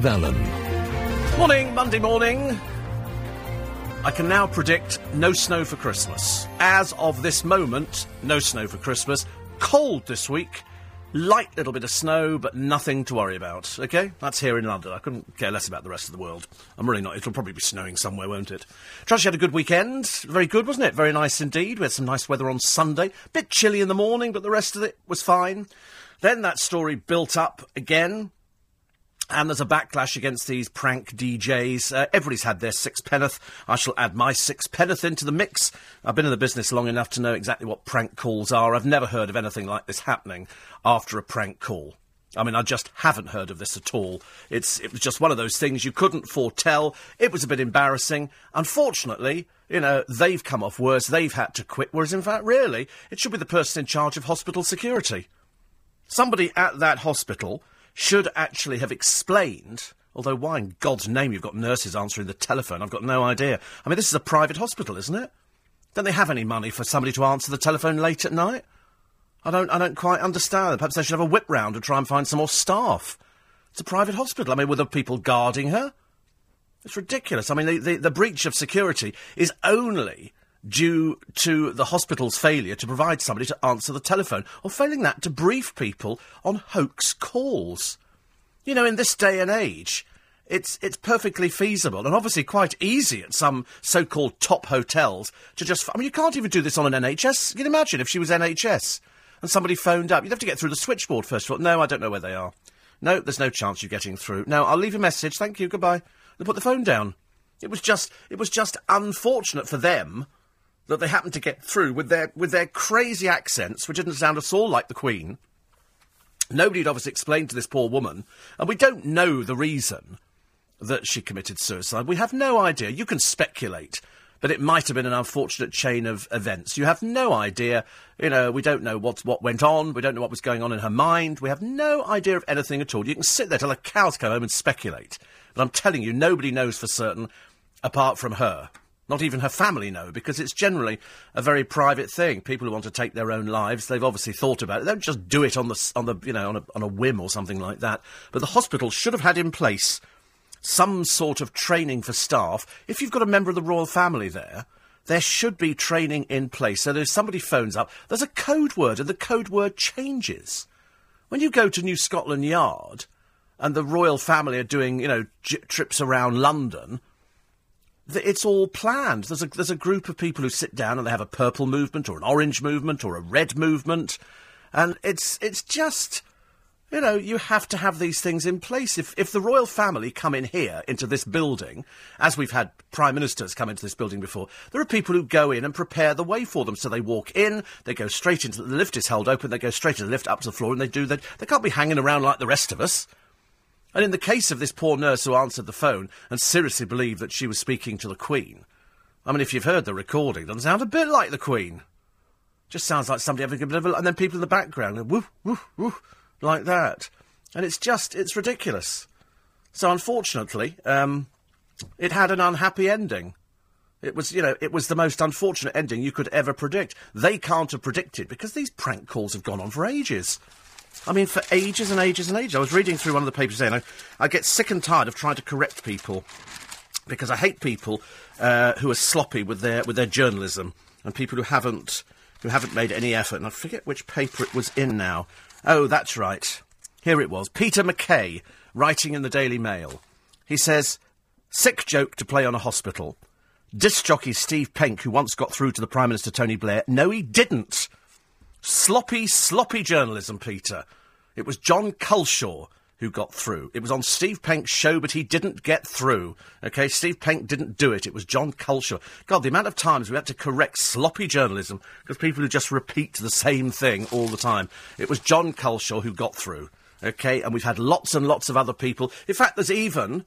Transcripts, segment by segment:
Allen. Morning, Monday morning. I can now predict no snow for Christmas. As of this moment, no snow for Christmas. Cold this week. Light little bit of snow, but nothing to worry about. Okay? That's here in London. I couldn't care less about the rest of the world. I'm really not. It'll probably be snowing somewhere, won't it? Trust you had a good weekend. Very good, wasn't it? Very nice indeed. We had some nice weather on Sunday. Bit chilly in the morning, but the rest of it was fine. Then that story built up again. And there's a backlash against these prank DJs. Uh, everybody's had their sixpenneth. I shall add my sixpenneth into the mix. I've been in the business long enough to know exactly what prank calls are. I've never heard of anything like this happening after a prank call. I mean, I just haven't heard of this at all. It's, it was just one of those things you couldn't foretell. It was a bit embarrassing. Unfortunately, you know, they've come off worse. They've had to quit. Whereas, in fact, really, it should be the person in charge of hospital security. Somebody at that hospital should actually have explained. Although, why in God's name you've got nurses answering the telephone, I've got no idea. I mean, this is a private hospital, isn't it? Don't they have any money for somebody to answer the telephone late at night? I don't, I don't quite understand. Perhaps they should have a whip round to try and find some more staff. It's a private hospital. I mean, were there people guarding her? It's ridiculous. I mean, the, the, the breach of security is only due to the hospital's failure to provide somebody to answer the telephone, or failing that, to brief people on hoax calls. You know, in this day and age, it's it's perfectly feasible and obviously quite easy at some so-called top hotels to just. I mean, you can't even do this on an NHS. You can imagine if she was NHS and somebody phoned up, you'd have to get through the switchboard first of all. No, I don't know where they are. No, there's no chance you're getting through. No, I'll leave a message. Thank you. Goodbye. They put the phone down. It was just it was just unfortunate for them that they happened to get through with their with their crazy accents, which didn't sound at all like the Queen. Nobody had obviously explained to this poor woman, and we don't know the reason that she committed suicide. We have no idea. You can speculate, but it might have been an unfortunate chain of events. You have no idea. You know, we don't know what what went on. We don't know what was going on in her mind. We have no idea of anything at all. You can sit there till the cows come home and speculate. But I'm telling you, nobody knows for certain, apart from her. Not even her family know, because it's generally a very private thing. People who want to take their own lives, they've obviously thought about it. They don't just do it on the, on the you know, on a, on a whim or something like that. But the hospital should have had in place some sort of training for staff. If you've got a member of the royal family there, there should be training in place. So that if somebody phones up, there's a code word, and the code word changes. When you go to New Scotland Yard, and the royal family are doing, you know, j- trips around London, it's all planned. There's a there's a group of people who sit down and they have a purple movement or an orange movement or a red movement, and it's it's just. You know, you have to have these things in place. If if the royal family come in here into this building, as we've had prime ministers come into this building before, there are people who go in and prepare the way for them. So they walk in, they go straight into the lift is held open, they go straight to the lift up to the floor, and they do that. They can't be hanging around like the rest of us. And in the case of this poor nurse who answered the phone and seriously believed that she was speaking to the Queen, I mean, if you've heard the recording, it doesn't sound a bit like the Queen. Just sounds like somebody having a bit of a... And then people in the background, woo, woo, woo, like that. And it's just, it's ridiculous. So unfortunately, um, it had an unhappy ending. It was, you know, it was the most unfortunate ending you could ever predict. They can't have predicted because these prank calls have gone on for ages. I mean, for ages and ages and ages. I was reading through one of the papers there, and I, I get sick and tired of trying to correct people because I hate people uh, who are sloppy with their with their journalism and people who haven't who haven't made any effort. And I forget which paper it was in now. Oh, that's right. Here it was. Peter McKay writing in the Daily Mail. He says, "Sick joke to play on a hospital." Disc jockey Steve Penk, who once got through to the Prime Minister Tony Blair, no, he didn't. Sloppy, sloppy journalism, Peter. It was John Culshaw who got through. It was on Steve Penk's show, but he didn't get through. Okay, Steve Penk didn't do it. It was John Culshaw. God, the amount of times we had to correct sloppy journalism because people who just repeat the same thing all the time. It was John Culshaw who got through. Okay, and we've had lots and lots of other people. In fact, there's even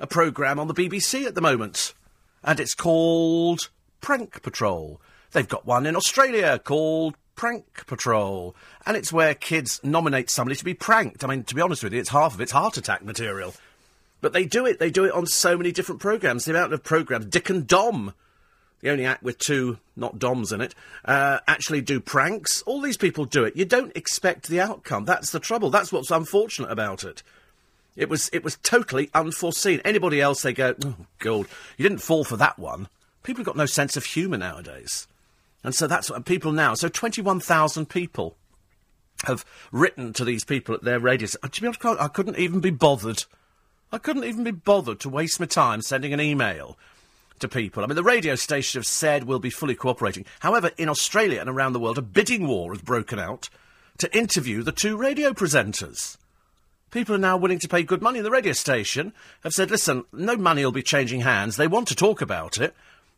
a programme on the BBC at the moment, and it's called Prank Patrol. They've got one in Australia called Prank Patrol. And it's where kids nominate somebody to be pranked. I mean, to be honest with you, it's half of it's heart attack material. But they do it. They do it on so many different programmes. The amount of programmes, Dick and Dom, the only act with two, not Doms in it, uh, actually do pranks. All these people do it. You don't expect the outcome. That's the trouble. That's what's unfortunate about it. It was it was totally unforeseen. Anybody else, they go, oh god, you didn't fall for that one. People have got no sense of humour nowadays, and so that's what people now. So twenty one thousand people have written to these people at their radios. Uh, to be honest, I couldn't even be bothered. I couldn't even be bothered to waste my time sending an email to people. I mean, the radio station have said we'll be fully cooperating. However, in Australia and around the world, a bidding war has broken out to interview the two radio presenters. People are now willing to pay good money. The radio station have said, listen, no money will be changing hands. They want to talk about it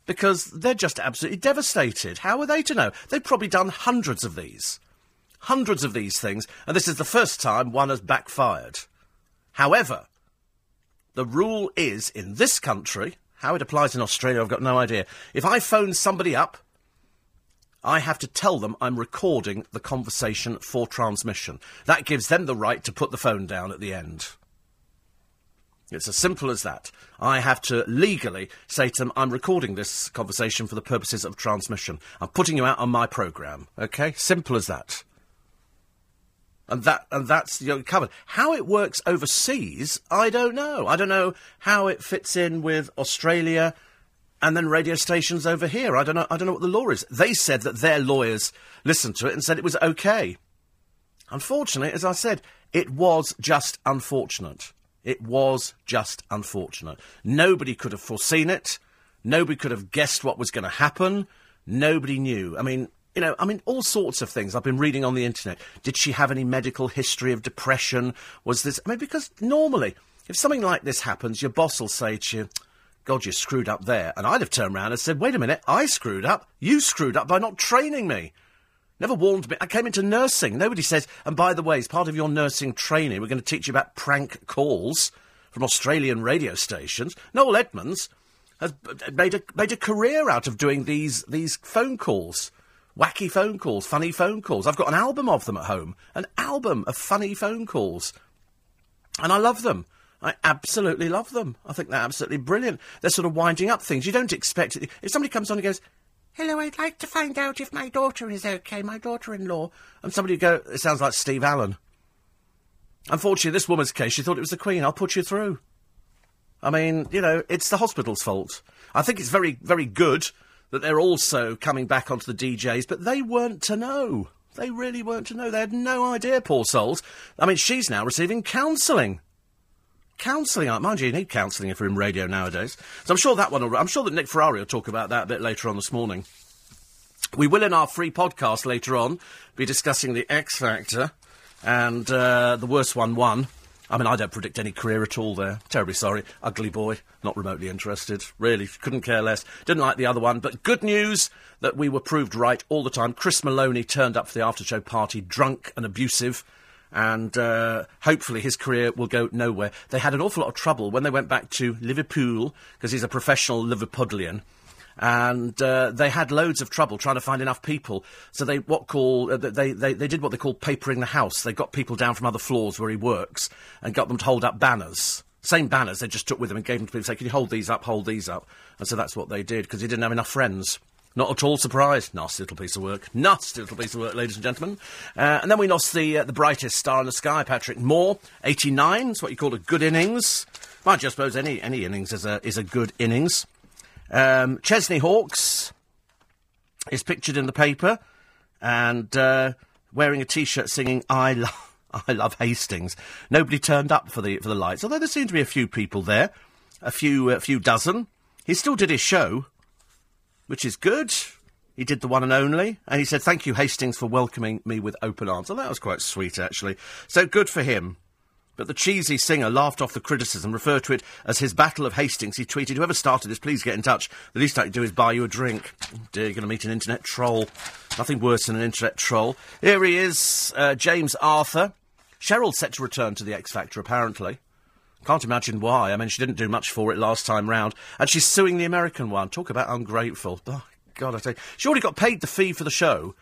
because they're just absolutely devastated. How are they to know? They've probably done hundreds of these. Hundreds of these things, and this is the first time one has backfired. However, the rule is in this country, how it applies in Australia, I've got no idea. If I phone somebody up, I have to tell them I'm recording the conversation for transmission. That gives them the right to put the phone down at the end. It's as simple as that. I have to legally say to them, I'm recording this conversation for the purposes of transmission. I'm putting you out on my programme. Okay? Simple as that. And that and that's you covered. How it works overseas, I don't know. I don't know how it fits in with Australia and then radio stations over here. I don't know. I don't know what the law is. They said that their lawyers listened to it and said it was okay. Unfortunately, as I said, it was just unfortunate. It was just unfortunate. Nobody could have foreseen it. Nobody could have guessed what was going to happen. Nobody knew. I mean, you know, I mean, all sorts of things I've been reading on the internet. Did she have any medical history of depression? Was this. I mean, because normally, if something like this happens, your boss will say to you, God, you screwed up there. And I'd have turned around and said, wait a minute, I screwed up. You screwed up by not training me. Never warned me. I came into nursing. Nobody says, and by the way, as part of your nursing training, we're going to teach you about prank calls from Australian radio stations. Noel Edmonds has made a, made a career out of doing these, these phone calls. Wacky phone calls, funny phone calls. I've got an album of them at home. An album of funny phone calls. And I love them. I absolutely love them. I think they're absolutely brilliant. They're sort of winding up things. You don't expect it. If somebody comes on and goes, Hello, I'd like to find out if my daughter is okay, my daughter in law. And somebody go, It sounds like Steve Allen. Unfortunately, this woman's case, she thought it was the Queen. I'll put you through. I mean, you know, it's the hospital's fault. I think it's very, very good that they're also coming back onto the DJs, but they weren't to know. They really weren't to know. They had no idea, poor souls. I mean, she's now receiving counselling counselling. Mind you, you need counselling if you're in radio nowadays. So I'm sure that one. Will, I'm sure that Nick Ferrari will talk about that a bit later on this morning. We will, in our free podcast later on, be discussing the X Factor and uh, the worst one won. I mean, I don't predict any career at all there. Terribly sorry. Ugly boy. Not remotely interested. Really, couldn't care less. Didn't like the other one. But good news that we were proved right all the time. Chris Maloney turned up for the after show party drunk and abusive and uh, hopefully his career will go nowhere. They had an awful lot of trouble when they went back to Liverpool because he's a professional Liverpudlian. And uh, they had loads of trouble trying to find enough people. So they what call uh, they, they they did what they call papering the house. They got people down from other floors where he works and got them to hold up banners. Same banners they just took with them and gave them to people. Say, can you hold these up? Hold these up. And so that's what they did because he didn't have enough friends. Not at all surprised. Nasty little piece of work. Nasty little piece of work, ladies and gentlemen. Uh, and then we lost the uh, the brightest star in the sky, Patrick Moore, 89. It's what you call a good innings. Mind you, I suppose any any innings is a is a good innings. Um, Chesney Hawkes is pictured in the paper and uh, wearing a T-shirt singing "I love I love Hastings." Nobody turned up for the for the lights, although there seemed to be a few people there, a few a few dozen. He still did his show which is good. He did the one and only, and he said, Thank you, Hastings, for welcoming me with open arms. Well, that was quite sweet, actually. So good for him. But the cheesy singer laughed off the criticism, referred to it as his Battle of Hastings. He tweeted, Whoever started this, please get in touch. The least I can do is buy you a drink. Oh dear, you're going to meet an internet troll. Nothing worse than an internet troll. Here he is, uh, James Arthur. Cheryl's set to return to the X Factor, apparently. Can't imagine why. I mean, she didn't do much for it last time round. And she's suing the American one. Talk about ungrateful. Oh, God, I tell you. She already got paid the fee for the show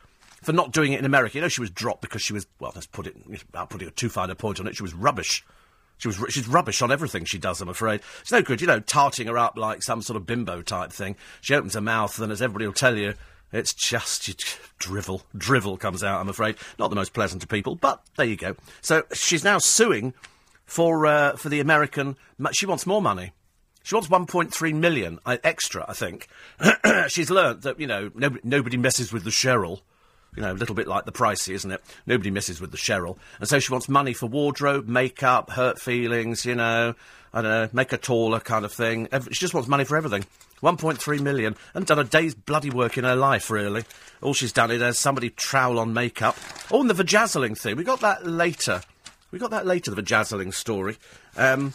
for not doing it in America. You know, she was dropped because she was, well, let's put it, without putting a too fine a point on it, she was rubbish. She was, she's rubbish on everything she does, I'm afraid. It's no good, you know, tarting her up like some sort of bimbo type thing. She opens her mouth, and as everybody will tell you, it's just drivel. Drivel comes out, I'm afraid. Not the most pleasant to people, but there you go. So she's now suing for uh, for the American. She wants more money. She wants 1.3 million uh, extra, I think. She's learnt that you know nobody, nobody messes with the Cheryl. You know, a little bit like the pricey, isn't it? Nobody messes with the Cheryl, and so she wants money for wardrobe, makeup, hurt feelings. You know, I don't know, make her taller, kind of thing. She just wants money for everything. 1.3 million. And done a day's bloody work in her life, really. All she's done is has somebody trowel on makeup. Oh, and the vajazzling thing. We got that later. We got that later, the vajazzling story. Um,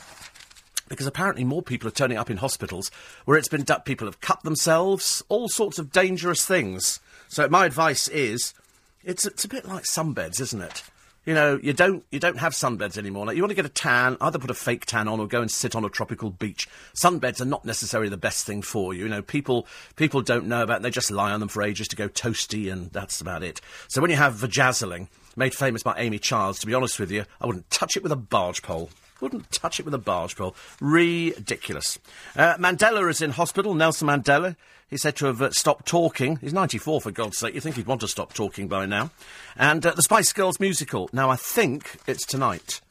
because apparently more people are turning up in hospitals where it's been done. People have cut themselves, all sorts of dangerous things. So my advice is, it's, it's a bit like sunbeds, isn't it? You know, you don't you don't have sunbeds anymore. Like, you want to get a tan, either put a fake tan on or go and sit on a tropical beach. Sunbeds are not necessarily the best thing for you. You know, people people don't know about. It. They just lie on them for ages to go toasty, and that's about it. So when you have vajazzling, made famous by Amy Childs, to be honest with you, I wouldn't touch it with a barge pole. Wouldn't touch it with a barge pole. Ridiculous. Uh, Mandela is in hospital. Nelson Mandela. He's said to have uh, stopped talking. He's 94, for God's sake. You think he'd want to stop talking by now. And uh, the Spice Girls musical. Now, I think it's tonight.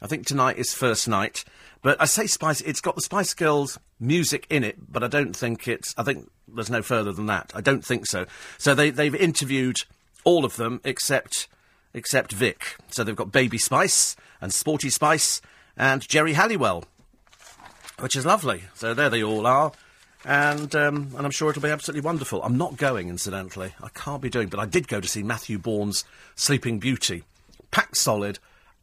I think tonight is first night. But I say Spice, it's got the Spice Girls music in it, but I don't think it's. I think there's no further than that. I don't think so. So they, they've interviewed all of them except except Vic. So they've got Baby Spice and Sporty Spice and Geri Halliwell, which is lovely. So there they all are and um, and I'm sure it'll be absolutely wonderful. I'm not going, incidentally. I can't be doing, but I did go to see Matthew Bourne's Sleeping Beauty, packed solid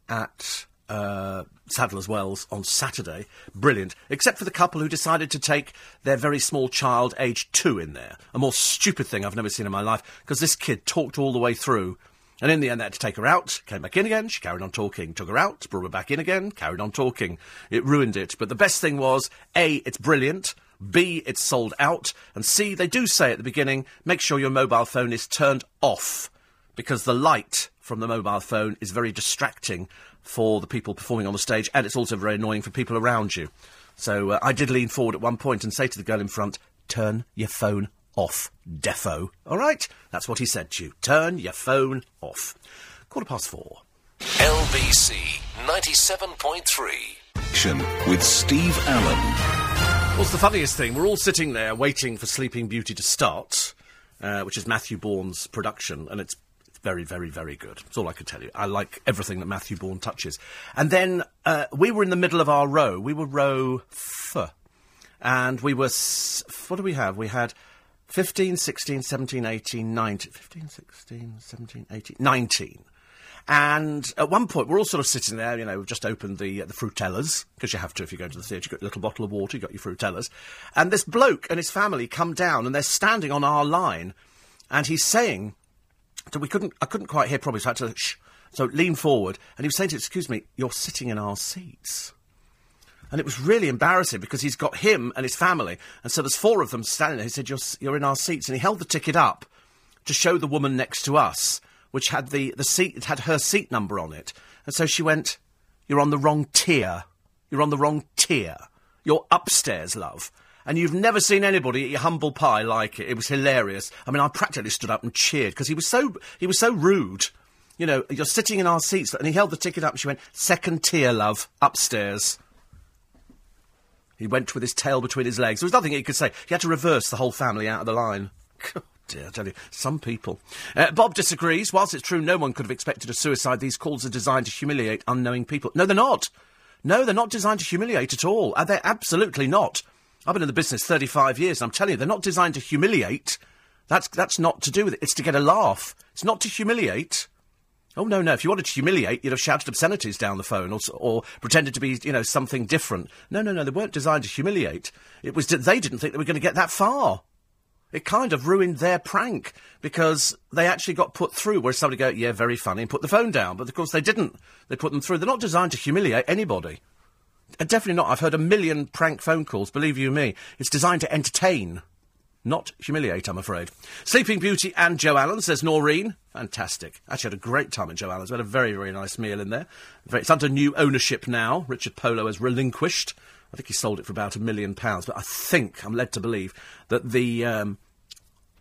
at uh, Sadler's Wells on Saturday. Brilliant, except for the couple who decided to take their very small child, aged two, in there. A more stupid thing I've never seen in my life, because this kid talked all the way through. And in the end, they had to take her out, came back in again, she carried on talking. Took her out, brought her back in again, carried on talking. It ruined it. But the best thing was, A, it's brilliant. B, it's sold out. And C, they do say at the beginning, make sure your mobile phone is turned off because the light from the mobile phone is very distracting for the people performing on the stage and it's also very annoying for people around you. So uh, I did lean forward at one point and say to the girl in front, turn your phone off, defo. All right? That's what he said to you. Turn your phone off. Quarter past four. LBC 97.3. With Steve Allen. What's the funniest thing? We're all sitting there waiting for Sleeping Beauty to start, uh, which is Matthew Bourne's production, and it's very, very, very good. That's all I can tell you. I like everything that Matthew Bourne touches. And then uh, we were in the middle of our row. We were row F. And we were. S- what do we have? We had 15, 16, 17, 18, 19. 15, 16, 17, 18, 19. And at one point, we're all sort of sitting there, you know, we've just opened the uh, the fruitellas, because you have to if you go to the theatre, you've got your little bottle of water, you've got your fruitellas. And this bloke and his family come down, and they're standing on our line, and he's saying, that we couldn't, I couldn't quite hear properly, so I had to, shh, so lean forward, and he was saying to, excuse me, you're sitting in our seats. And it was really embarrassing because he's got him and his family, and so there's four of them standing there. He said, you're, you're in our seats, and he held the ticket up to show the woman next to us which had the, the seat, it had her seat number on it. And so she went, You're on the wrong tier. You're on the wrong tier. You're upstairs, love. And you've never seen anybody eat humble pie like it. It was hilarious. I mean, I practically stood up and cheered because he was so he was so rude. You know, you're sitting in our seats, and he held the ticket up, and she went, second tier, love, upstairs. He went with his tail between his legs. There was nothing he could say. He had to reverse the whole family out of the line. God dear, I tell you, some people. Uh, Bob disagrees. Whilst it's true no one could have expected a suicide, these calls are designed to humiliate unknowing people. No, they're not. No, they're not designed to humiliate at all. Uh, they're absolutely not. I've been in the business 35 years, and I'm telling you, they're not designed to humiliate. That's, that's not to do with it. It's to get a laugh. It's not to humiliate. Oh, no, no. If you wanted to humiliate, you'd have shouted obscenities down the phone or, or pretended to be, you know, something different. No, no, no. They weren't designed to humiliate. It was they didn't think they were going to get that far it kind of ruined their prank because they actually got put through where somebody go, yeah, very funny, and put the phone down. But of course they didn't. They put them through. They're not designed to humiliate anybody. Definitely not. I've heard a million prank phone calls, believe you me. It's designed to entertain, not humiliate, I'm afraid. Sleeping Beauty and Joe Allen, says Noreen. Fantastic. Actually had a great time at Joe Allen's. We had a very, very nice meal in there. It's under new ownership now. Richard Polo has relinquished. I think he sold it for about a million pounds, but I think I'm led to believe that the um,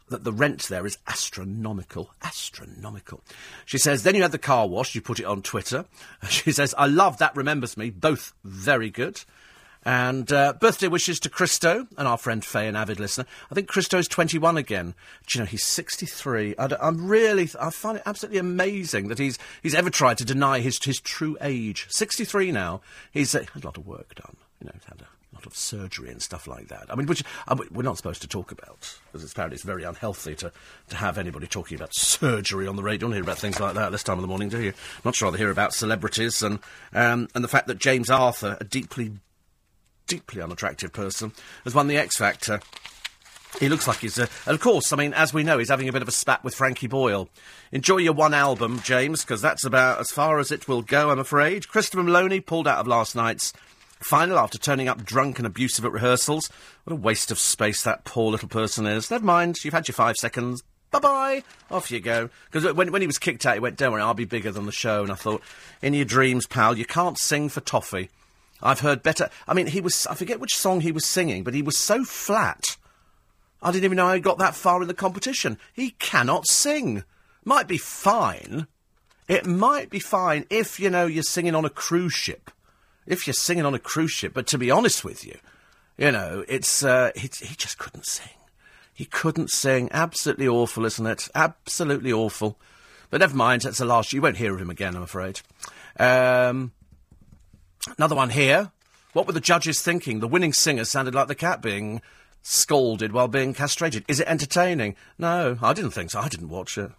that the rent there is astronomical. Astronomical. She says, then you had the car wash, you put it on Twitter. She says, I love that remembers me, both very good. And uh, birthday wishes to Christo and our friend Faye, an avid listener. I think Christo's 21 again. Do you know, he's 63. I am really, I find it absolutely amazing that he's, he's ever tried to deny his, his true age. 63 now. He's uh, had a lot of work done. You know, he's had a lot of surgery and stuff like that. I mean, which uh, we're not supposed to talk about, because it's apparently it's very unhealthy to, to have anybody talking about surgery on the radio. You don't hear about things like that at this time of the morning, do you? Much rather hear about celebrities and, um, and the fact that James Arthur, a deeply deeply unattractive person, has won the X Factor. He looks like he's, uh, and of course, I mean, as we know, he's having a bit of a spat with Frankie Boyle. Enjoy your one album, James, because that's about as far as it will go, I'm afraid. Christopher Maloney pulled out of last night's final after turning up drunk and abusive at rehearsals. What a waste of space that poor little person is. Never mind, you've had your five seconds. Bye bye. Off you go. Because when, when he was kicked out, he went, Don't worry, I'll be bigger than the show. And I thought, In your dreams, pal, you can't sing for toffee. I've heard better. I mean, he was, I forget which song he was singing, but he was so flat. I didn't even know he got that far in the competition. He cannot sing. Might be fine. It might be fine if, you know, you're singing on a cruise ship. If you're singing on a cruise ship. But to be honest with you, you know, it's, uh, he just couldn't sing. He couldn't sing. Absolutely awful, isn't it? Absolutely awful. But never mind, that's the last. You won't hear of him again, I'm afraid. Um, Another one here. What were the judges thinking? The winning singer sounded like the cat being scolded while being castrated. Is it entertaining? No, I didn't think so. I didn't watch it.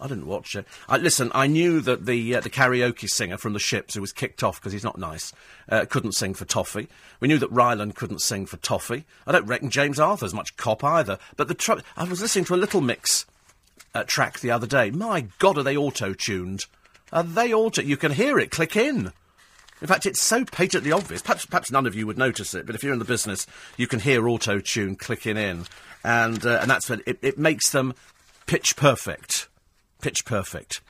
I didn't watch it. I, listen, I knew that the uh, the karaoke singer from the ships who was kicked off because he's not nice uh, couldn't sing for Toffee. We knew that Rylan couldn't sing for Toffee. I don't reckon James Arthur's much cop either. But the tr- I was listening to a Little Mix uh, track the other day. My God, are they auto tuned? Are they auto? You can hear it click in. In fact, it's so patently obvious. Perhaps, perhaps none of you would notice it, but if you're in the business, you can hear auto tune clicking in, and uh, and that's when it, it makes them pitch perfect, pitch perfect.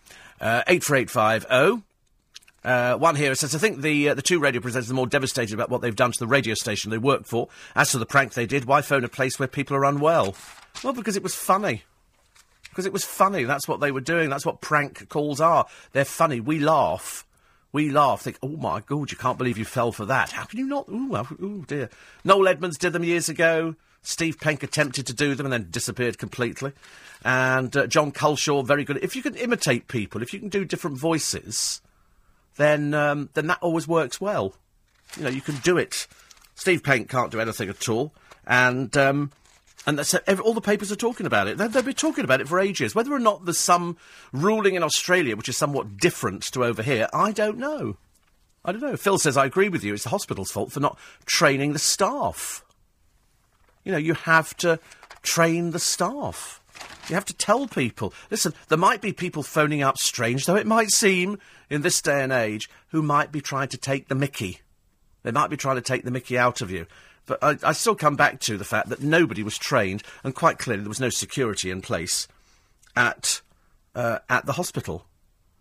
Uh, eight four eight five zero. Oh. Uh, one here says, I think the uh, the two radio presenters are more devastated about what they've done to the radio station they work for. As to the prank they did, why phone a place where people are unwell? Well, because it was funny. Because it was funny. That's what they were doing. That's what prank calls are. They're funny. We laugh. We laugh, think, oh my God, you can't believe you fell for that. How can you not? Ooh, oh dear. Noel Edmonds did them years ago. Steve Penk attempted to do them and then disappeared completely. And uh, John Culshaw, very good. If you can imitate people, if you can do different voices, then um, then that always works well. You know, you can do it. Steve Penk can't do anything at all, and um, and that's, all the papers are talking about it. They've, they've been talking about it for ages. Whether or not there's some ruling in Australia which is somewhat different to over here, I don't know. I don't know. Phil says, I agree with you. It's the hospital's fault for not training the staff. You know, you have to train the staff. You have to tell people. Listen, there might be people phoning up, strange though it might seem in this day and age, who might be trying to take the mickey. They might be trying to take the mickey out of you. But I, I still come back to the fact that nobody was trained, and quite clearly there was no security in place at uh, at the hospital.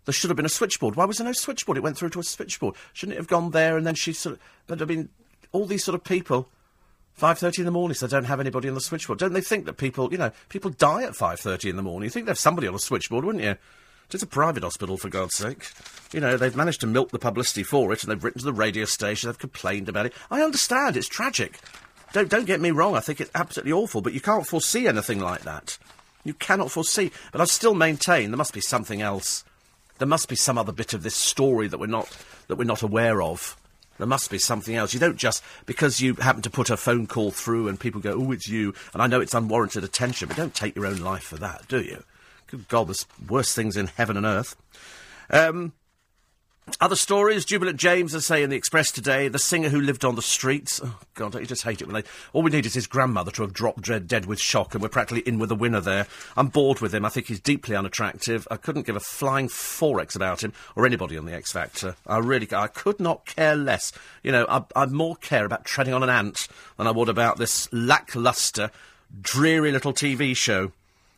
There should have been a switchboard. Why was there no switchboard? It went through to a switchboard. Shouldn't it have gone there and then she sort of. But I mean, all these sort of people. 5.30 in the morning, so they don't have anybody on the switchboard. Don't they think that people, you know, people die at 5.30 in the morning? You think there's somebody on a switchboard, wouldn't you? It's a private hospital, for God's sake. You know, they've managed to milk the publicity for it, and they've written to the radio station, they've complained about it. I understand, it's tragic. Don't, don't get me wrong, I think it's absolutely awful, but you can't foresee anything like that. You cannot foresee. But I still maintain there must be something else. There must be some other bit of this story that we're not, that we're not aware of. There must be something else. You don't just, because you happen to put a phone call through and people go, oh, it's you, and I know it's unwarranted attention, but don't take your own life for that, do you? Good God, there's worse things in heaven and earth. Um, other stories, Jubilant James, as say in the Express today, the singer who lived on the streets. Oh, God, don't you just hate it when they. All we need is his grandmother to have dropped dead, dead with shock, and we're practically in with a winner there. I'm bored with him. I think he's deeply unattractive. I couldn't give a flying forex about him or anybody on the X Factor. I really. I could not care less. You know, I, I more care about treading on an ant than I would about this lacklustre, dreary little TV show.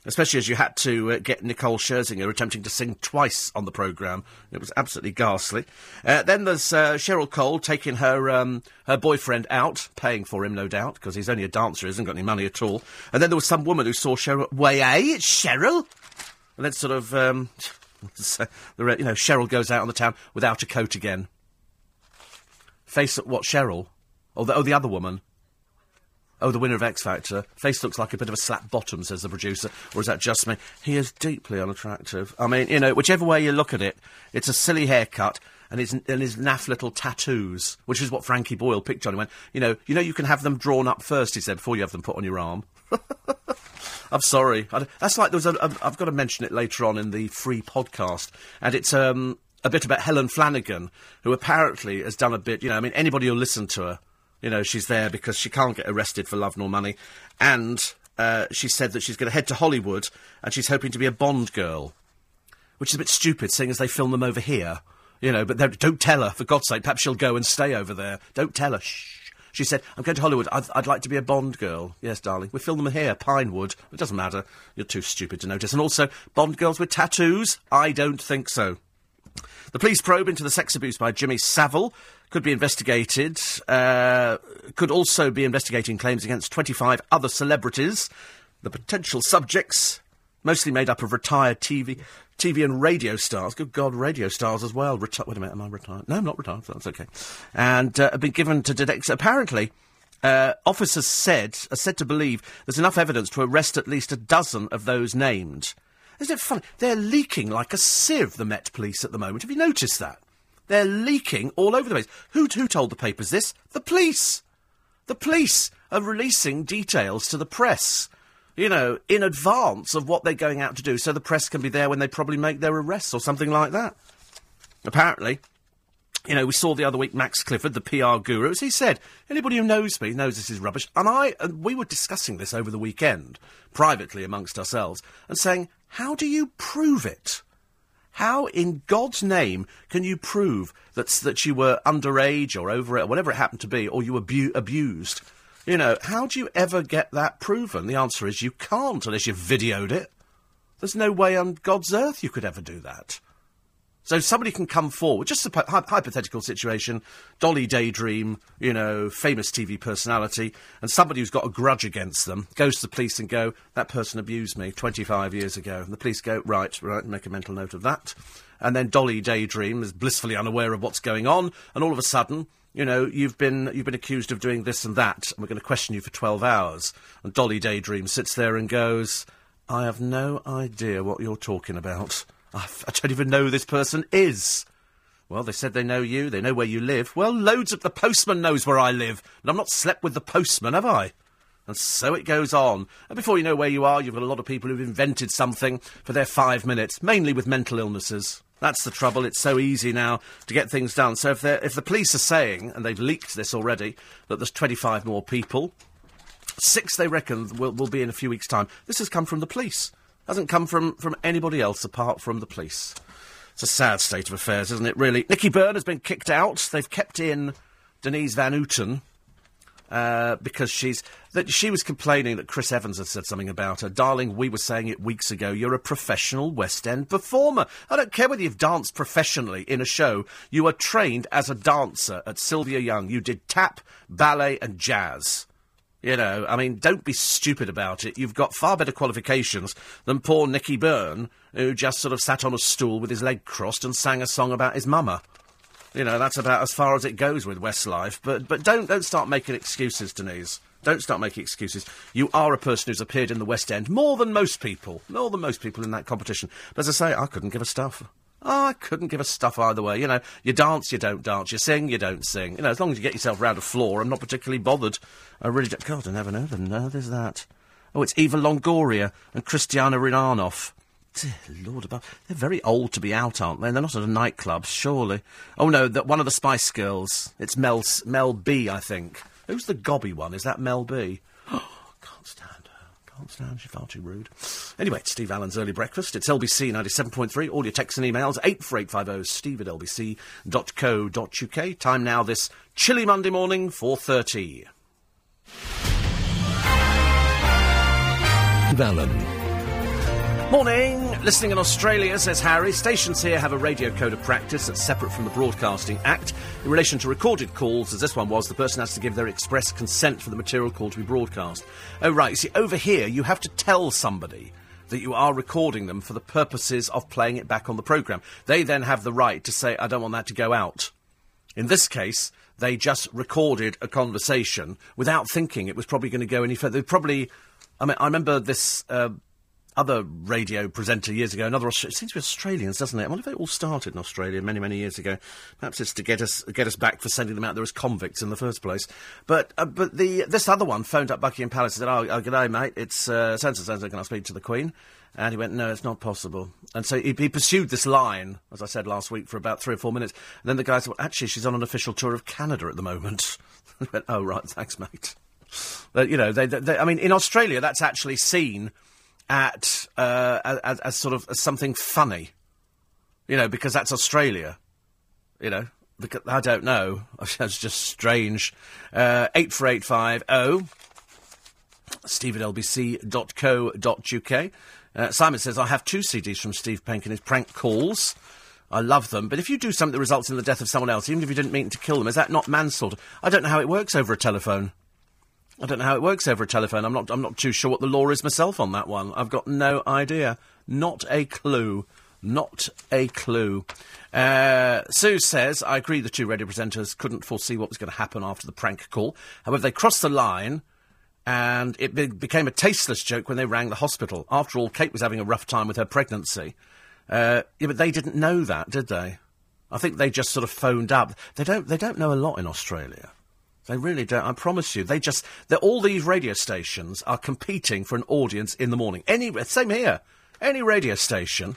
Especially as you had to uh, get Nicole Scherzinger attempting to sing twice on the programme. It was absolutely ghastly. Uh, then there's uh, Cheryl Cole taking her um, her boyfriend out, paying for him, no doubt, because he's only a dancer, hasn't got any money at all. And then there was some woman who saw Cheryl. Way, eh? It's Cheryl. And then sort of, um, you know, Cheryl goes out on the town without a coat again. Face at what Cheryl? Oh, the, oh, the other woman. Oh, the winner of X Factor. Face looks like a bit of a slap bottom, says the producer. Or is that just me? He is deeply unattractive. I mean, you know, whichever way you look at it, it's a silly haircut and his, and his naff little tattoos, which is what Frankie Boyle picked on. He went, you know, you know, you can have them drawn up first, he said, before you have them put on your arm. I'm sorry. I, that's like there was a, a. I've got to mention it later on in the free podcast, and it's um a bit about Helen Flanagan, who apparently has done a bit. You know, I mean, anybody who'll listen to her, you know, she's there because she can't get arrested for love nor money, and uh, she said that she's going to head to Hollywood and she's hoping to be a Bond girl, which is a bit stupid, seeing as they film them over here. You know, but don't tell her, for God's sake. Perhaps she'll go and stay over there. Don't tell her. Shh. She said, I'm going to Hollywood. I'd, I'd, like to be a Bond girl. Yes, darling. We film them here, Pinewood. It doesn't matter. You're too stupid to notice. And also, Bond girls with tattoos? I don't think so. The police probe into the sex abuse by Jimmy Savile could be investigated. Uh, could also be investigating claims against 25 other celebrities. The potential subjects, mostly made up of retired TV TV and radio stars. Good God, radio stars as well. Reti- wait a minute, am I retired? No, I'm not retired. That's okay. And uh, have been given to detect. Apparently, uh, officers said are said to believe there's enough evidence to arrest at least a dozen of those named. Isn't it funny? They're leaking like a sieve. The Met Police at the moment. Have you noticed that? They're leaking all over the place. Who who told the papers this? The police. The police are releasing details to the press you know, in advance of what they're going out to do, so the press can be there when they probably make their arrests or something like that. Apparently, you know, we saw the other week Max Clifford, the PR guru, as he said, anybody who knows me knows this is rubbish. And I, and we were discussing this over the weekend, privately amongst ourselves, and saying, how do you prove it? How, in God's name, can you prove that, that you were underage or over it, or whatever it happened to be, or you were abu- abused? You know, how do you ever get that proven? The answer is you can't unless you've videoed it. There's no way on God's earth you could ever do that. So somebody can come forward, just a hypothetical situation, Dolly Daydream, you know, famous TV personality, and somebody who's got a grudge against them goes to the police and go, that person abused me 25 years ago. And the police go, right, right, make a mental note of that. And then Dolly Daydream is blissfully unaware of what's going on, and all of a sudden, you know, you've been you've been accused of doing this and that, and we're going to question you for twelve hours. And Dolly Daydream sits there and goes, "I have no idea what you're talking about. I don't even know who this person is." Well, they said they know you, they know where you live. Well, loads of the postman knows where I live, and I've not slept with the postman, have I? And so it goes on. And before you know where you are, you've got a lot of people who've invented something for their five minutes, mainly with mental illnesses. That's the trouble. It's so easy now to get things done. So if, if the police are saying, and they've leaked this already, that there's 25 more people, six they reckon will, will be in a few weeks' time. This has come from the police. Hasn't come from, from anybody else apart from the police. It's a sad state of affairs, isn't it, really? Nicky Byrne has been kicked out. They've kept in Denise Van Outen. Uh, because she's that she was complaining that Chris Evans had said something about her. Darling, we were saying it weeks ago. You're a professional West End performer. I don't care whether you've danced professionally in a show. You are trained as a dancer at Sylvia Young. You did tap, ballet, and jazz. You know, I mean, don't be stupid about it. You've got far better qualifications than poor Nicky Byrne, who just sort of sat on a stool with his leg crossed and sang a song about his mama. You know, that's about as far as it goes with Westlife. But but don't don't start making excuses, Denise. Don't start making excuses. You are a person who's appeared in the West End more than most people, more than most people in that competition. But as I say, I couldn't give a stuff. Oh, I couldn't give a stuff either way. You know, you dance, you don't dance. You sing, you don't sing. You know, as long as you get yourself round a floor, I'm not particularly bothered. I really don't. God, I never know. No, there's that. Oh, it's Eva Longoria and Christiana Rinanoff. Dear Lord above. They're very old to be out, aren't they? They're not at a nightclub, surely. Oh, no, that one of the Spice Girls. It's Mel, Mel B, I think. Who's the gobby one? Is that Mel B? Oh, can't stand. Can't stand. She's far too rude. Anyway, it's Steve Allen's Early Breakfast. It's LBC 97.3. All your texts and emails, 84850 steve at lbc.co.uk. Time now this chilly Monday morning, 4.30. Allen Morning. Listening in Australia, says Harry. Stations here have a radio code of practice that's separate from the Broadcasting Act. In relation to recorded calls, as this one was, the person has to give their express consent for the material call to be broadcast. Oh, right. You see, over here, you have to tell somebody that you are recording them for the purposes of playing it back on the programme. They then have the right to say, I don't want that to go out. In this case, they just recorded a conversation without thinking it was probably going to go any further. They probably. I mean, I remember this. Uh, other radio presenter years ago, another it seems to be Australians, doesn't it? I wonder if it all started in Australia many, many years ago. Perhaps it's to get us get us back for sending them out there as convicts in the first place. But uh, but the this other one phoned up Buckingham Palace and said, "Oh, oh g'day, mate. It's uh, so and. Can I speak to the Queen?" And he went, "No, it's not possible." And so he, he pursued this line, as I said last week, for about three or four minutes. And then the guy said, "Well, actually, she's on an official tour of Canada at the moment." he went, "Oh, right, thanks, mate." But, you know, they, they, I mean, in Australia, that's actually seen at uh, as, as, sort of as something funny, you know, because that's Australia, you know. Because, I don't know. That's just strange. Uh, eight four eight five zero. Oh, Steve at lbc.co.uk. Uh, Simon says, I have two CDs from Steve Penk and his prank calls. I love them. But if you do something that results in the death of someone else, even if you didn't mean to kill them, is that not manslaughter? I don't know how it works over a telephone. I don't know how it works over a telephone. I'm not. I'm not too sure what the law is myself on that one. I've got no idea. Not a clue. Not a clue. Uh, Sue says, I agree the two radio presenters couldn't foresee what was going to happen after the prank call. However, they crossed the line and it be- became a tasteless joke when they rang the hospital. After all, Kate was having a rough time with her pregnancy. Uh, yeah, but they didn't know that, did they? I think they just sort of phoned up. They don't. They don't know a lot in Australia. They really don't. I promise you. They just. All these radio stations are competing for an audience in the morning. Any same here. Any radio station.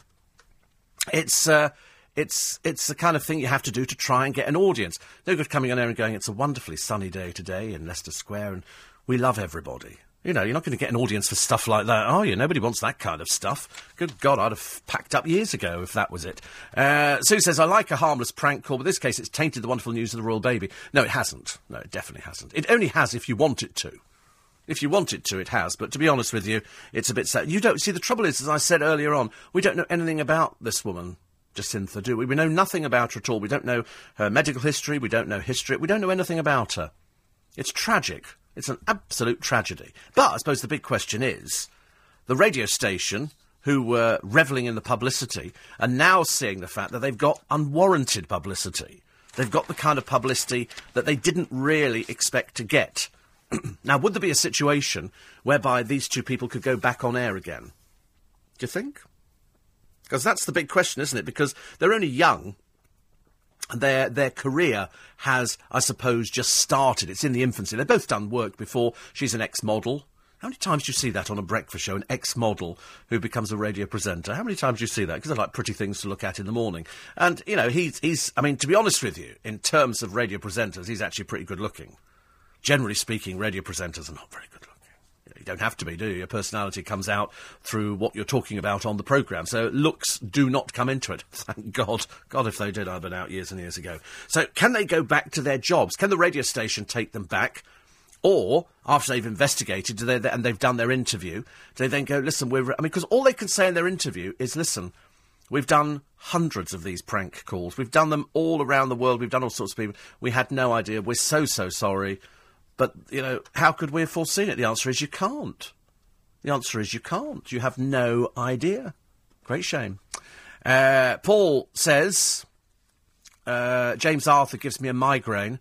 It's. Uh, it's it's the kind of thing you have to do to try and get an audience. No good coming on air and going, "It's a wonderfully sunny day today in Leicester Square, and we love everybody." You know, you're not going to get an audience for stuff like that, are you? Nobody wants that kind of stuff. Good God, I'd have packed up years ago if that was it. Uh, Sue says, I like a harmless prank call, but this case it's tainted the wonderful news of the royal baby. No, it hasn't. No, it definitely hasn't. It only has if you want it to. If you want it to, it has. But to be honest with you, it's a bit sad. You don't see the trouble is, as I said earlier on, we don't know anything about this woman, Jacintha, do we? We know nothing about her at all. We don't know her medical history. We don't know history. We don't know anything about her. It's tragic. It's an absolute tragedy. But I suppose the big question is the radio station who were revelling in the publicity are now seeing the fact that they've got unwarranted publicity. They've got the kind of publicity that they didn't really expect to get. now, would there be a situation whereby these two people could go back on air again? Do you think? Because that's the big question, isn't it? Because they're only young their their career has, I suppose, just started. It's in the infancy. They've both done work before. She's an ex-model. How many times do you see that on a breakfast show? An ex-model who becomes a radio presenter. How many times do you see that? Because I like pretty things to look at in the morning. And you know, he's he's. I mean, to be honest with you, in terms of radio presenters, he's actually pretty good looking. Generally speaking, radio presenters are not very good looking don't have to be, do you? Your personality comes out through what you're talking about on the programme. So looks do not come into it. Thank God. God, if they did, I'd been out years and years ago. So can they go back to their jobs? Can the radio station take them back? Or after they've investigated, they, and they've done their interview, do they then go, listen, we're, I mean, because all they can say in their interview is, listen, We've done hundreds of these prank calls. We've done them all around the world. We've done all sorts of people. We had no idea. We're so, so sorry. But, you know, how could we have foreseen it? The answer is you can't. The answer is you can't. You have no idea. Great shame. Uh, Paul says, uh, James Arthur gives me a migraine.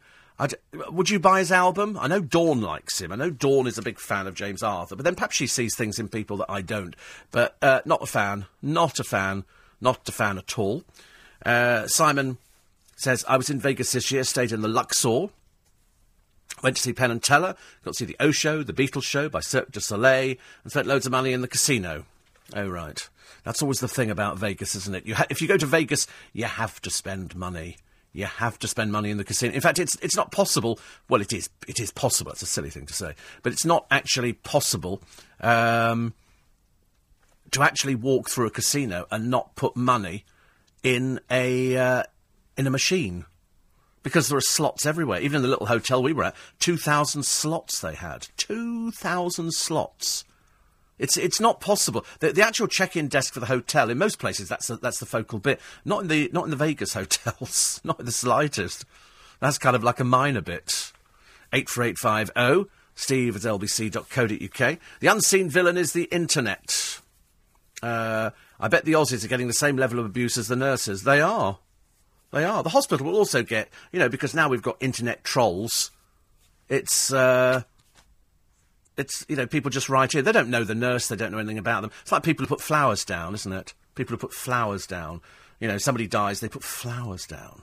would you buy his album? I know Dawn likes him. I know Dawn is a big fan of James Arthur, but then perhaps she sees things in people that I don't. But uh, not a fan. Not a fan. Not a fan at all. Uh, Simon says, I was in Vegas this year, stayed in the Luxor. Went to see Penn and Teller, got to see the O Show, the Beatles Show by Cirque du Soleil, and spent loads of money in the casino. Oh, right. That's always the thing about Vegas, isn't it? You ha- if you go to Vegas, you have to spend money. You have to spend money in the casino. In fact, it's it's not possible. Well, it is. It is possible. It's a silly thing to say, but it's not actually possible um, to actually walk through a casino and not put money in a uh, in a machine because there are slots everywhere. Even in the little hotel we were at, 2,000 slots they had. 2,000 slots. It's it's not possible. The, the actual check-in desk for the hotel in most places that's the, that's the focal bit. Not in the not in the Vegas hotels. not in the slightest. That's kind of like a minor bit. Eight four eight five zero. Oh, Steve at lbc.co.uk. The unseen villain is the internet. Uh, I bet the Aussies are getting the same level of abuse as the nurses. They are. They are. The hospital will also get, you know, because now we've got internet trolls. It's, uh, it's, you know, people just write in. They don't know the nurse, they don't know anything about them. It's like people who put flowers down, isn't it? People who put flowers down. You know, somebody dies, they put flowers down.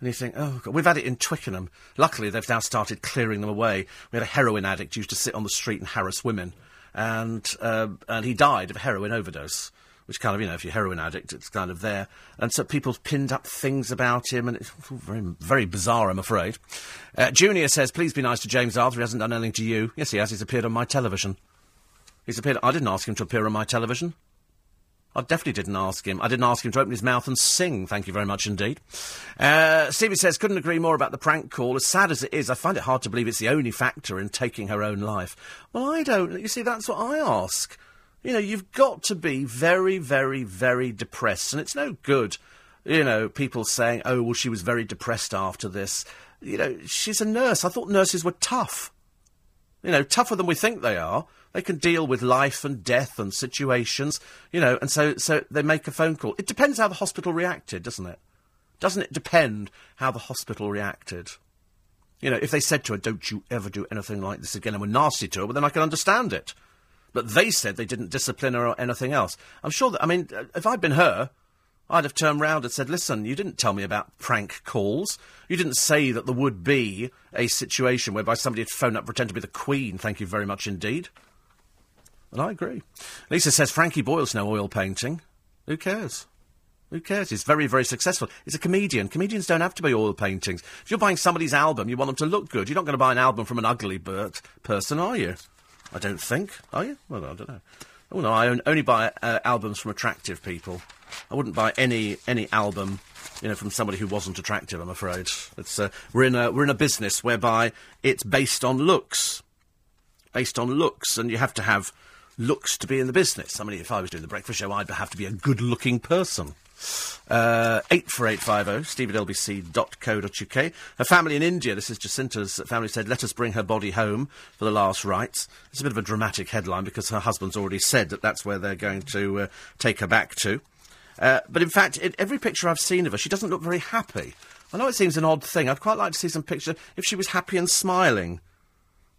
And you think, oh, God. we've had it in Twickenham. Luckily, they've now started clearing them away. We had a heroin addict who used to sit on the street and harass women, and uh, and he died of a heroin overdose. Which kind of, you know, if you're a heroin addict, it's kind of there. And so people pinned up things about him, and it's very, very bizarre, I'm afraid. Uh, Junior says, please be nice to James Arthur. He hasn't done anything to you. Yes, he has. He's appeared on my television. He's appeared. I didn't ask him to appear on my television. I definitely didn't ask him. I didn't ask him to open his mouth and sing. Thank you very much indeed. Uh, Stevie says, couldn't agree more about the prank call. As sad as it is, I find it hard to believe it's the only factor in taking her own life. Well, I don't. You see, that's what I ask. You know, you've got to be very, very, very depressed. And it's no good, you know, people saying, oh, well, she was very depressed after this. You know, she's a nurse. I thought nurses were tough. You know, tougher than we think they are. They can deal with life and death and situations, you know, and so, so they make a phone call. It depends how the hospital reacted, doesn't it? Doesn't it depend how the hospital reacted? You know, if they said to her, don't you ever do anything like this again, and were nasty to her, well, then I can understand it. But they said they didn't discipline her or anything else. I'm sure that, I mean, uh, if I'd been her, I'd have turned round and said, listen, you didn't tell me about prank calls. You didn't say that there would be a situation whereby somebody had phoned up, pretend to be the Queen. Thank you very much indeed. And I agree. Lisa says Frankie Boyle's no oil painting. Who cares? Who cares? He's very, very successful. He's a comedian. Comedians don't have to be oil paintings. If you're buying somebody's album, you want them to look good. You're not going to buy an album from an ugly Bert person, are you? I don't think. Are you? Well, I don't know. Oh no, I only buy uh, albums from attractive people. I wouldn't buy any any album, you know, from somebody who wasn't attractive. I'm afraid. It's uh, we're in a we're in a business whereby it's based on looks, based on looks, and you have to have looks to be in the business. I mean, if I was doing the breakfast show, I'd have to be a good-looking person. Uh, 84850, steve at lbc.co.uk. Her family in India, this is Jacintha's family, said, let us bring her body home for the last rites. It's a bit of a dramatic headline because her husband's already said that that's where they're going to uh, take her back to. Uh, but in fact, every picture I've seen of her, she doesn't look very happy. I know it seems an odd thing. I'd quite like to see some pictures if she was happy and smiling.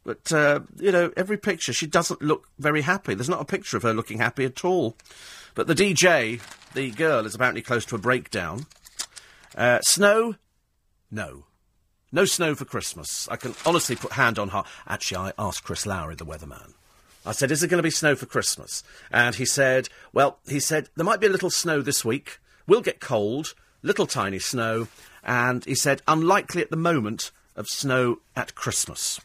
But, uh, you know, every picture, she doesn't look very happy. There's not a picture of her looking happy at all. But the DJ, the girl, is apparently close to a breakdown. Uh, snow? No. No snow for Christmas. I can honestly put hand on heart. Actually, I asked Chris Lowry, the weatherman. I said, is it going to be snow for Christmas? And he said, well, he said, there might be a little snow this week. We'll get cold, little tiny snow. And he said, unlikely at the moment of snow at Christmas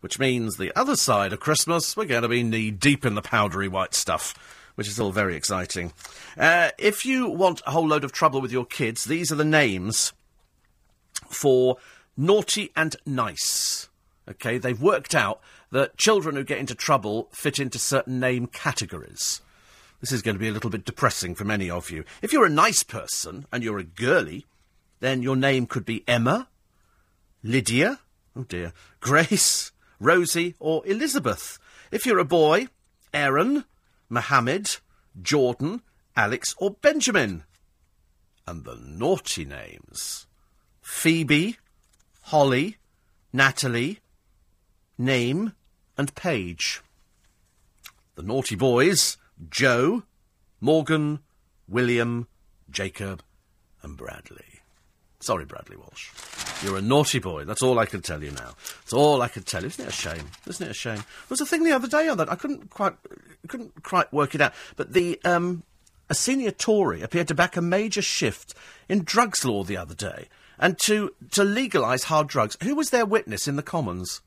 which means the other side of Christmas, we're going to be knee deep in the powdery white stuff, which is all very exciting. Uh, if you want a whole load of trouble with your kids, these are the names for naughty and nice. Okay, they've worked out that children who get into trouble fit into certain name categories. This is going to be a little bit depressing for many of you. If you're a nice person and you're a girly, then your name could be Emma, Lydia, oh dear, Grace, Rosie, or Elizabeth. If you're a boy, Aaron, Mohammed, Jordan, Alex, or Benjamin. And the naughty names Phoebe, Holly, Natalie, Name, and Paige. The naughty boys Joe, Morgan, William, Jacob, and Bradley. Sorry, Bradley Walsh. You're a naughty boy. That's all I can tell you now. That's all I can tell you. Isn't it a shame? Isn't it a shame? There was a thing the other day on that. I couldn't quite, couldn't quite work it out. But the, um, a senior Tory appeared to back a major shift in drugs law the other day and to, to legalise hard drugs. Who was their witness in the Commons?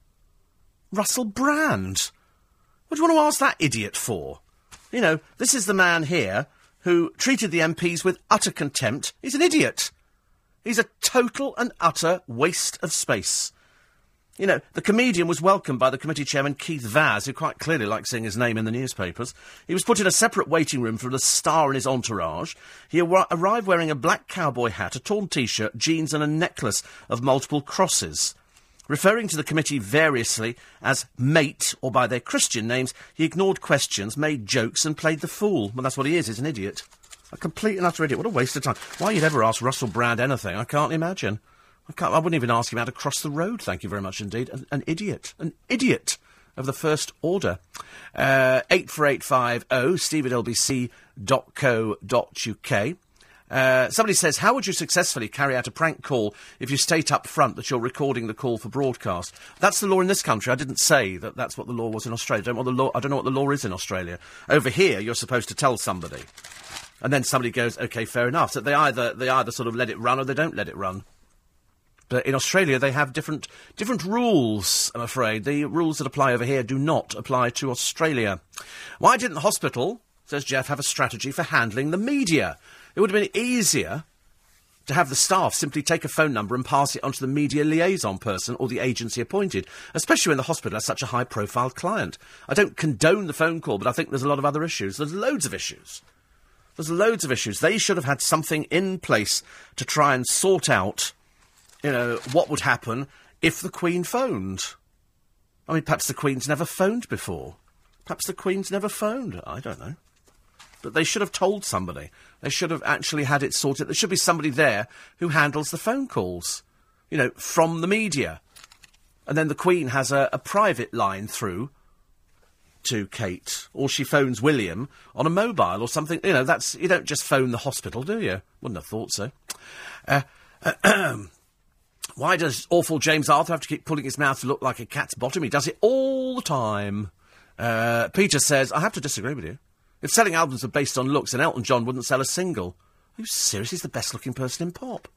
Russell Brand. What do you want to ask that idiot for? You know, this is the man here who treated the MPs with utter contempt. He's an idiot. He's a total and utter waste of space. You know, the comedian was welcomed by the committee chairman Keith Vaz, who quite clearly liked seeing his name in the newspapers. He was put in a separate waiting room from the star and his entourage. He ar- arrived wearing a black cowboy hat, a torn t-shirt, jeans and a necklace of multiple crosses. Referring to the committee variously as mate or by their Christian names, he ignored questions, made jokes and played the fool. Well, that's what he is, he's an idiot. A complete and utter idiot. What a waste of time. Why you'd ever ask Russell Brand anything, I can't imagine. I, can't, I wouldn't even ask him how to cross the road, thank you very much indeed. An, an idiot. An idiot of the first order. Uh, 84850 steve at lbc.co.uk. Uh, somebody says, How would you successfully carry out a prank call if you state up front that you're recording the call for broadcast? That's the law in this country. I didn't say that that's what the law was in Australia. I don't, the law, I don't know what the law is in Australia. Over here, you're supposed to tell somebody. And then somebody goes, OK, fair enough. So they either, they either sort of let it run or they don't let it run. But in Australia, they have different, different rules, I'm afraid. The rules that apply over here do not apply to Australia. Why didn't the hospital, says Jeff, have a strategy for handling the media? It would have been easier to have the staff simply take a phone number and pass it on to the media liaison person or the agency appointed, especially when the hospital has such a high profile client. I don't condone the phone call, but I think there's a lot of other issues. There's loads of issues. There's loads of issues. They should have had something in place to try and sort out, you know, what would happen if the Queen phoned. I mean, perhaps the Queen's never phoned before. Perhaps the Queen's never phoned. I don't know. But they should have told somebody. They should have actually had it sorted. There should be somebody there who handles the phone calls, you know, from the media. And then the Queen has a, a private line through to Kate, or she phones William on a mobile or something. You know, that's you don't just phone the hospital, do you? Wouldn't have thought so. Uh, why does awful James Arthur have to keep pulling his mouth to look like a cat's bottom? He does it all the time. Uh, Peter says, I have to disagree with you. If selling albums were based on looks, then Elton John wouldn't sell a single. Are you serious? He's the best looking person in pop.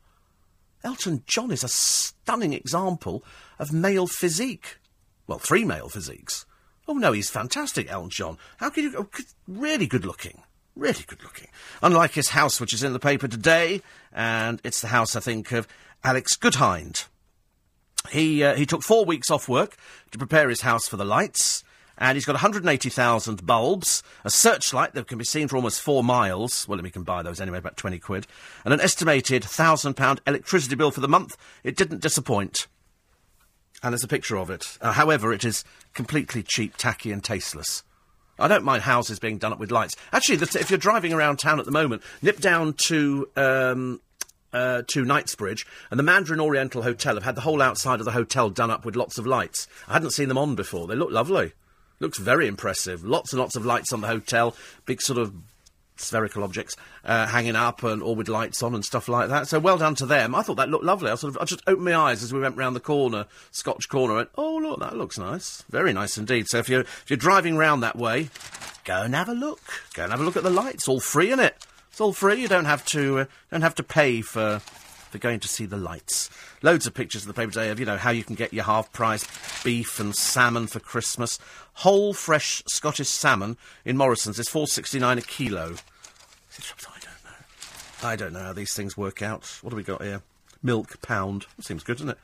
Elton John is a stunning example of male physique. Well, three male physiques. Oh no, he's fantastic, Elton John. How can you? Oh, really good looking. Really good looking. Unlike his house, which is in the paper today, and it's the house, I think, of Alex Goodhind. He uh, he took four weeks off work to prepare his house for the lights and he's got 180,000 bulbs, a searchlight that can be seen for almost four miles. Well, we can buy those anyway, about 20 quid, and an estimated £1,000 electricity bill for the month. It didn't disappoint. And there's a picture of it. Uh, however, it is completely cheap, tacky, and tasteless. I don't mind houses being done up with lights. Actually, if you're driving around town at the moment, nip down to um, uh, to Knightsbridge, and the Mandarin Oriental Hotel have had the whole outside of the hotel done up with lots of lights. I hadn't seen them on before. They look lovely. Looks very impressive. Lots and lots of lights on the hotel. Big sort of spherical objects uh, hanging up and all with lights on and stuff like that. So well done to them. I thought that looked lovely. I sort of I just opened my eyes as we went round the corner, Scotch corner, and oh look, that looks nice. Very nice indeed. So if you're if you're driving round that way, go and have a look. Go and have a look at the lights. All free in it. It's all free. You don't have to uh, don't have to pay for for going to see the lights. Loads of pictures of the paper today of, you know, how you can get your half price beef and salmon for Christmas. Whole fresh Scottish salmon in Morrison's is four sixty nine a kilo. I don't know. I don't know how these things work out. What have we got here? Milk pound. Seems good, doesn't it?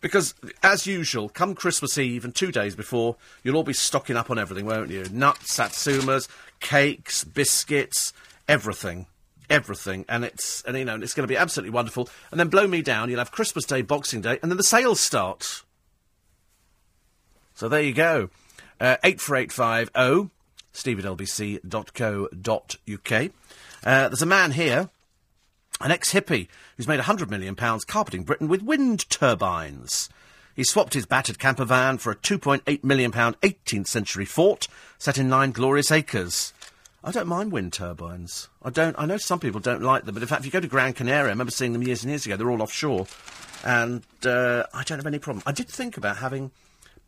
Because, as usual, come Christmas Eve and two days before, you'll all be stocking up on everything, won't you? Nuts, satsumas, cakes, biscuits, everything everything, and it's and you know it's going to be absolutely wonderful. And then blow me down. You'll have Christmas Day, Boxing Day, and then the sales start. So there you go. Uh, eight four eight five zero. Oh, Steve at lbc.co.uk. Uh, there's a man here, an ex-hippie, who's made £100 million carpeting Britain with wind turbines. He swapped his battered camper van for a £2.8 million 18th century fort set in nine glorious acres. I don't mind wind turbines. I don't. I know some people don't like them, but in fact, if you go to Gran Canaria, I remember seeing them years and years ago. They're all offshore, and uh, I don't have any problem. I did think about having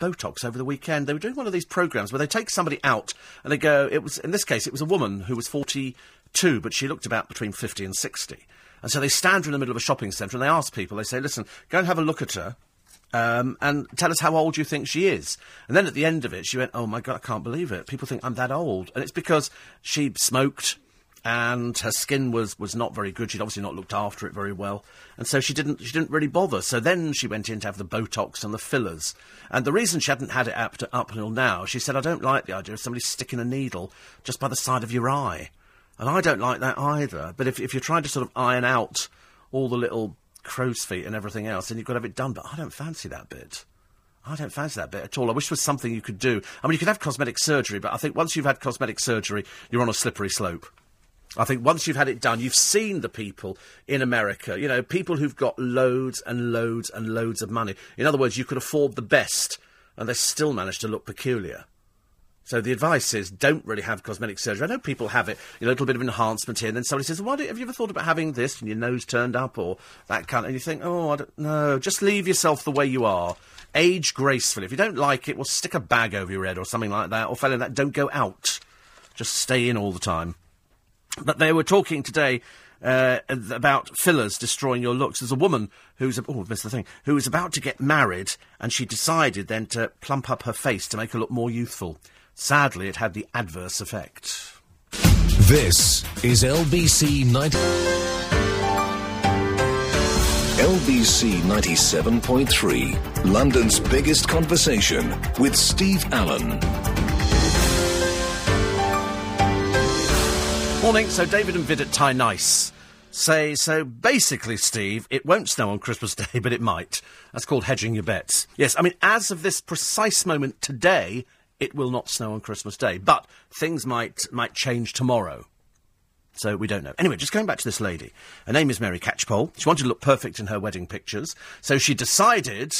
Botox over the weekend. They were doing one of these programs where they take somebody out and they go. It was in this case, it was a woman who was forty-two, but she looked about between fifty and sixty. And so they stand her in the middle of a shopping centre and they ask people. They say, "Listen, go and have a look at her." Um, and tell us how old you think she is. And then at the end of it, she went, Oh my God, I can't believe it. People think I'm that old. And it's because she smoked and her skin was, was not very good. She'd obviously not looked after it very well, and so she didn't she didn't really bother. So then she went in to have the Botox and the fillers. And the reason she hadn't had it up, to, up until now, she said, "I don't like the idea of somebody sticking a needle just by the side of your eye," and I don't like that either. But if if you're trying to sort of iron out all the little crow's feet and everything else, and you've got to have it done. But I don't fancy that bit. I don't fancy that bit at all. I wish there was something you could do. I mean, you could have cosmetic surgery, but I think once you've had cosmetic surgery, you're on a slippery slope. I think once you've had it done, you've seen the people in America, you know, people who've got loads and loads and loads of money. In other words, you could afford the best, and they still manage to look peculiar. So the advice is don't really have cosmetic surgery. I know people have it, a little bit of enhancement here, and then somebody says, "Why do, have you ever thought about having this?" And your nose turned up or that kind, of, and you think, "Oh, I don't know." Just leave yourself the way you are. Age gracefully. If you don't like it, well, stick a bag over your head or something like that. Or failing that, don't go out. Just stay in all the time. But they were talking today uh, about fillers destroying your looks. There's a woman who's oh, missed the thing who was about to get married, and she decided then to plump up her face to make her look more youthful. Sadly, it had the adverse effect. This is LBC 90. LBC 97.3, London's biggest conversation with Steve Allen. Morning. So David and Vid at Ty Nice say, so basically, Steve, it won't snow on Christmas Day, but it might. That's called hedging your bets. Yes, I mean, as of this precise moment today, it will not snow on Christmas Day, but things might, might change tomorrow. So we don't know. Anyway, just going back to this lady. Her name is Mary Catchpole. She wanted to look perfect in her wedding pictures. So she decided,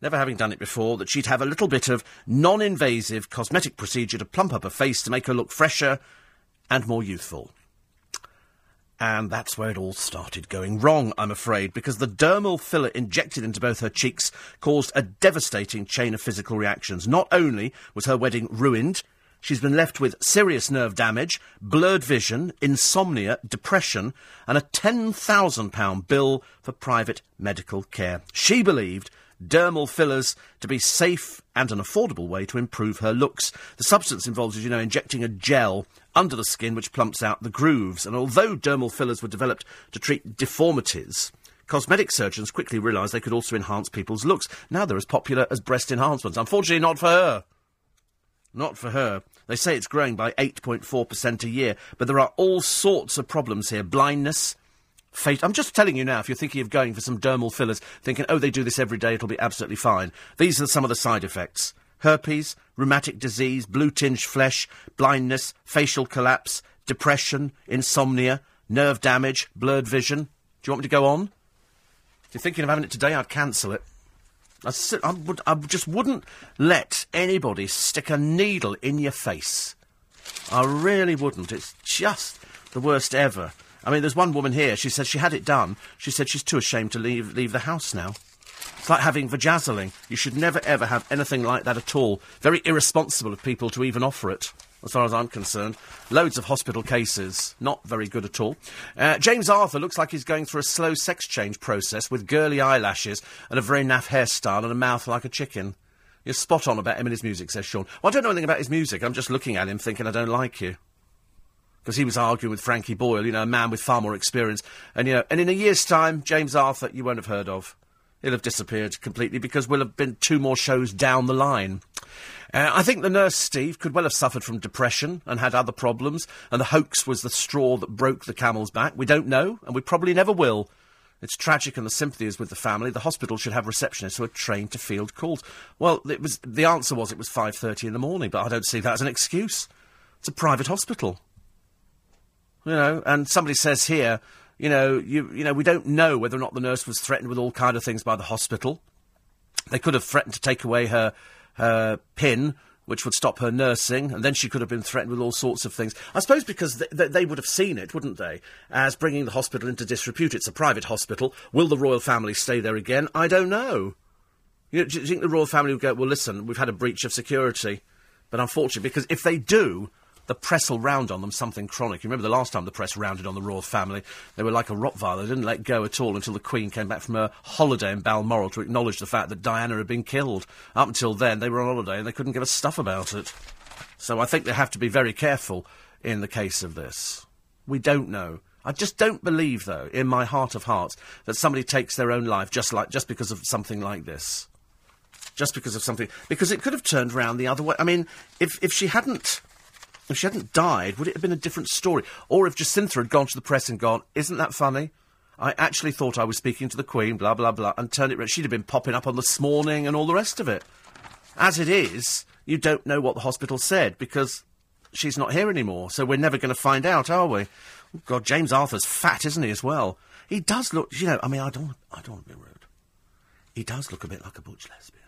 never having done it before, that she'd have a little bit of non invasive cosmetic procedure to plump up her face to make her look fresher and more youthful. And that's where it all started going wrong, I'm afraid, because the dermal filler injected into both her cheeks caused a devastating chain of physical reactions. Not only was her wedding ruined, she's been left with serious nerve damage, blurred vision, insomnia, depression, and a £10,000 bill for private medical care. She believed dermal fillers to be safe and an affordable way to improve her looks. The substance involves, as you know, injecting a gel under the skin which plumps out the grooves. And although dermal fillers were developed to treat deformities, cosmetic surgeons quickly realised they could also enhance people's looks. Now they're as popular as breast enhancements. Unfortunately, not for her. Not for her. They say it's growing by 8.4% a year, but there are all sorts of problems here. Blindness, fate. I'm just telling you now, if you're thinking of going for some dermal fillers, thinking, oh, they do this every day, it'll be absolutely fine. These are some of the side effects herpes, rheumatic disease, blue tinged flesh, blindness, facial collapse, depression, insomnia, nerve damage, blurred vision. Do you want me to go on? If you're thinking of having it today, I'd cancel it. I, I, would, I just wouldn't let anybody stick a needle in your face. I really wouldn't. It's just the worst ever. I mean, there's one woman here. She said she had it done. She said she's too ashamed to leave leave the house now. It's like having vajazzling. You should never ever have anything like that at all. Very irresponsible of people to even offer it, as far as I'm concerned. Loads of hospital cases, not very good at all. Uh, James Arthur looks like he's going through a slow sex change process with girly eyelashes and a very naff hairstyle and a mouth like a chicken. You're spot on about him and his music, says Sean. Well, I don't know anything about his music. I'm just looking at him thinking I don't like you because he was arguing with Frankie Boyle, you know, a man with far more experience. And, you know, and in a year's time, James Arthur, you won't have heard of. He'll have disappeared completely because we'll have been two more shows down the line. Uh, I think the nurse, Steve, could well have suffered from depression and had other problems, and the hoax was the straw that broke the camel's back. We don't know, and we probably never will. It's tragic, and the sympathy is with the family. The hospital should have receptionists who are trained to field calls. Well, it was the answer was it was five thirty in the morning, but I don't see that as an excuse. It's a private hospital. You know, and somebody says here, you know, you, you know, we don't know whether or not the nurse was threatened with all kind of things by the hospital. They could have threatened to take away her, her pin, which would stop her nursing, and then she could have been threatened with all sorts of things. I suppose because th- th- they would have seen it, wouldn't they, as bringing the hospital into disrepute. It's a private hospital. Will the royal family stay there again? I don't know. You know do you think the royal family would go, well, listen, we've had a breach of security? But unfortunately, because if they do, the press will round on them something chronic. You remember the last time the press rounded on the royal family? They were like a Rottweiler. They didn't let go at all until the Queen came back from her holiday in Balmoral to acknowledge the fact that Diana had been killed. Up until then, they were on holiday and they couldn't give a stuff about it. So I think they have to be very careful in the case of this. We don't know. I just don't believe, though, in my heart of hearts, that somebody takes their own life just like just because of something like this. Just because of something, because it could have turned round the other way. I mean, if if she hadn't, if she hadn't died, would it have been a different story? Or if Jacintha had gone to the press and gone, "Isn't that funny? I actually thought I was speaking to the Queen, blah blah blah," and turned it round. She'd have been popping up on this morning and all the rest of it. As it is, you don't know what the hospital said because she's not here anymore. So we're never going to find out, are we? God, James Arthur's fat, isn't he, as well? He does look, you know, I mean, I don't, I don't want to be rude. He does look a bit like a butch lesbian.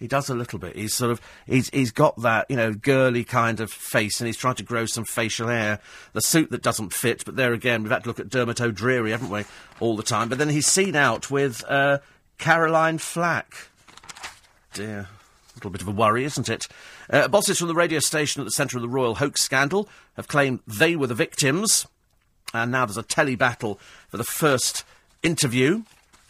He does a little bit. He's sort of, he's, he's got that, you know, girly kind of face and he's trying to grow some facial hair. The suit that doesn't fit, but there again, we've had to look at Dermot O'Dreary, haven't we, all the time. But then he's seen out with, uh, Caroline Flack. Dear. A little bit of a worry, isn't it? Uh, bosses from the radio station at the centre of the royal hoax scandal have claimed they were the victims. And now there's a telly battle for the first interview,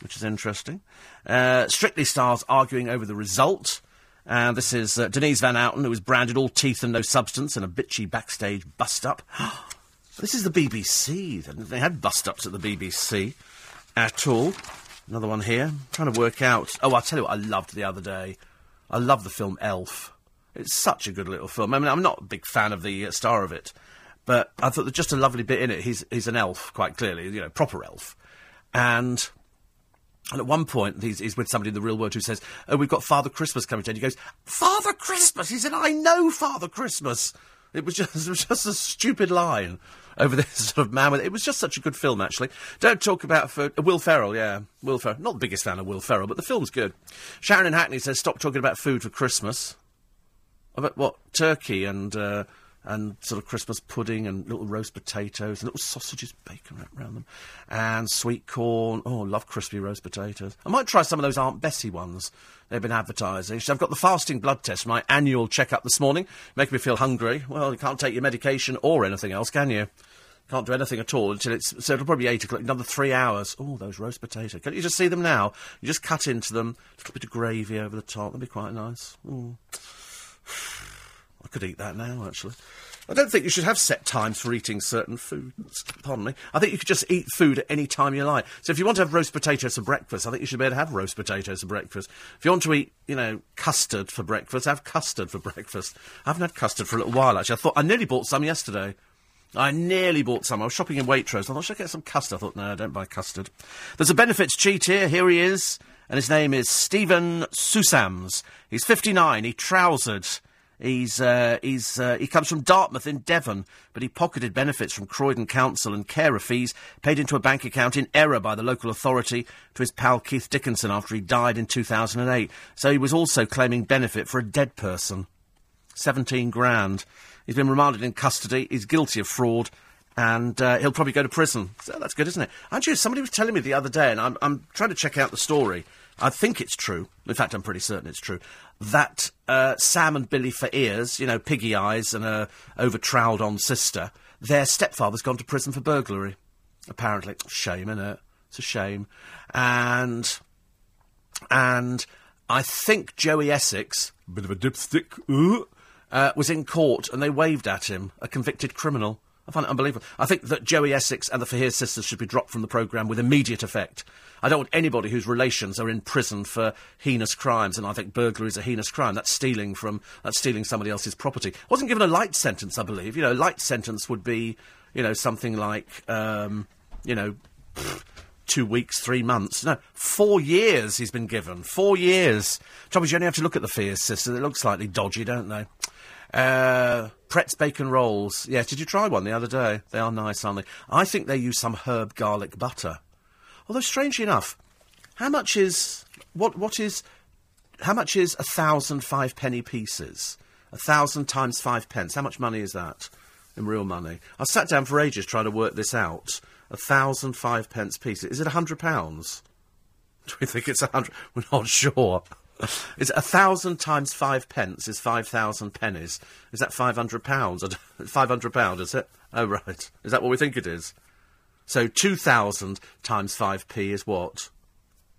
which is interesting. Uh, Strictly stars arguing over the result. And this is uh, Denise Van Outen, who was branded all teeth and no substance in a bitchy backstage bust up. this is the BBC. They had bust ups at the BBC at all. Another one here. I'm trying to work out. Oh, I'll tell you what I loved the other day. I love the film Elf. It's such a good little film. I mean, I'm not a big fan of the uh, star of it, but I thought there's just a lovely bit in it. He's he's an elf, quite clearly, you know, proper elf, and. And at one point, he's, he's with somebody in the real world who says, "Oh, we've got Father Christmas coming to." He goes, "Father Christmas?" He said, "I know Father Christmas." It was just, it was just a stupid line over this sort of man with it. was just such a good film, actually. Don't talk about food. Uh, Will Ferrell, yeah, Will Ferrell. Not the biggest fan of Will Ferrell, but the film's good. Sharon in Hackney says, "Stop talking about food for Christmas." About what turkey and uh, and sort of Christmas pudding and little roast potatoes and little sausages, bacon wrapped around them, and sweet corn. Oh, love crispy roast potatoes. I might try some of those Aunt Bessie ones they've been advertising. I've got the fasting blood test, my annual checkup this morning, making me feel hungry. Well, you can't take your medication or anything else, can you? Can't do anything at all until it's so it'll probably be eight o'clock. Another three hours. Oh, those roast potatoes! Can't you just see them now? You just cut into them, a little bit of gravy over the top. That'd be quite nice. Ooh. Could eat that now, actually. I don't think you should have set times for eating certain foods. Pardon me. I think you could just eat food at any time you like. So if you want to have roast potatoes for breakfast, I think you should be able to have roast potatoes for breakfast. If you want to eat, you know, custard for breakfast, have custard for breakfast. I haven't had custard for a little while, actually. I thought I nearly bought some yesterday. I nearly bought some. I was shopping in Waitrose. I thought, should I get some custard? I thought, no, I don't buy custard. There's a benefits cheat here. Here he is. And his name is Stephen Susams. He's 59. He trousered He's, uh, he's, uh, he comes from Dartmouth in Devon, but he pocketed benefits from Croydon Council and carer fees paid into a bank account in error by the local authority to his pal Keith Dickinson after he died in 2008. So he was also claiming benefit for a dead person. 17 grand. He's been remanded in custody. He's guilty of fraud. And uh, he'll probably go to prison. So that's good, isn't it? Actually, somebody was telling me the other day, and I'm, I'm trying to check out the story. I think it's true. In fact, I'm pretty certain it's true that uh, Sam and Billie Faiers, you know, piggy eyes and a over troweled on sister, their stepfather's gone to prison for burglary. Apparently, shame, innit? It's a shame. And and I think Joey Essex, bit of a dipstick, uh, was in court and they waved at him, a convicted criminal. I find it unbelievable. I think that Joey Essex and the Faiers sisters should be dropped from the programme with immediate effect. I don't want anybody whose relations are in prison for heinous crimes, and I think burglary is a heinous crime. That's stealing from that's stealing somebody else's property. Wasn't given a light sentence, I believe. You know, light sentence would be, you know, something like, um, you know. two weeks, three months. No, four years he's been given. Four years. Trouble is, you only have to look at the Faiers sisters. They look slightly dodgy, don't they? Uh, Pret's bacon rolls. Yeah, did you try one the other day? They are nice, aren't they? I think they use some herb garlic butter. Although, strangely enough, how much is what? What is? How much is a thousand five penny pieces? A thousand times five pence. How much money is that in real money? I sat down for ages trying to work this out. A thousand five pence pieces. Is it a hundred pounds? Do we think it's a hundred? We're not sure. Is a thousand times five pence is five thousand pennies? Is that five hundred pounds? Five hundred pound, is it? Oh right. Is that what we think it is? So two thousand times five p is what?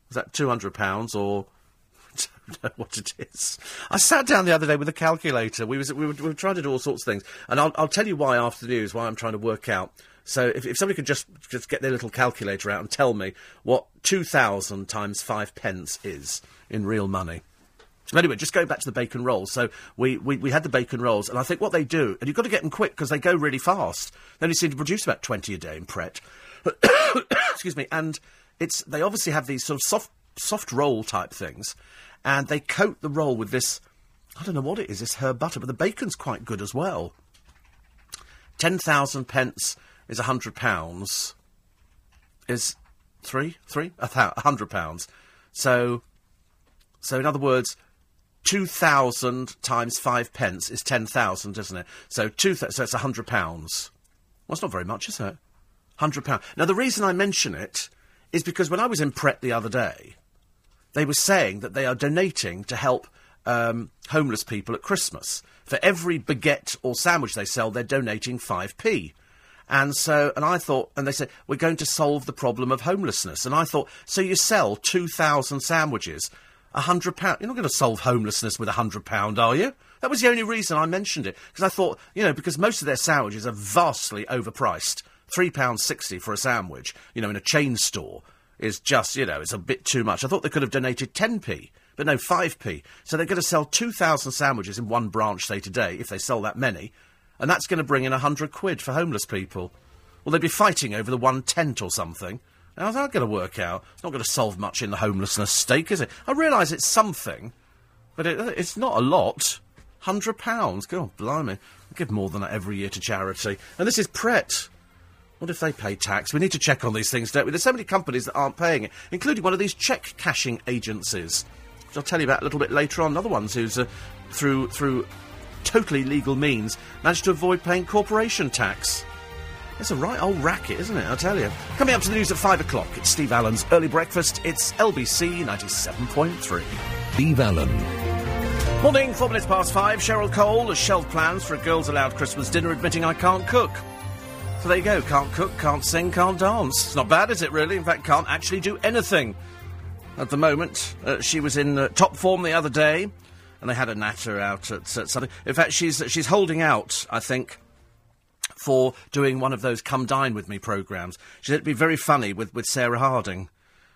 Is that two hundred pounds or? Don't know what it is. I sat down the other day with a calculator. We was we were, we were trying to do all sorts of things, and I'll, I'll tell you why after the news. Why I'm trying to work out So if, if somebody could just just get their little calculator out and tell me what two thousand times five pence is in real money. Anyway, just going back to the bacon rolls. So we, we, we had the bacon rolls, and I think what they do, and you've got to get them quick because they go really fast. They only seem to produce about 20 a day in Pret. Excuse me. And it's they obviously have these sort of soft soft roll type things, and they coat the roll with this. I don't know what it is. This herb butter, but the bacon's quite good as well. Ten thousand pence is a hundred pounds. Is three three a thou- a hundred pounds. So, so in other words, two thousand times five pence is ten thousand, isn't it? So two, th- so it's a hundred pounds. Well, it's not very much, is it? Hundred pounds. Now the reason I mention it is because when I was in Pret the other day, they were saying that they are donating to help um, homeless people at Christmas. For every baguette or sandwich they sell, they're donating 5p. And so, and I thought, and they said, we're going to solve the problem of homelessness. And I thought, so you sell 2,000 sandwiches, a hundred pound. You're not going to solve homelessness with a hundred pound, are you? That was the only reason I mentioned it. Because I thought, you know, because most of their sandwiches are vastly overpriced. £3.60 for a sandwich, you know, in a chain store is just, you know, it's a bit too much. I thought they could have donated 10p, but no, 5p. So they're going to sell 2,000 sandwiches in one branch, say, today, if they sell that many. And that's going to bring in a 100 quid for homeless people. Well, they'd be fighting over the one tent or something. How's that going to work out? It's not going to solve much in the homelessness stake, is it? I realise it's something, but it, it's not a lot. Hundred pounds. God, blimey. I give more than that every year to charity. And this is Pret. What if they pay tax? We need to check on these things, don't we? There's so many companies that aren't paying it, including one of these cheque cashing agencies, which I'll tell you about a little bit later on. Another ones who's uh, through through totally legal means managed to avoid paying corporation tax. It's a right old racket, isn't it? I'll tell you. Coming up to the news at five o'clock, it's Steve Allen's early breakfast. It's LBC ninety-seven point three. Steve Allen. Morning, four minutes past five. Cheryl Cole has shelved plans for a girls' allowed Christmas dinner, admitting I can't cook. So there you go. Can't cook, can't sing, can't dance. It's not bad, is it, really? In fact, can't actually do anything at the moment. Uh, she was in uh, top form the other day, and they had a natter out at, at something. In fact, she's, she's holding out, I think, for doing one of those come dine with me programmes. She said it'd be very funny with, with Sarah Harding.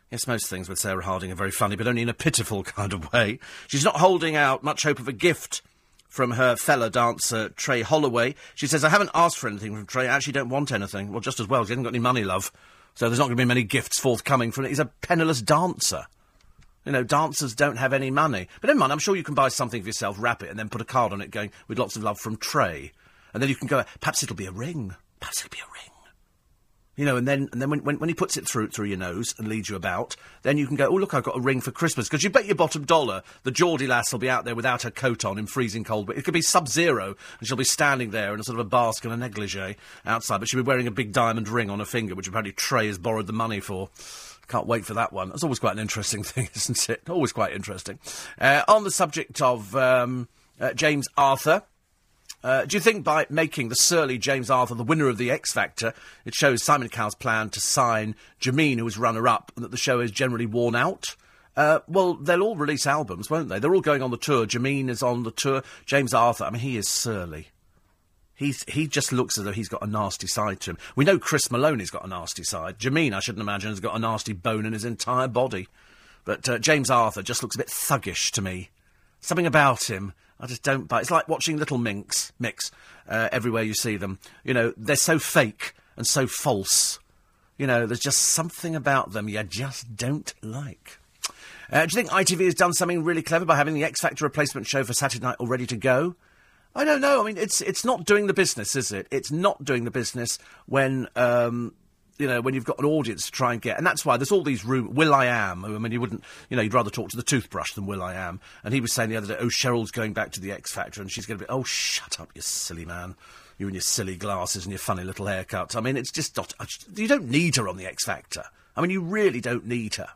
Yes, most things with Sarah Harding are very funny, but only in a pitiful kind of way. She's not holding out much hope of a gift from her fellow dancer, Tre Holloway. She says, I haven't asked for anything from Tre. I actually don't want anything. Well, just as well, She hasn't got any money, love. So there's not going to be many gifts forthcoming from it. He's a penniless dancer. You know, dancers don't have any money. But never mind, I'm sure you can buy something for yourself, wrap it, and then put a card on it going, with lots of love from Tre. And then you can go, perhaps it'll be a ring. Perhaps it'll be a ring. You know, and then and then when, when, when he puts it through through your nose and leads you about, then you can go, oh look, I've got a ring for Christmas. Because you bet your bottom dollar the Geordie lass will be out there without her coat on in freezing cold. But it could be sub-zero, and she'll be standing there in a sort of a basque and a negligee outside. But she'll be wearing a big diamond ring on her finger, which apparently Tre has borrowed the money for. Can't wait for that one. That's always quite an interesting thing, isn't it? Always quite interesting. Uh, on the subject of um, uh, James Arthur. Uh, do you think by making the surly James Arthur the winner of the X Factor, it shows Simon Cowell's plan to sign Jahmene, who was runner up, and that the show is generally worn out? Uh, well, they'll all release albums, won't they? They're all going on the tour. Jahmene is on the tour. James Arthur, I mean, he is surly. He's, he just looks as though he's got a nasty side to him. We know Chris Maloney's got a nasty side. Jahmene, I shouldn't imagine, has got a nasty bone in his entire body. But uh, James Arthur just looks a bit thuggish to me. Something about him I just don't buy. It's like watching little minks mix uh, everywhere you see them. You know, they're so fake and so false. You know, there's just something about them you just don't like. Uh, do you think ITV has done something really clever by having the X Factor replacement show for Saturday night all ready to go? I don't know. I mean, it's it's not doing the business, is it? It's not doing the business when um, you know, when you've got an audience to try and get, and that's why there's all these rumours. Will I Am, I mean, you wouldn't, you know, you'd rather talk to the toothbrush than Will I Am. And he was saying the other day, oh, Cheryl's going back to the X Factor, and she's going to be, oh, shut up, you silly man. You and your silly glasses and your funny little haircut. I mean, it's just not, you don't need her on the X Factor. I mean, you really don't need her.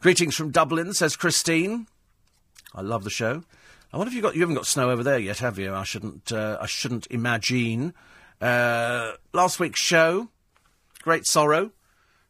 Greetings from Dublin, says Christine. I love the show. I wonder if you got, you haven't got snow over there yet, have you? I shouldn't, uh, I shouldn't imagine. Uh, last week's show, great sorrow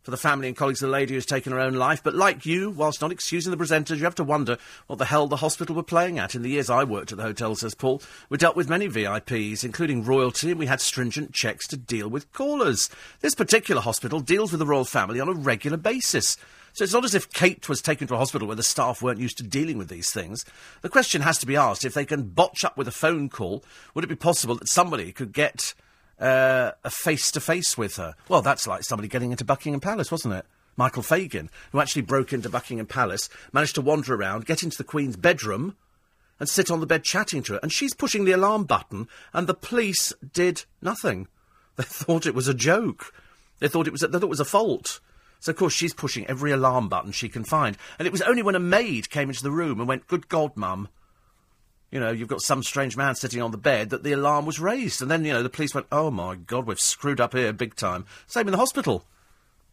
for the family and colleagues of the lady who's taken her own life. But like you, whilst not excusing the presenters, you have to wonder what the hell the hospital were playing at. In the years I worked at the hotel, says Paul, we dealt with many VIPs, including royalty, and we had stringent checks to deal with callers. This particular hospital deals with the royal family on a regular basis. So it's not as if Kate was taken to a hospital where the staff weren't used to dealing with these things. The question has to be asked if they can botch up with a phone call, would it be possible that somebody could get uh, a face to face with her. Well, that's like somebody getting into Buckingham Palace, wasn't it? Michael Fagan, who actually broke into Buckingham Palace, managed to wander around, get into the Queen's bedroom, and sit on the bed chatting to her. And she's pushing the alarm button, and the police did nothing. They thought it was a joke. They thought it was a, they thought it was a fault. So of course she's pushing every alarm button she can find. And it was only when a maid came into the room and went, "Good God, Mum," you know, you've got some strange man sitting on the bed, that the alarm was raised. And then, you know, the police went, oh my God, we've screwed up here big time. Same in the hospital.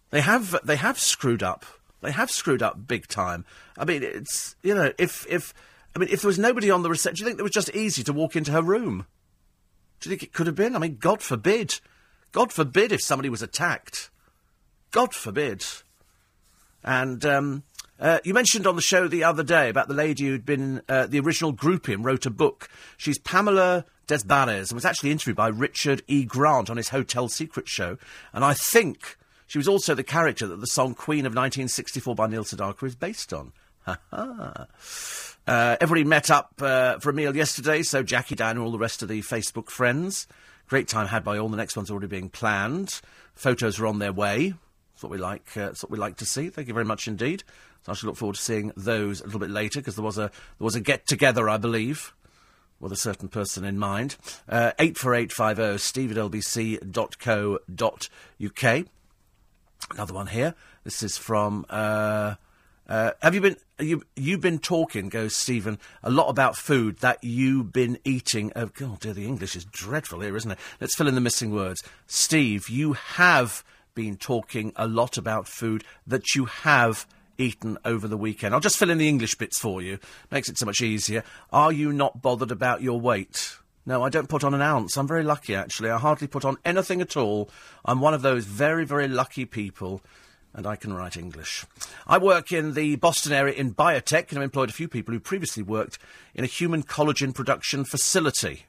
They have, they have screwed up. They have screwed up big time. I mean, it's, you know, if, if, I mean, if there was nobody on the reception, do you think it was just easy to walk into her room? Do you think it could have been? I mean, God forbid. God forbid if somebody was attacked. God forbid. And, um, uh, you mentioned on the show the other day about the lady who'd been uh, the original grouping, wrote a book. She's Pamela Des and was actually interviewed by Richard E. Grant on his Hotel Secret show. And I think she was also the character that the song Queen of 1964 by Neil Sedaka is based on. Ha ha. Uh, everybody met up uh, for a meal yesterday, so Jackie, Dan, and all the rest of the Facebook friends. Great time had by all. The next one's already being planned. Photos are on their way. That's what we like. Uh, that's what we like to see. Thank you very much indeed. So I shall look forward to seeing those a little bit later because there was a there was a get together, I believe, with a certain person in mind. Uh, eight four eight five zero steve at lbc.co.uk. Another one here. This is from. Uh, uh, have you been you you've been talking, goes Stephen, a lot about food that you've been eating? Oh God, dear, the English is dreadful here, isn't it? Let's fill in the missing words. Steve, you have been talking a lot about food that you have eaten over the weekend? I'll just fill in the English bits for you. Makes it so much easier. Are you not bothered about your weight? No, I don't put on an ounce. I'm very lucky, actually. I hardly put on anything at all. I'm one of those very, very lucky people, and I can write English. I work in the Boston area in biotech, and I've employed a few people who previously worked in a human collagen production facility.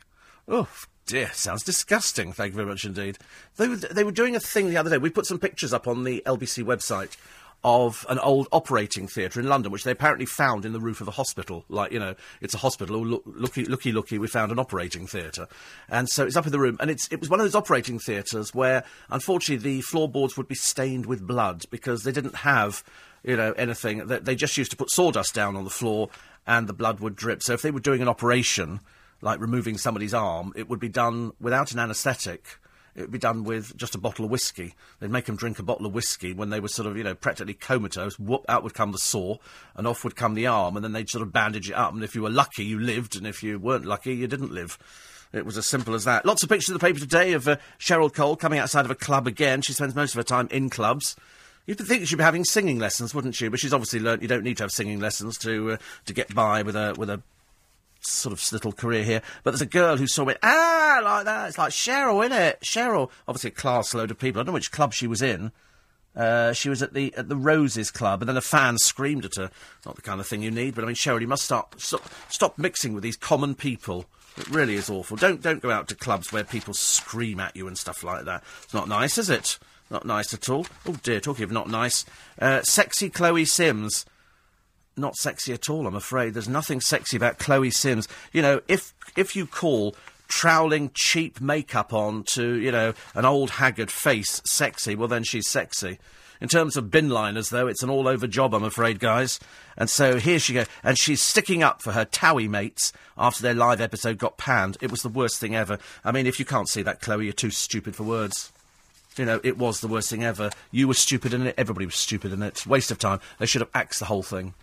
Oh, dear, sounds disgusting. Thank you very much indeed. They were, they were doing a thing the other day. We put some pictures up on the LBC website of an old operating theatre in London, which they apparently found in the roof of a hospital. Like, you know, it's a hospital. Look, looky, looky, looky, we found an operating theatre. And so it's up in the room. And it's, it was one of those operating theatres where, unfortunately, the floorboards would be stained with blood because they didn't have, you know, anything. They, they just used to put sawdust down on the floor and the blood would drip. So if they were doing an operation, like removing somebody's arm, it would be done without an anaesthetic it would be done with just a bottle of whiskey. They'd make them drink a bottle of whiskey when they were sort of, you know, practically comatose. Whoop, out would come the saw, and off would come the arm, and then they'd sort of bandage it up. And if you were lucky, you lived, and if you weren't lucky, you didn't live. It was as simple as that. Lots of pictures in the paper today of uh, Cheryl Cole coming outside of a club again. She spends most of her time in clubs. You'd think she'd be having singing lessons, wouldn't you? But she's obviously learnt you don't need to have singing lessons to uh, to get by with a with a sort of little career here. But there's a girl who saw me, ah, like that. It's like Cheryl, isn't it? Cheryl. Obviously, a class load of people. I don't know which club she was in. Uh, she was at the at the Roses Club, and then a fan screamed at her. Not the kind of thing you need, but I mean, Cheryl, you must stop stop, stop mixing with these common people. It really is awful. Don't don't go out to clubs where people scream at you and stuff like that. It's not nice, is it? Not nice at all. Oh dear, talking of not nice. Uh, sexy Chloe Sims not sexy at all, I'm afraid. There's nothing sexy about Chloe Sims. You know, if if you call troweling cheap makeup on to, you know, an old haggard face sexy, well then she's sexy. In terms of bin liners, though, it's an all over job, I'm afraid, guys. And so here she goes. And she's sticking up for her Towie mates after their live episode got panned. It was the worst thing ever. I mean, if you can't see that, Chloe, you're too stupid for words. You know, it was the worst thing ever. You were stupid in it, everybody was stupid in it. Waste of time. They should have axed the whole thing.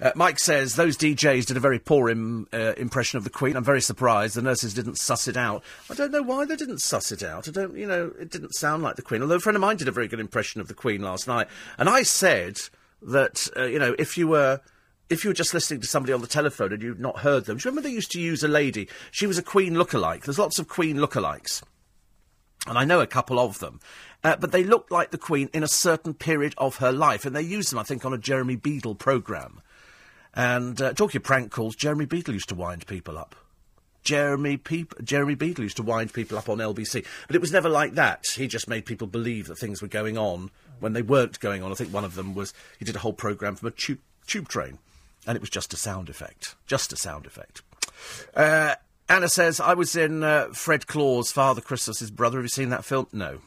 Uh, Mike says those DJs did a very poor Im, uh, impression of the Queen. I'm very surprised the nurses didn't suss it out. I don't know why they didn't suss it out. I don't, you know, it didn't sound like the Queen. Although a friend of mine did a very good impression of the Queen last night, and I said that uh, you know if you were if you were just listening to somebody on the telephone and you'd not heard them, do you remember they used to use a lady? She was a Queen lookalike. There's lots of Queen lookalikes. And I know a couple of them. uh, but they looked like the Queen in a certain period of her life, and they used them, I think, on a Jeremy Beadle programme. And uh, talking of prank calls, Jeremy Beadle used to wind people up. Jeremy, Peep- Jeremy Beadle used to wind people up on LBC. But it was never like that. He just made people believe that things were going on when they weren't going on. I think one of them was he did a whole programme from a tube, tube train. And it was just a sound effect. Just a sound effect. Uh, Anna says, I was in uh, Fred Claus, Father Christmas's brother. Have you seen that film? No.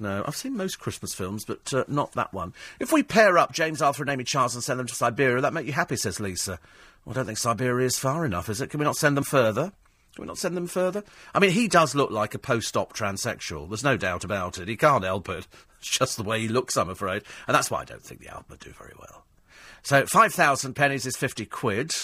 No, I've seen most Christmas films, but uh, not that one. If we pair up James Arthur and Amy Charles and send them to Siberia, that make you happy, says Lisa. Well, I don't think Siberia is far enough, is it? Can we not send them further? Can we not send them further? I mean, he does look like a post-op transsexual. There's no doubt about it. He can't help it. It's just the way he looks, I'm afraid. And that's why I don't think the album would do very well. So, 5,000 pennies is 50 quid.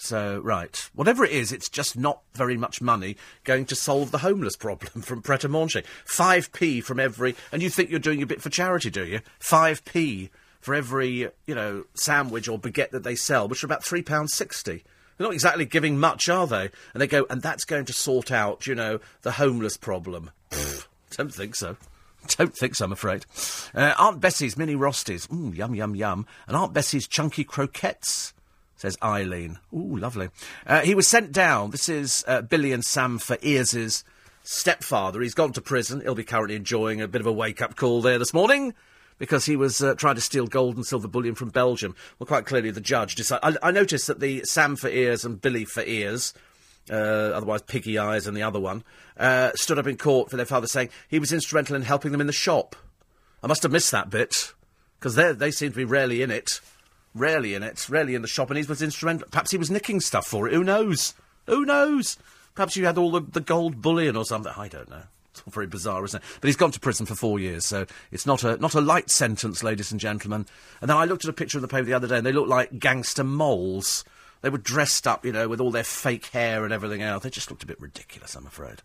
So, right. Whatever it is, it's just not very much money going to solve the homeless problem from Pret a Manger. 5p from every. And you think you're doing a bit for charity, do you? 5p for every, you know, sandwich or baguette that they sell, which are about £3.60. They're not exactly giving much, are they? And they go, and that's going to sort out, you know, the homeless problem. Pfft, don't think so. Don't think so, I'm afraid. Uh, Aunt Bessie's mini rosties. Ooh, yum, yum, yum. And Aunt Bessie's chunky croquettes says Eileen. Ooh, lovely. Uh, he was sent down. This is uh, Billie and Sam Faiers's stepfather. He's gone to prison. He'll be currently enjoying a bit of a wake-up call there this morning because he was uh, trying to steal gold and silver bullion from Belgium. Well, quite clearly the judge decided... I, I noticed that the Sam Faiers and Billie Faiers... Uh, otherwise Piggy Eyes and the other one, uh, stood up in court for their father saying he was instrumental in helping them in the shop. I must have missed that bit, because they seem to be rarely in it. Rarely in it, rarely in the shop, and he was instrumental. Perhaps he was nicking stuff for it. Who knows? Who knows? Perhaps you had all the, the gold bullion or something. I don't know. It's all very bizarre, isn't it? But he's gone to prison for four years, so it's not a not a light sentence, ladies and gentlemen. And then I looked at a picture of the paper the other day, and they looked like gangster moles. They were dressed up, you know, with all their fake hair and everything else. They just looked a bit ridiculous, I'm afraid.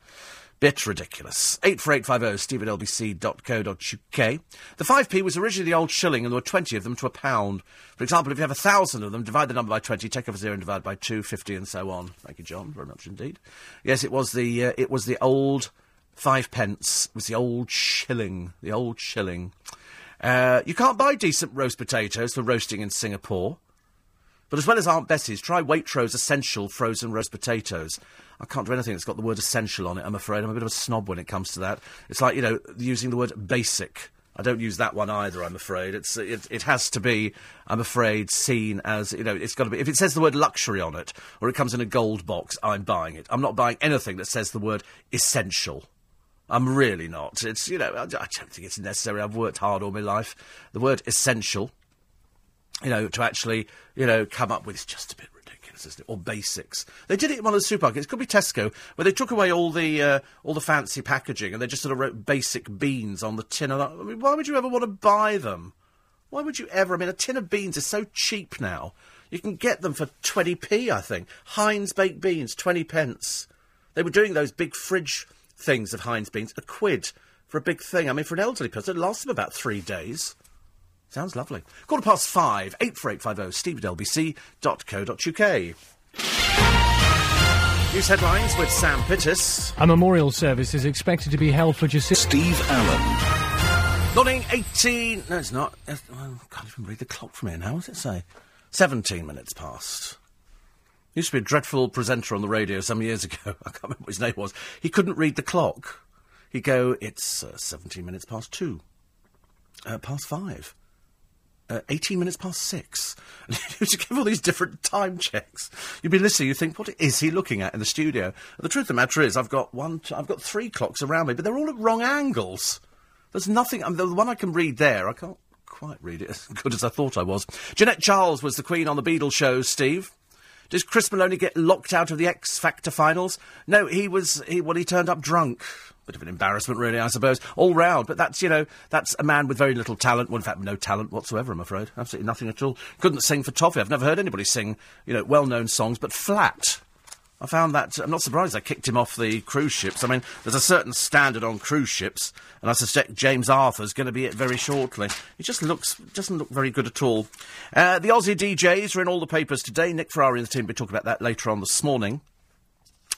Bit ridiculous. 84850 steve lbc.co.uk. The 5p was originally the old shilling and there were 20 of them to a pound. For example, if you have a thousand of them, divide the number by 20, take off a zero and divide by 2, 50 and so on. Thank you, John, very much indeed. Yes, it was the, uh, it was the old five pence. It was the old shilling. The old shilling. Uh, you can't buy decent roast potatoes for roasting in Singapore. But as well as Aunt Bessie's, try Waitrose Essential Frozen Roast Potatoes. I can't do anything that's got the word essential on it, I'm afraid. I'm a bit of a snob when it comes to that. It's like, you know, using the word basic. I don't use that one either, I'm afraid. It's, it, it has to be, I'm afraid, seen as, you know, it's got to be. If it says the word luxury on it, or it comes in a gold box, I'm buying it. I'm not buying anything that says the word essential. I'm really not. It's, you know, I, I don't think it's necessary. I've worked hard all my life. The word essential you know, to actually, you know, come up with it's just a bit ridiculous, isn't it? Or basics. They did it in one of the supermarkets. It could be Tesco, where they took away all the uh, all the fancy packaging and they just sort of wrote basic beans on the tin. I mean, why would you ever want to buy them? Why would you ever? I mean, a tin of beans is so cheap now. You can get them for 20p, I think. Heinz baked beans, 20 pence. They were doing those big fridge things of Heinz beans, a quid for a big thing. I mean, for an elderly person, it lasts them about three days. Sounds lovely. Quarter past five, 84850 steve at lbc.co.uk. News headlines with Sam Pittis. A memorial service is expected to be held for Jacintha. Steve Allen. Morning, 18. No, it's not. I can't even read the clock from here now. What does it say? 17 minutes past. Used to be a dreadful presenter on the radio some years ago. I can't remember what his name was. He couldn't read the clock. He'd go, it's uh, 17 minutes past two. Uh, past five uh, 18 minutes past six. And to give all these different time checks. You'd be listening, you think, what is he looking at in the studio? And the truth of the matter is, I've got one, I've got three clocks around me, but they're all at wrong angles. There's nothing, I mean, the one I can read there, I can't quite read it as good as I thought I was. Jeanette Charles was the queen on the Beatles show, Steve. Did Chris Maloney get locked out of the X Factor finals? No, he was, he, well, he turned up drunk. Bit of an embarrassment, really, I suppose, all round. But that's, you know, that's a man with very little talent. Well, in fact, no talent whatsoever, I'm afraid. Absolutely nothing at all. Couldn't sing for toffee. I've never heard anybody sing, you know, well-known songs, but flat. I found that. I'm not surprised I kicked him off the cruise ships. I mean, there's a certain standard on cruise ships, and I suspect James Arthur's going to be it very shortly. He just looks doesn't look very good at all. Uh, the Aussie DJs are in all the papers today. Nick Ferrari and the team will be talking about that later on this morning.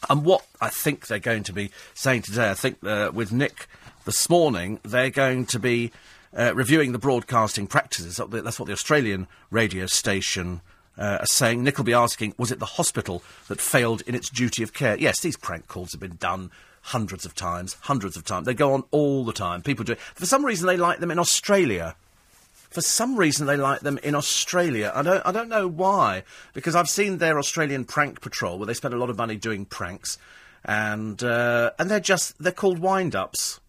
And what I think they're going to be saying today, I think uh, with Nick this morning they're going to be uh, reviewing the broadcasting practices. That's what the Australian radio station uh, are saying. Nick will be asking, was it the hospital that failed in its duty of care? Yes, these prank calls have been done hundreds of times, hundreds of times. They go on all the time. People do it. For some reason, they like them in Australia. For some reason, they like them in Australia. I don't, I don't know why, because I've seen their Australian prank patrol where they spend a lot of money doing pranks, and uh, and they're just they're called wind-ups.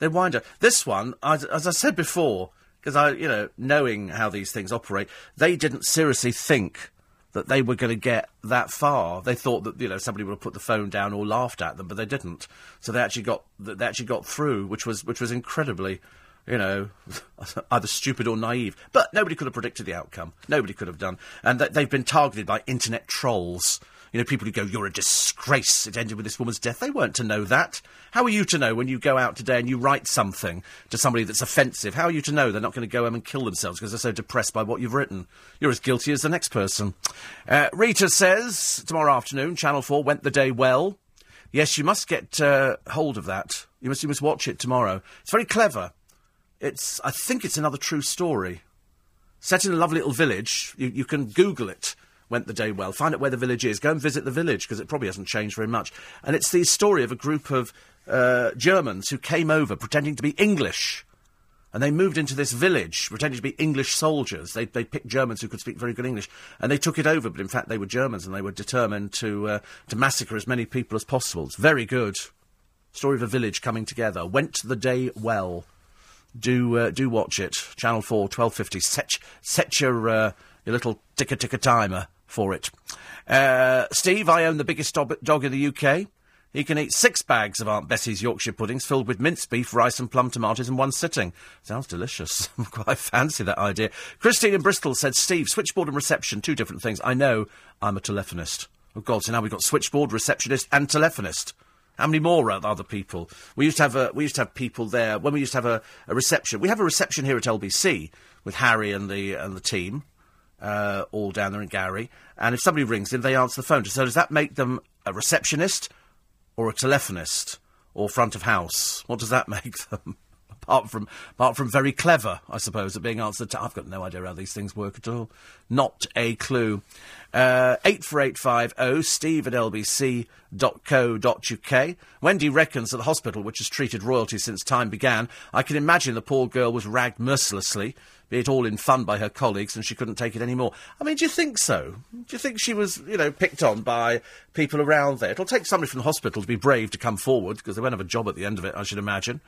They wind up. This one, as, as I said before, because I, you know, knowing how these things operate, they didn't seriously think that they were going to get that far. They thought that you know somebody would have put the phone down or laughed at them, but they didn't. So they actually got they actually got through, which was which was incredibly you know, either stupid or naive. But nobody could have predicted the outcome. Nobody could have done. And th- they've been targeted by internet trolls. You know, people who go, you're a disgrace. It ended with this woman's death. They weren't to know that. How are you to know when you go out today and you write something to somebody that's offensive? How are you to know they're not going to go home and kill themselves because they're so depressed by what you've written? You're as guilty as the next person. Uh, Rita says, tomorrow afternoon, Channel 4 went the day well. Yes, you must get uh, hold of that. You must, you must watch it tomorrow. It's very clever. It's, I think it's another true story. Set in a lovely little village. You, you can Google it. Went the day well. Find out where the village is. Go and visit the village because it probably hasn't changed very much. And it's the story of a group of uh, Germans who came over pretending to be English. And they moved into this village pretending to be English soldiers. They, they picked Germans who could speak very good English. And they took it over, but in fact they were Germans and they were determined to, uh, to massacre as many people as possible. It's very good. Story of a village coming together. Went the day well do uh, do watch it. Channel 4, 1250. Set, set your, uh, your little ticker ticker timer for it. Uh, Steve, I own the biggest dog, in the UK. He can eat six bags of Aunt Bessie's Yorkshire puddings filled with minced beef, rice, and plum tomatoes in one sitting. Sounds delicious. I quite fancy that idea. Christine in Bristol said, Steve, switchboard and reception, two different things. I know I'm a telephonist. Oh, God, so now we've got switchboard, receptionist, and telephonist. How many more other people? We used to have a, we used to have people there when we used to have a, a reception. We have a reception here at LBC with Harry and the and the team, uh, all down there in Gary. And if somebody rings in, they answer the phone. So does that make them a receptionist or a telephonist or front of house? What does that make them? apart from apart from very clever, I suppose, at being answered to. I've got no idea how these things work at all. Not a clue. Uh, 84850 steve at lbc.co.uk. Wendy reckons that the hospital, which has treated royalty since time began, I can imagine the poor girl was ragged mercilessly, be it all in fun by her colleagues, and she couldn't take it any more. I mean, do you think so? Do you think she was, you know, picked on by people around there? It'll take somebody from the hospital to be brave to come forward, because they won't have a job at the end of it, I should imagine.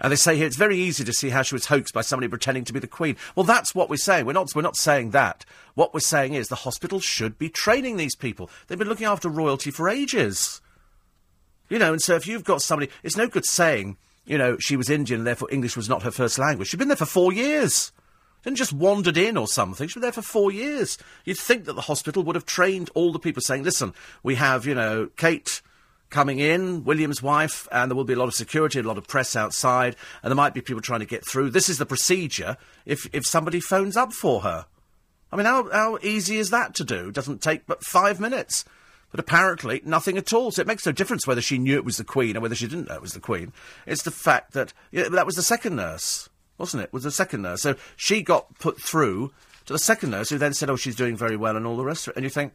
And they say here it's very easy to see how she was hoaxed by somebody pretending to be the Queen. Well, that's what we're saying. We're not, we're not saying that. What we're saying is the hospital should be training these people. They've been looking after royalty for ages. You know, and so if you've got somebody, it's no good saying, you know, she was Indian therefore English was not her first language. She'd been there for four years. Didn't just wandered in or something. She'd been there for four years. You'd think that the hospital would have trained all the people saying, listen, we have, you know, Kate coming in, William's wife, and there will be a lot of security, a lot of press outside, and there might be people trying to get through. This is the procedure if, if somebody phones up for her. I mean, how, how easy is that to do? It doesn't take but five minutes. But apparently, nothing at all. So it makes no difference whether she knew it was the Queen or whether she didn't know it was the Queen. It's the fact that yeah, that was the second nurse, wasn't it? Was the second nurse. So she got put through to the second nurse, who then said, "Oh, she's doing very well," and all the rest of it. And you think,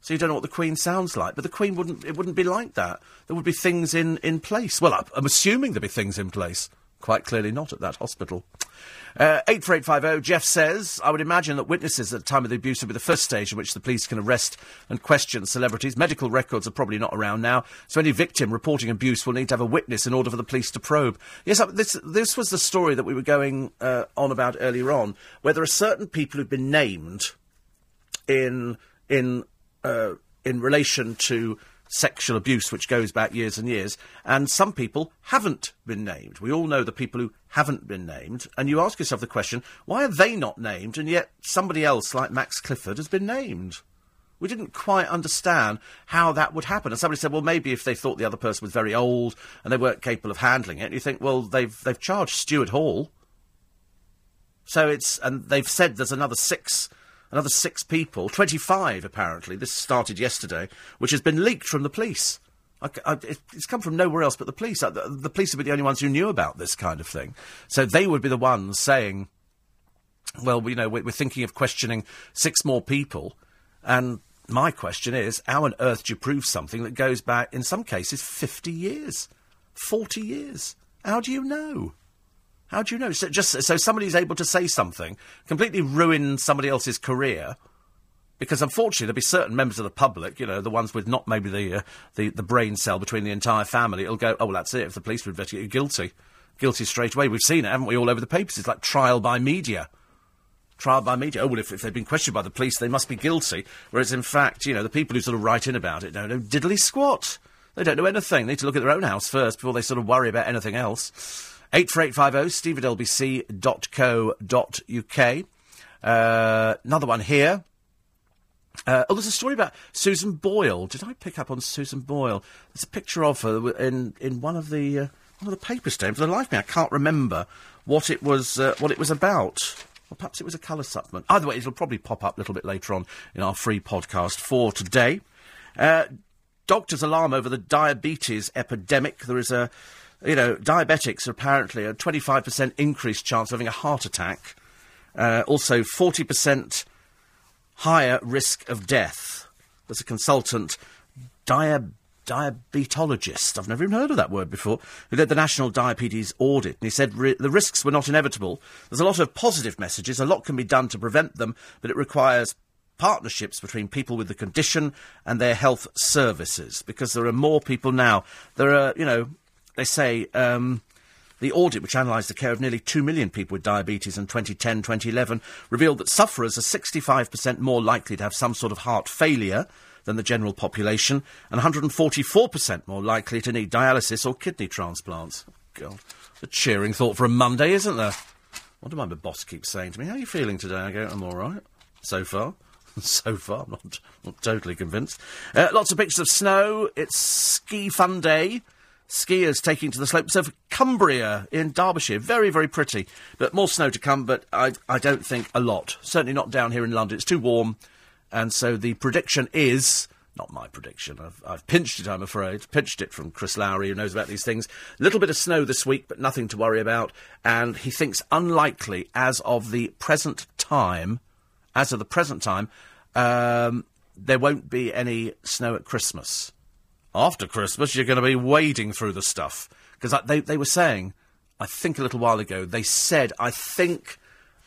so you don't know what the Queen sounds like, but the Queen wouldn't. It wouldn't be like that. There would be things in in place. Well, I'm assuming there'd be things in place. Quite clearly not at that hospital. Uh, 84850, Jeff says, I would imagine that witnesses at the time of the abuse would be the first stage in which the police can arrest and question celebrities. Medical records are probably not around now, so any victim reporting abuse will need to have a witness in order for the police to probe. Yes, uh, this, this was the story that we were going uh, on about earlier on, where there are certain people who've been named in, in uh, in relation to sexual abuse, which goes back years and years, and some people haven't been named. We all know the people who haven't been named, and you ask yourself the question, why are they not named, and yet somebody else like Max Clifford has been named? We didn't quite understand how that would happen. And somebody said, well, maybe if they thought the other person was very old and they weren't capable of handling it, you think, well, they've, they've charged Stuart Hall. So it's, and they've said there's another six another six people, 25 apparently, this started yesterday, which has been leaked from the police. I, I, it's come from nowhere else but the police. Uh, the, the police would be the only ones who knew about this kind of thing. So they would be the ones saying, well, you know, we're, we're thinking of questioning six more people. And my question is, how on earth do you prove something that goes back, in some cases, 50 years, 40 years? How do you know? How do you know? So just so somebody's able to say something, completely ruin somebody else's career, because unfortunately there'll be certain members of the public, you know, the ones with not maybe the uh, the, the brain cell between the entire family, it'll go, oh well, that's it. If the police were investigated, guilty, guilty straight away. We've seen it, haven't we, all over the papers? It's like trial by media. Trial by media. Oh, well, if, if they've been questioned by the police, they must be guilty. Whereas, in fact, you know, the people who sort of write in about it don't know diddly squat. They don't know anything. They need to look at their own house first before they sort of worry about anything else. 84850 steve at lbc.co.uk. Uh, another one here. Uh, oh, there's a story about Susan Boyle. Did I pick up on Susan Boyle? There's a picture of her in, in one of the uh, one of the papers today. For the life of me, I can't remember what it was uh, what it was about. Perhaps it was a colour supplement. Either way, it'll probably pop up a little bit later on in our free podcast for today. Uh, doctors alarm over the diabetes epidemic. There is a, you know, diabetics are apparently a 25% increased chance of having a heart attack. Uh, also, 40% higher risk of death. There's a consultant, dia- diabetologist, I've never even heard of that word before, who led the National Diabetes Audit, and he said ri- the risks were not inevitable. There's a lot of positive messages, a lot can be done to prevent them, but it requires partnerships between people with the condition and their health services, because there are more people now. There are, you know, they say, um, the audit, which analysed the care of nearly 2 million people with diabetes in 2010 2011, revealed that sufferers are 65% more likely to have some sort of heart failure than the general population, and 144% more likely to need dialysis or kidney transplants. God, a cheering thought for a Monday, isn't there? What do my boss keep saying to me? How are you feeling today? I go, I'm all right, so far. so far, I'm not, not totally convinced. Uh, lots of pictures of snow. It's ski fun day. Skiers taking to the slopes of Cumbria in Derbyshire. Very, very pretty. But more snow to come, but I, I don't think a lot. Certainly not down here in London. It's too warm. And so the prediction is. Not my prediction. I've, I've pinched it, I'm afraid. Pinched it from Chris Lowry, who knows about these things. A little bit of snow this week, but nothing to worry about. And he thinks unlikely, as of the present time, as of the present time, um, there won't be any snow at Christmas after Christmas, you're going to be wading through the stuff. Because they, they were saying, I think a little while ago, they said, I think,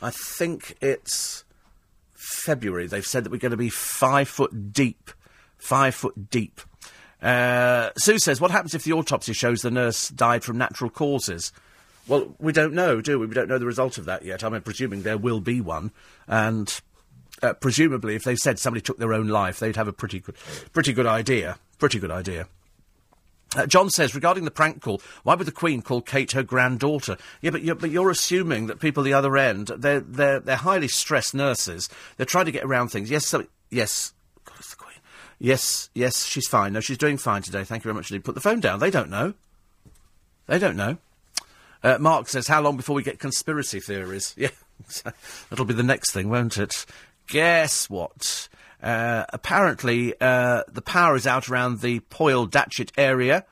I think it's February. They've said that we're going to be five foot deep. Five foot deep. Uh, Sue says, what happens if the autopsy shows the nurse died from natural causes? Well, we don't know, do we? We don't know the result of that yet. I'm presuming there will be one. And uh, presumably, if they said somebody took their own life, they'd have a pretty good, pretty good idea. Pretty good idea. Uh, John says, regarding the prank call, why would the Queen call Kate her granddaughter? Yeah, but you're, but you're assuming that people at the other end, they're, they're, they're highly stressed nurses. They're trying to get around things. Yes, so, yes. God, it's the Queen. Yes, yes, she's fine. No, she's doing fine today. Thank you very much indeed. Put the phone down. They don't know. They don't know. Uh, Mark says, how long before we get conspiracy theories? Yeah, that'll be the next thing, won't it? Guess what? Uh, apparently, uh, the power is out around the Poyle Datchet area.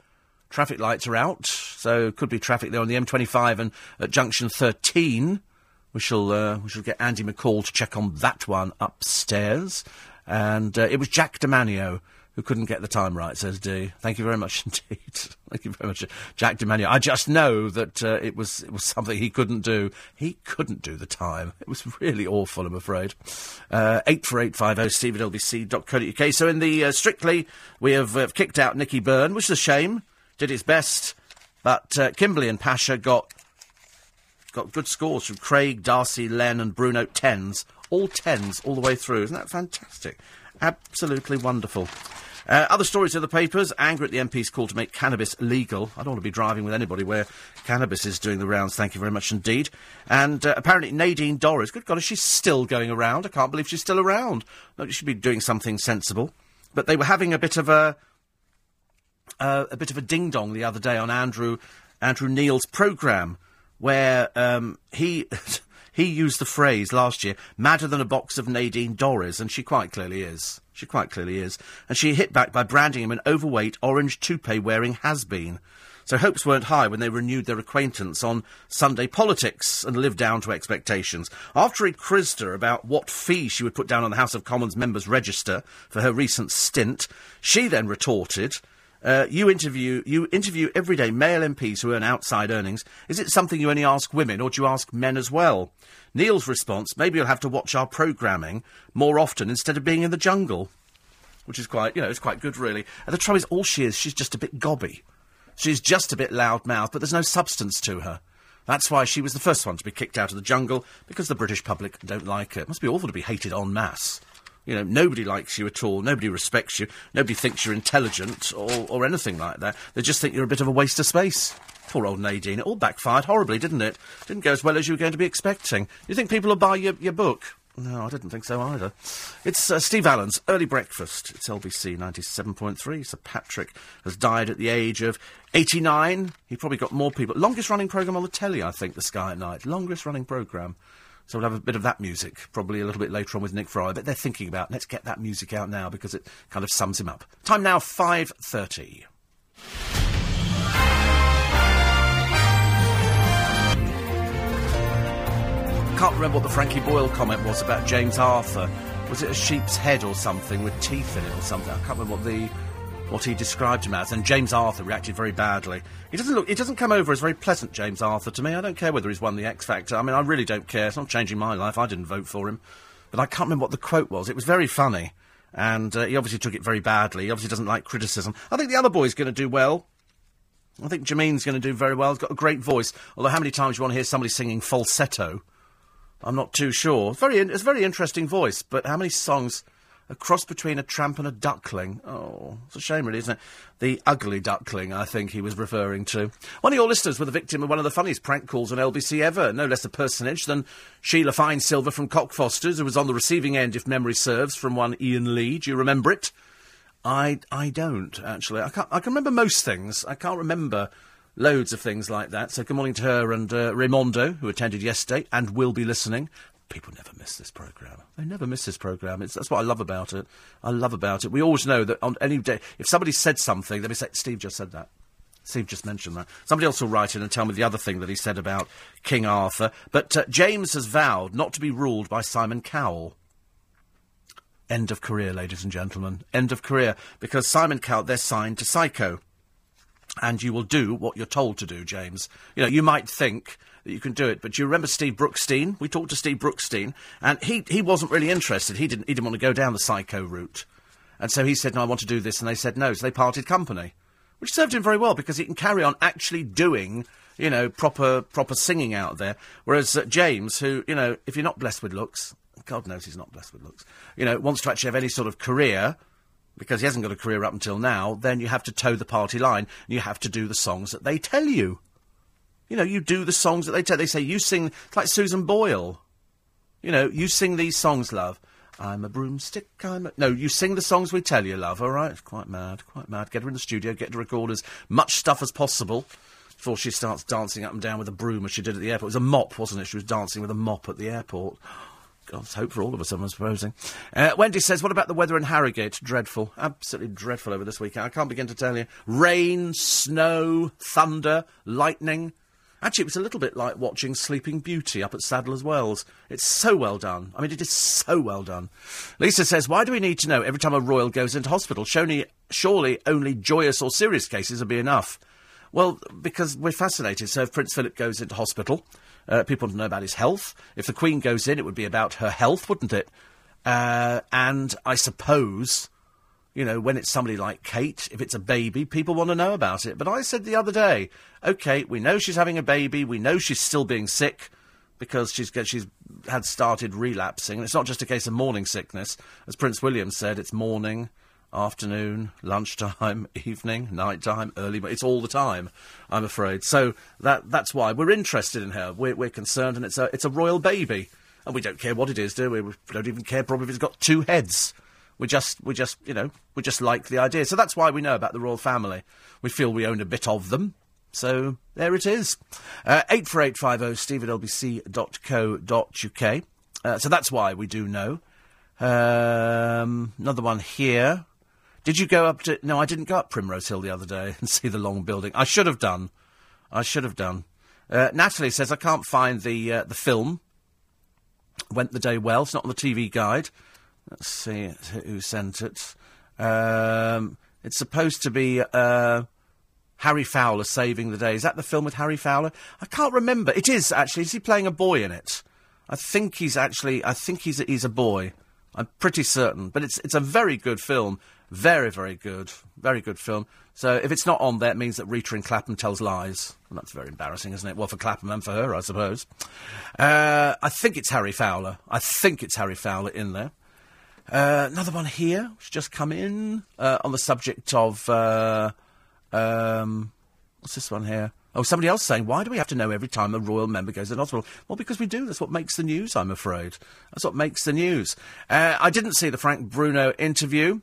Traffic lights are out, so could be traffic there on the M25 and at junction 13. We shall uh, we shall get Andy McCall to check on that one upstairs. And uh, it was Jack de Manio who couldn't get the time right, says D. Thank you very much indeed. Thank you very much, Jack de Manio. I just know that uh, it was it was something he couldn't do. He couldn't do the time. It was really awful, I'm afraid. Uh, eight four eight five zero oh, steve at lbc.co.uk. So in the uh, Strictly, we have uh, kicked out Nicky Byrne, which is a shame. Did his best, but uh, Kimberley and Pasha got got good scores from Craig, Darcey, Len, and Bruno. Tens, all tens, all the way through. Isn't that fantastic? Absolutely wonderful. Uh, other stories in the papers. Anger at the MP's call to make cannabis legal. I don't want to be driving with anybody where cannabis is doing the rounds. Thank you very much indeed. And uh, apparently Nadine Dorries. Good God, is she still going around? I can't believe she's still around. She should be doing something sensible. But they were having a bit of a uh, a bit of a ding dong the other day on Andrew Andrew Neil's programme where um, he. he used the phrase last year, madder than a box of Nadine Dorries, and she quite clearly is. She quite clearly is. And she hit back by branding him an overweight, orange toupee wearing has been. So hopes weren't high when they renewed their acquaintance on Sunday politics and lived down to expectations. After he'd quizzed her about what fee she would put down on the House of Commons members' register for her recent stint, she then retorted, uh, you interview you interview everyday male MPs who earn outside earnings. Is it something you only ask women, or do you ask men as well? Neil's response: Maybe you'll have to watch our programming more often instead of being in the jungle, which is quite you know it's quite good really. And the trouble is, all she is, she's just a bit gobby. She's just a bit loud-mouthed, but there's no substance to her. That's why she was the first one to be kicked out of the jungle, because the British public don't like her. It must be awful to be hated en masse. You know, nobody likes you at all. Nobody respects you. Nobody thinks you're intelligent or, or anything like that. They just think you're a bit of a waste of space. Poor old Nadine. It all backfired horribly, didn't it? Didn't go as well as you were going to be expecting. You think people will buy your, your book? No, I didn't think so either. It's uh, Steve Allen's Early Breakfast. It's LBC 97.3. Sir Patrick has died at the age of 89. He probably got more people. Longest running programme on the telly, I think, The Sky at Night. Longest running programme. So we'll have a bit of that music, probably a little bit later on with Nick Fry. But they're thinking about, let's get that music out now because it kind of sums him up. Time now, 5.30. Can't remember what the Frankie Boyle comment was about James Arthur. Was it a sheep's head or something with teeth in it or something? I can't remember what the what he described him as. And James Arthur reacted very badly. He doesn't look. He doesn't come over as very pleasant, James Arthur, to me. I don't care whether he's won the X Factor. I mean, I really don't care. It's not changing my life. I didn't vote for him, but I can't remember what the quote was. It was very funny, and uh, he obviously took it very badly. He obviously doesn't like criticism. I think the other boy's going to do well. I think Jahmene's going to do very well. He's got a great voice. Although, how many times you want to hear somebody singing falsetto? I'm not too sure. Very, it's a very interesting voice, but how many songs? A cross between a tramp and a duckling. Oh, it's a shame, really, isn't it? The ugly duckling, I think he was referring to. One of your listeners were the victim of one of the funniest prank calls on LBC ever. No less a personage than Sheila Fine Silver from Cockfosters, who was on the receiving end, if memory serves, from one Iain Lee. Do you remember it? I, I don't, actually. I, can't, I can remember most things. I can't remember loads of things like that. So good morning to her and uh, Raimondo, who attended yesterday and will be listening. People never miss this programme. They never miss this programme. It's, that's what I love about it. I love about it. We always know that on any day, if somebody said something, they'll be say, Steve just said that. Steve just mentioned that. Somebody else will write in and tell me the other thing that he said about King Arthur. But uh, James has vowed not to be ruled by Simon Cowell. End of career, ladies and gentlemen. End of career. Because Simon Cowell, they're signed to Syco. And you will do what you're told to do, James. You know, you might think that you can do it, but do you remember Steve Brookstein? We talked to Steve Brookstein, and he, he wasn't really interested. He didn't, he didn't want to go down the Syco route. And so he said, no, I want to do this, and they said no, so they parted company. Which served him very well, because he can carry on actually doing you know, proper proper singing out there. Whereas uh, James, who, you know, if you're not blessed with looks, God knows he's not blessed with looks, you know, wants to actually have any sort of career, because he hasn't got a career up until now, then you have to toe the party line, and you have to do the songs that they tell you. You know, you do the songs that they tell. They say you sing it's like Susan Boyle. You know, you sing these songs, love. I'm a broomstick. I'm a... no. You sing the songs we tell you, love. All right. Quite mad. Quite mad. Get her in the studio. Get her to record as much stuff as possible before she starts dancing up and down with a broom as she did at the airport. It was a mop, wasn't it? She was dancing with a mop at the airport. God's hope for all of us, I'm supposing. Uh, Wendy says, what about the weather in Harrogate? Dreadful. Absolutely dreadful over this weekend. I can't begin to tell you. Rain, snow, thunder, lightning. Actually, it was a little bit like watching Sleeping Beauty up at Sadler's Wells. It's so well done. I mean, it is so well done. Lisa says, why do we need to know every time a royal goes into hospital? Surely, surely only joyous or serious cases will be enough. Well, because we're fascinated. So if Prince Philip goes into hospital, uh, people want to know about his health. If the Queen goes in, it would be about her health, wouldn't it? Uh, and I suppose, you know, when it's somebody like Kate, if it's a baby, people want to know about it. But I said the other day, okay, we know she's having a baby, we know she's still being sick because she's she's had started relapsing. And it's not just a case of morning sickness, as Prince William said. It's morning, afternoon, lunchtime, evening, night time, early. It's all the time, I'm afraid. So that that's why we're interested in her. We're, we're concerned, and it's a it's a royal baby, and we don't care what it is, do we? We don't even care probably if it's got two heads. We just we just you know we just like the idea. So that's why we know about the royal family. We feel we own a bit of them. So there it is. Uh, eight four eight five zero steve at lbc.co.uk. Uh, so that's why we do know. Um, another one here. Did you go up to? No, I didn't go up Primrose Hill the other day and see the long building. I should have done. I should have done. Uh, Natalie says I can't find the uh, the film. Went the day well. It's not on the TV guide. Let's see who sent it. Um, it's supposed to be uh, Harry Fowler saving the day. Is that the film with Harry Fowler? I can't remember. It is actually. Is he playing a boy in it? I think he's actually. I think he's a, he's a boy. I'm pretty certain. But it's it's a very good film. Very very good. Very good film. So if it's not on there, it means that Rita in Clapham tells lies. And that's very embarrassing, isn't it? Well, for Clapham and for her, I suppose. Uh, I think it's Harry Fowler. I think it's Harry Fowler in there. Uh, another one here, which just come in uh, on the subject of uh, um, what's this one here? Oh, somebody else saying, why do we have to know every time a royal member goes to hospital? Well, because we do. That's what makes the news, I'm afraid. That's what makes the news. Uh, I didn't see the Frank Bruno interview.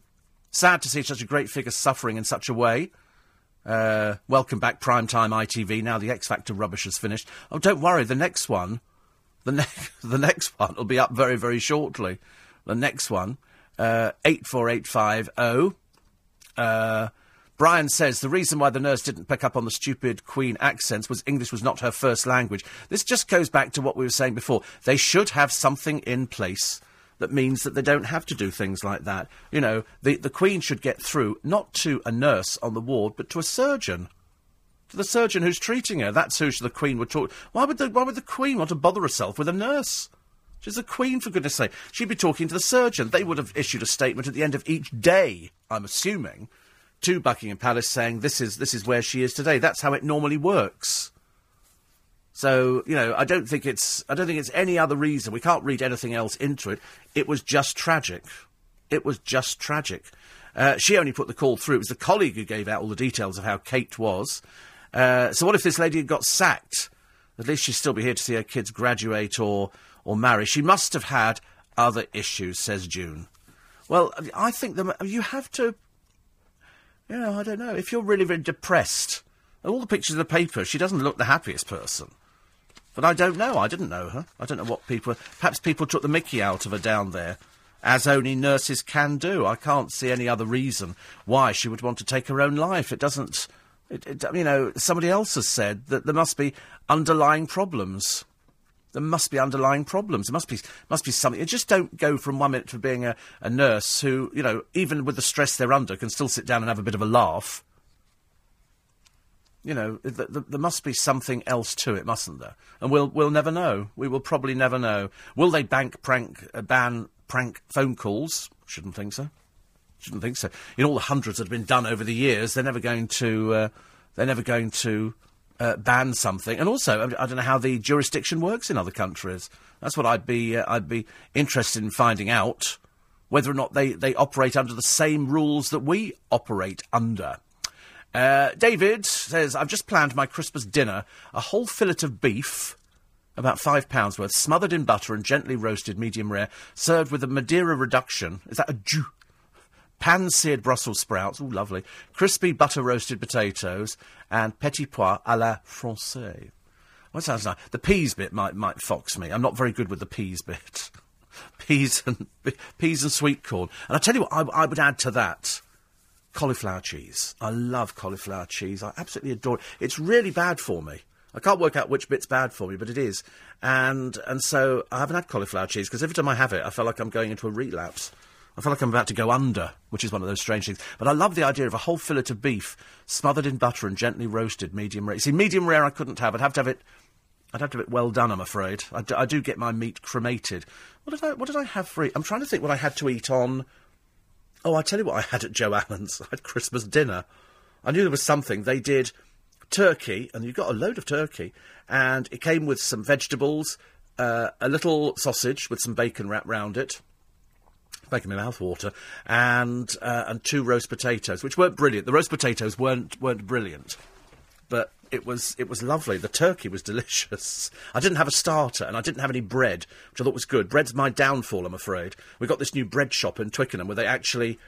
Sad to see such a great figure suffering in such a way. Uh, welcome back, primetime ITV. Now the X Factor rubbish has finished. Oh, don't worry, the next one, the, ne- the next one will be up very, very shortly. The next one, uh, 84850. Uh, Brian says the reason why the nurse didn't pick up on the stupid Queen accents was English was not her first language. This just goes back to what we were saying before. They should have something in place that means that they don't have to do things like that. You know, the, the Queen should get through not to a nurse on the ward, but to a surgeon. To the surgeon who's treating her. That's who the Queen would talk. Why would the, why would the Queen want to bother herself with a nurse? She's the Queen, for goodness sake. She'd be talking to the surgeon. They would have issued a statement at the end of each day, I'm assuming, to Buckingham Palace saying this is this is where she is today. That's how it normally works. So you know, I don't think it's I don't think it's any other reason. We can't read anything else into it. It was just tragic. It was just tragic. Uh, she only put the call through. It was the colleague who gave out all the details of how Kate was. Uh, so what if this lady had got sacked? At least she'd still be here to see her kids graduate or or marry. She must have had other issues, says June. Well, I think that you have to you know, I don't know. If you're really, very depressed, all the pictures in the paper, she doesn't look the happiest person. But I don't know. I didn't know her. I don't know what people. Perhaps people took the mickey out of her down there, as only nurses can do. I can't see any other reason why she would want to take her own life. It doesn't. It, it, you know, somebody else has said that there must be underlying problems. There must be underlying problems. There must be must be something. You just don't go from one minute to being a, a nurse who, you know, even with the stress they're under, can still sit down and have a bit of a laugh. You know, th- th- there must be something else to it, mustn't there? And we'll we'll never know. We will probably never know. Will they bank prank uh, ban prank phone calls? Shouldn't think so. Shouldn't think so. In all the hundreds that have been done over the years, they're never going to. Uh, they're never going to uh, ban something. And also, I, don't know how the jurisdiction works in other countries. That's what I'd be uh, I'd be interested in finding out whether or not they, they operate under the same rules that we operate under. Uh, David says, I've just planned my Christmas dinner. A whole fillet of beef, about five pounds worth, smothered in butter and gently roasted medium rare, served with a Madeira reduction. Is that a Jew? Pan-seared Brussels sprouts, oh lovely, crispy butter roasted potatoes, and petit pois à la française. What sounds nice? The peas bit might might fox me. I'm not very good with the peas bit. peas and peas and sweet corn. And I tell you what, I, I would add to that cauliflower cheese. I love cauliflower cheese. I absolutely adore it. It's really bad for me. I can't work out which bit's bad for me, but it is. And and so I haven't had cauliflower cheese because every time I have it, I feel like I'm going into a relapse. I feel like I'm about to go under, which is one of those strange things. But I love the idea of a whole fillet of beef smothered in butter and gently roasted, medium rare. See, medium rare I couldn't have. I'd have to have it. I'd have to have it well done. I'm afraid. I do get my meat cremated. What did I? What did I have for? I'm trying to think what I had to eat on. Oh, I tell you what I had at Joe Allen's. I had Christmas dinner. I knew there was something. They did turkey, and you got a load of turkey, and it came with some vegetables, uh, a little sausage with some bacon wrapped round it making my mouth water, and uh, and two roast potatoes, which weren't brilliant. The roast potatoes weren't weren't brilliant, but it was it was lovely. The turkey was delicious. I didn't have a starter, and I didn't have any bread, which I thought was good. Bread's my downfall, I'm afraid. We got this new bread shop in Twickenham where they actually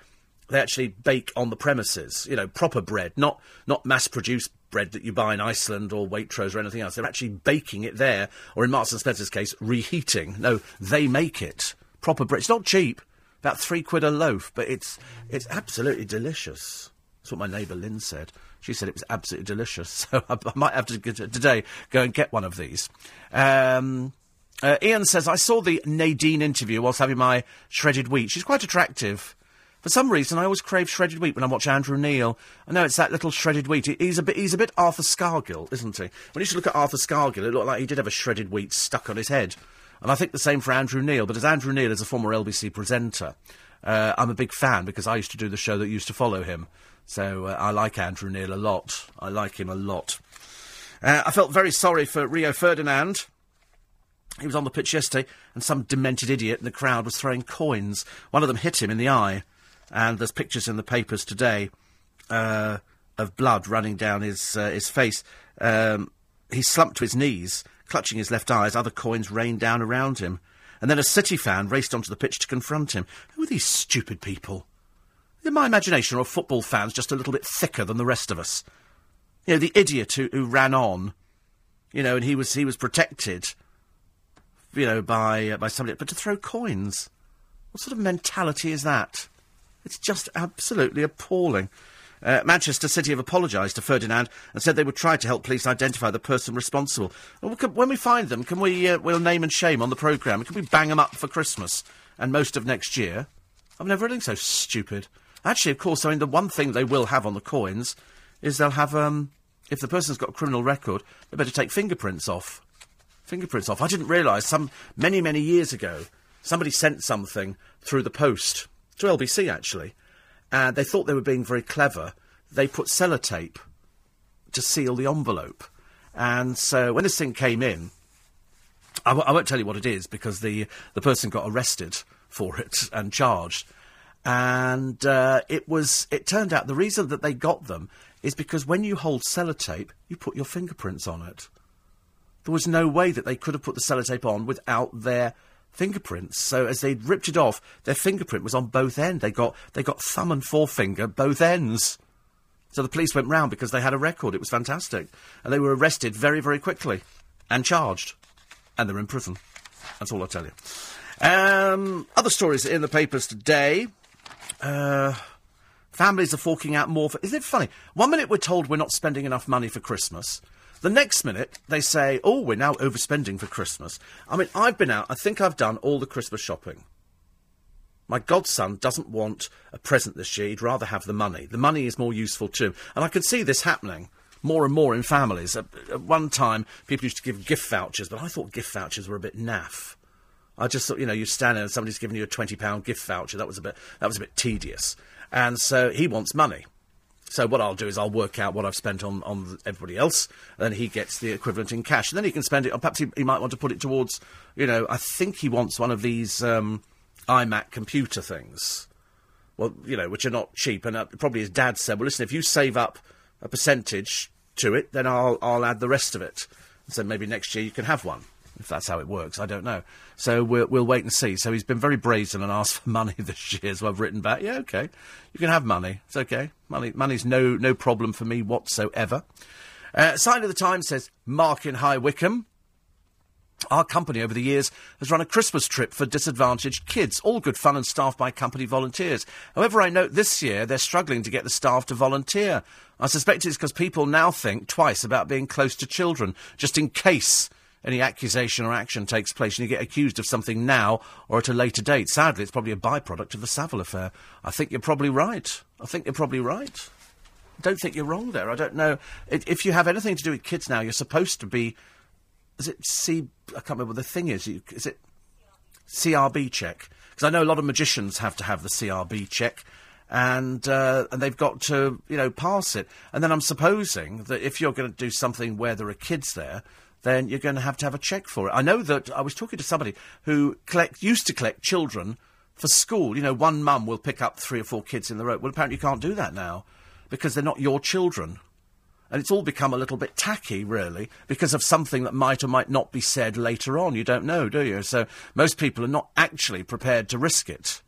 they actually bake on the premises. You know, proper bread, not not mass produced bread that you buy in Iceland or Waitrose or anything else. They're actually baking it there, or in Marks and Spencer's case, reheating. No, they make it proper bread. It's not cheap. About three quid a loaf, but it's it's absolutely delicious. That's what my neighbour Lynn said. She said it was absolutely delicious. So I, I might have to today go and get one of these. Um, uh, Ian says I saw the Nadine interview whilst having my shredded wheat. She's quite attractive. For some reason, I always crave shredded wheat when I watch Andrew Neil. I know it's that little shredded wheat. He's a bit, he's a bit Arthur Scargill, isn't he? When you to look at Arthur Scargill, it looked like he did have a shredded wheat stuck on his head. And I think the same for Andrew Neil. But as Andrew Neil is a former LBC presenter, uh, I'm a big fan because I used to do the show that used to follow him. So uh, I like Andrew Neil a lot. I like him a lot. Uh, I felt very sorry for Rio Ferdinand. He was on the pitch yesterday, and some demented idiot in the crowd was throwing coins. One of them hit him in the eye, and there's pictures in the papers today uh, of blood running down his uh, his face. Um, he slumped to his knees, clutching his left eye as other coins rained down around him. And then a City fan raced onto the pitch to confront him. Who are these stupid people? In my imagination, are football fans just a little bit thicker than the rest of us? You know, the idiot who, who ran on, you know, and he was he was protected, you know, by uh, by somebody. But to throw coins, what sort of mentality is that? It's just absolutely appalling. Uh, Manchester City have apologised to Ferdinand and said they would try to help police identify the person responsible. When we find them, can we uh, we'll name and shame on the programme? Can we bang them up for Christmas and most of next year? I've never everything so stupid. Actually, of course, I mean the one thing they will have on the coins is they'll have um, if the person's got a criminal record, they better take fingerprints off. Fingerprints off. I didn't realise some many many years ago somebody sent something through the post to LBC actually, and they thought they were being very clever. They put sellotape to seal the envelope, and so when this thing came in, I w- I won't tell you what it is because the the person got arrested for it and charged. And uh, it was. It turned out the reason that they got them is because when you hold sellotape, you put your fingerprints on it. There was no way that they could have put the sellotape on without their fingerprints. So as they'd ripped it off, their fingerprint was on both ends. They got they got thumb and forefinger both ends. So the police went round because they had a record. It was fantastic, and they were arrested very very quickly and charged, and they're in prison. That's all I'll tell you. Um, other stories in the papers today. Uh, families are forking out more for. Isn't it funny? One minute we're told we're not spending enough money for Christmas. The next minute they say, "Oh, we're now overspending for Christmas." I mean, I've been out. I think I've done all the Christmas shopping. My godson doesn't want a present this year. He'd rather have the money. The money is more useful to him. And I can see this happening more and more in families. At, at one time, people used to give gift vouchers, but I thought gift vouchers were a bit naff. I just thought, you know, you stand there and somebody's giving you a £20 gift voucher. That was a bit, that was a bit tedious. And so he wants money. So what I'll do is I'll work out what I've spent on, on everybody else, and then he gets the equivalent in cash. And then he can spend it, or perhaps he, he might want to put it towards, you know, I think he wants one of these um, iMac computer things. Well, you know, which are not cheap. And uh, probably his dad said, well, listen, if you save up a percentage to it, then I'll, I'll add the rest of it. So maybe next year you can have one. If that's how it works, I don't know. So we'll, we'll wait and see. So he's been very brazen and asked for money this year. So I've written back, yeah, okay, you can have money. It's okay. Money, money's no no problem for me whatsoever. Uh, Sign of the Times says Mark in High Wycombe. Our company over the years has run a Christmas trip for disadvantaged kids, all good fun and staffed by company volunteers. However, I note this year they're struggling to get the staff to volunteer. I suspect it's because people now think twice about being close to children, just in case any accusation or action takes place and you get accused of something now or at a later date. Sadly, it's probably a byproduct of the Savile affair. I think you're probably right. I think you're probably right. I don't think you're wrong there. I don't know. I if you have anything to do with kids now, you're supposed to be is it C? I can't remember what the thing is. Is it CRB check? Because I know a lot of magicians have to have the CRB check, and uh, and they've got to you know pass it. And then I'm supposing that if you're going to do something where there are kids there, then you're going to have to have a check for it. I know that I was talking to somebody who collect used to collect children for school. You know, one mum will pick up three or four kids in the road. Well, apparently you can't do that now because they're not your children. And it's all become a little bit tacky, really, because of something that might or might not be said later on. You don't know, do you? So most people are not actually prepared to risk it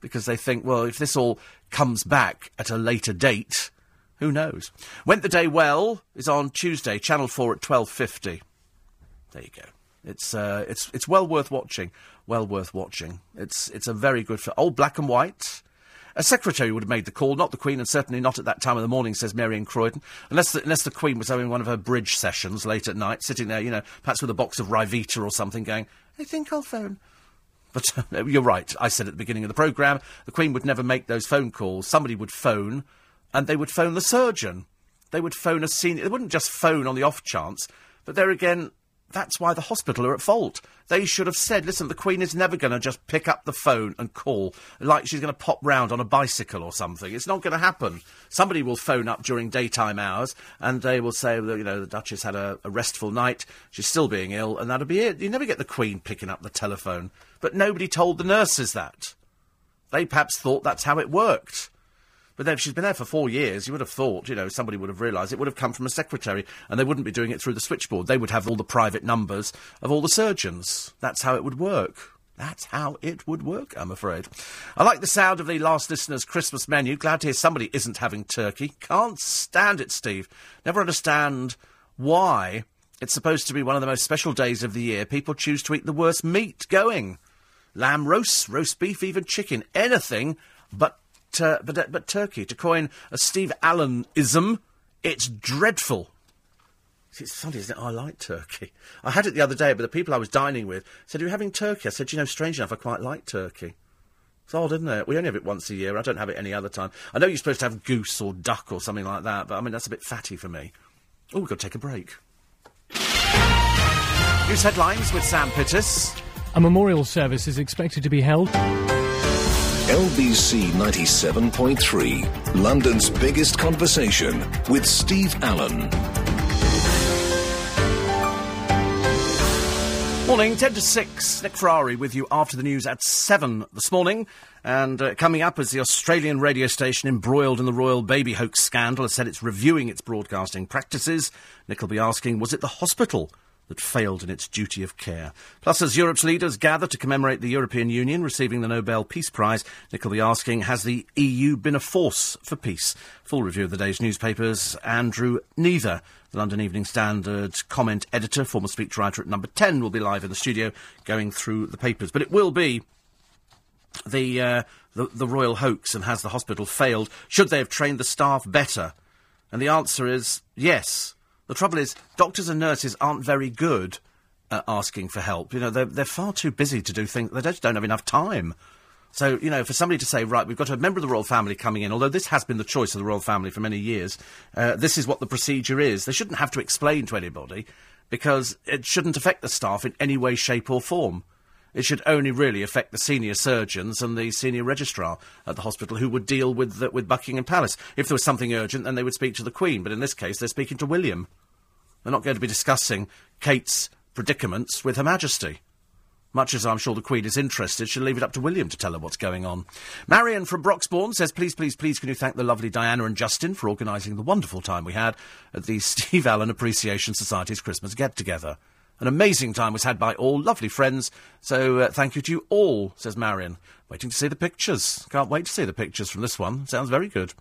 because they think, well, if this all comes back at a later date, who knows? Went the Day Well is on Tuesday, Channel 4 at 12.50. There you go. It's, uh, it's, it's well worth watching. well worth watching. It's it's a very good film. Old black and white. A secretary would have made the call, not the Queen, and certainly not at that time of the morning, says Marion Croydon. Unless the, unless the Queen was having one of her bridge sessions late at night, sitting there, you know, perhaps with a box of Ryvita or something, going, I think I'll phone. But you're right. I said at the beginning of the programme, the Queen would never make those phone calls. Somebody would phone, and they would phone the surgeon. They would phone a senior. They wouldn't just phone on the off chance. But there again, that's why the hospital are at fault. They should have said, listen, the Queen is never going to just pick up the phone and call like she's going to pop round on a bicycle or something. It's not going to happen. Somebody will phone up during daytime hours and they will say, you know, the Duchess had a, a restful night, she's still being ill, and that'll be it. You never get the Queen picking up the telephone. But nobody told the nurses that. They perhaps thought that's how it worked. But then if she's been there for four years, you would have thought, you know, somebody would have realised it would have come from a secretary, and they wouldn't be doing it through the switchboard. They would have all the private numbers of all the surgeons. That's how it would work. That's how it would work, I'm afraid. I like the sound of the last listener's Christmas menu. Glad to hear somebody isn't having turkey. Can't stand it, Steve. Never understand why it's supposed to be one of the most special days of the year. People choose to eat the worst meat going. Lamb roast, roast beef, even chicken. Anything but uh, but, uh, but Turkey, to coin a Steve Allen-ism, it's dreadful. It's funny, isn't it? I like turkey. I had it the other day, but the people I was dining with said, Are you having turkey? I said, You know, strange enough, I quite like turkey. It's odd, isn't it? We only have it once a year. I don't have it any other time. I know you're supposed to have goose or duck or something like that, but I mean, that's a bit fatty for me. Oh, we've got to take a break. News headlines with Sam Pittis. A memorial service is expected to be held. LBC 97.3, London's biggest conversation with Steve Allen. Morning, 10 to 6. Nick Ferrari with you after the news at 7 this morning. And uh, coming up is the Australian radio station embroiled in the royal baby hoax scandal has said it's reviewing its broadcasting practices. Nick will be asking, was it the hospital that failed in its duty of care. Plus, as Europe's leaders gather to commemorate the European Union receiving the Nobel Peace Prize, Nick will be asking, has the EU been a force for peace? Full review of the day's newspapers, Andrew Neather. The London Evening Standard comment editor, former speechwriter at number 10, will be live in the studio going through the papers. But it will be the, uh, the, the royal hoax and has the hospital failed? Should they have trained the staff better? And the answer is yes. The trouble is, doctors and nurses aren't very good at asking for help. You know, they're, they're far too busy to do things. They just don't have enough time. So, you know, for somebody to say, right, we've got a member of the royal family coming in, although this has been the choice of the royal family for many years, uh, this is what the procedure is. They shouldn't have to explain to anybody because it shouldn't affect the staff in any way, shape, or form. It should only really affect the senior surgeons and the senior registrar at the hospital who would deal with, the, with Buckingham Palace. If there was something urgent, then they would speak to the Queen, but in this case, they're speaking to William. They're not going to be discussing Kate's predicaments with Her Majesty. Much as I'm sure the Queen is interested, she'll leave it up to William to tell her what's going on. Marion from Broxbourne says, please, please, please, can you thank the lovely Diana and Justin for organising the wonderful time we had at the Steve Allen Appreciation Society's Christmas get-together. An amazing time was had by all, lovely friends. So uh, thank you to you all, says Marion. Waiting to see the pictures. Can't wait to see the pictures from this one. Sounds very good.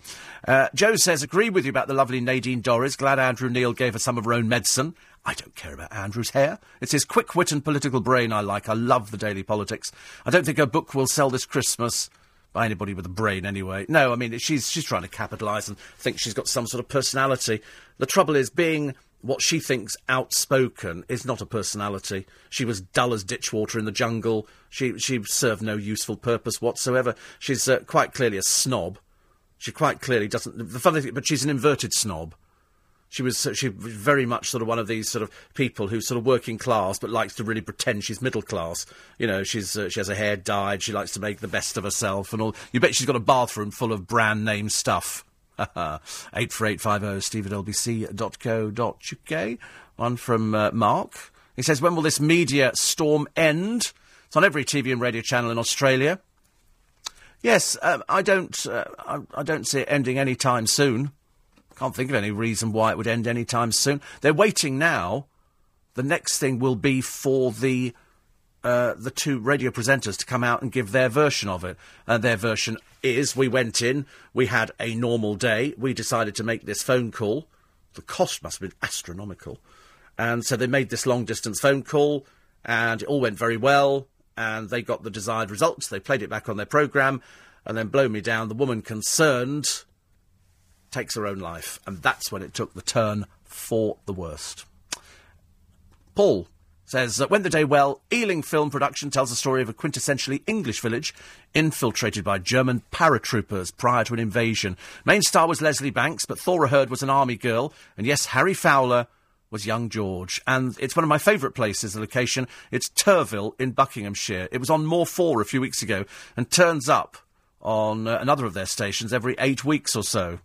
Uh, Joe says, agree with you about the lovely Nadine Dorries. Glad Andrew Neil gave her some of her own medicine. I don't care about Andrew's hair. It's his quick wit and political brain I like. I love the daily politics. I don't think her book will sell this Christmas by anybody with a brain anyway. No, I mean, she's, she's trying to capitalise and think she's got some sort of personality. The trouble is, being what she thinks outspoken is not a personality. She was dull as ditchwater in the jungle. She she served no useful purpose whatsoever. She's uh, quite clearly a snob. She quite clearly doesn't. The funny thing, but she's an inverted snob. She was she was very much sort of one of these sort of people who's sort of working class but likes to really pretend she's middle class. You know, she's uh, she has her hair dyed. She likes to make the best of herself and all. You bet she's got a bathroom full of brand name stuff. 84850 steve at lbc.co.uk. One from uh, Mark. He says, When will this media storm end? It's on every TV and radio channel in Australia. Yes, um, I don't. Uh, I, I, don't see it ending any time soon. Can't think of any reason why it would end any time soon. They're waiting now. The next thing will be for the uh, the two radio presenters to come out and give their version of it. And their version is we went in, we had a normal day, we decided to make this phone call. The cost must have been astronomical. And so they made this long distance phone call, and it all went very well. and they got the desired results. They played it back on their programme, and then blow me down. The woman concerned takes her own life, and that's when it took the turn for the worst. Paul says that when the day well, Ealing Film Production tells the story of a quintessentially English village infiltrated by German paratroopers prior to an invasion. Main star was Leslie Banks, but Thora Hird was an army girl, and yes, Harry Fowler was young George. And it's one of my favourite places, the location. It's Turville in Buckinghamshire. It was on More 4 a few weeks ago and turns up on uh, another of their stations every eight weeks or so.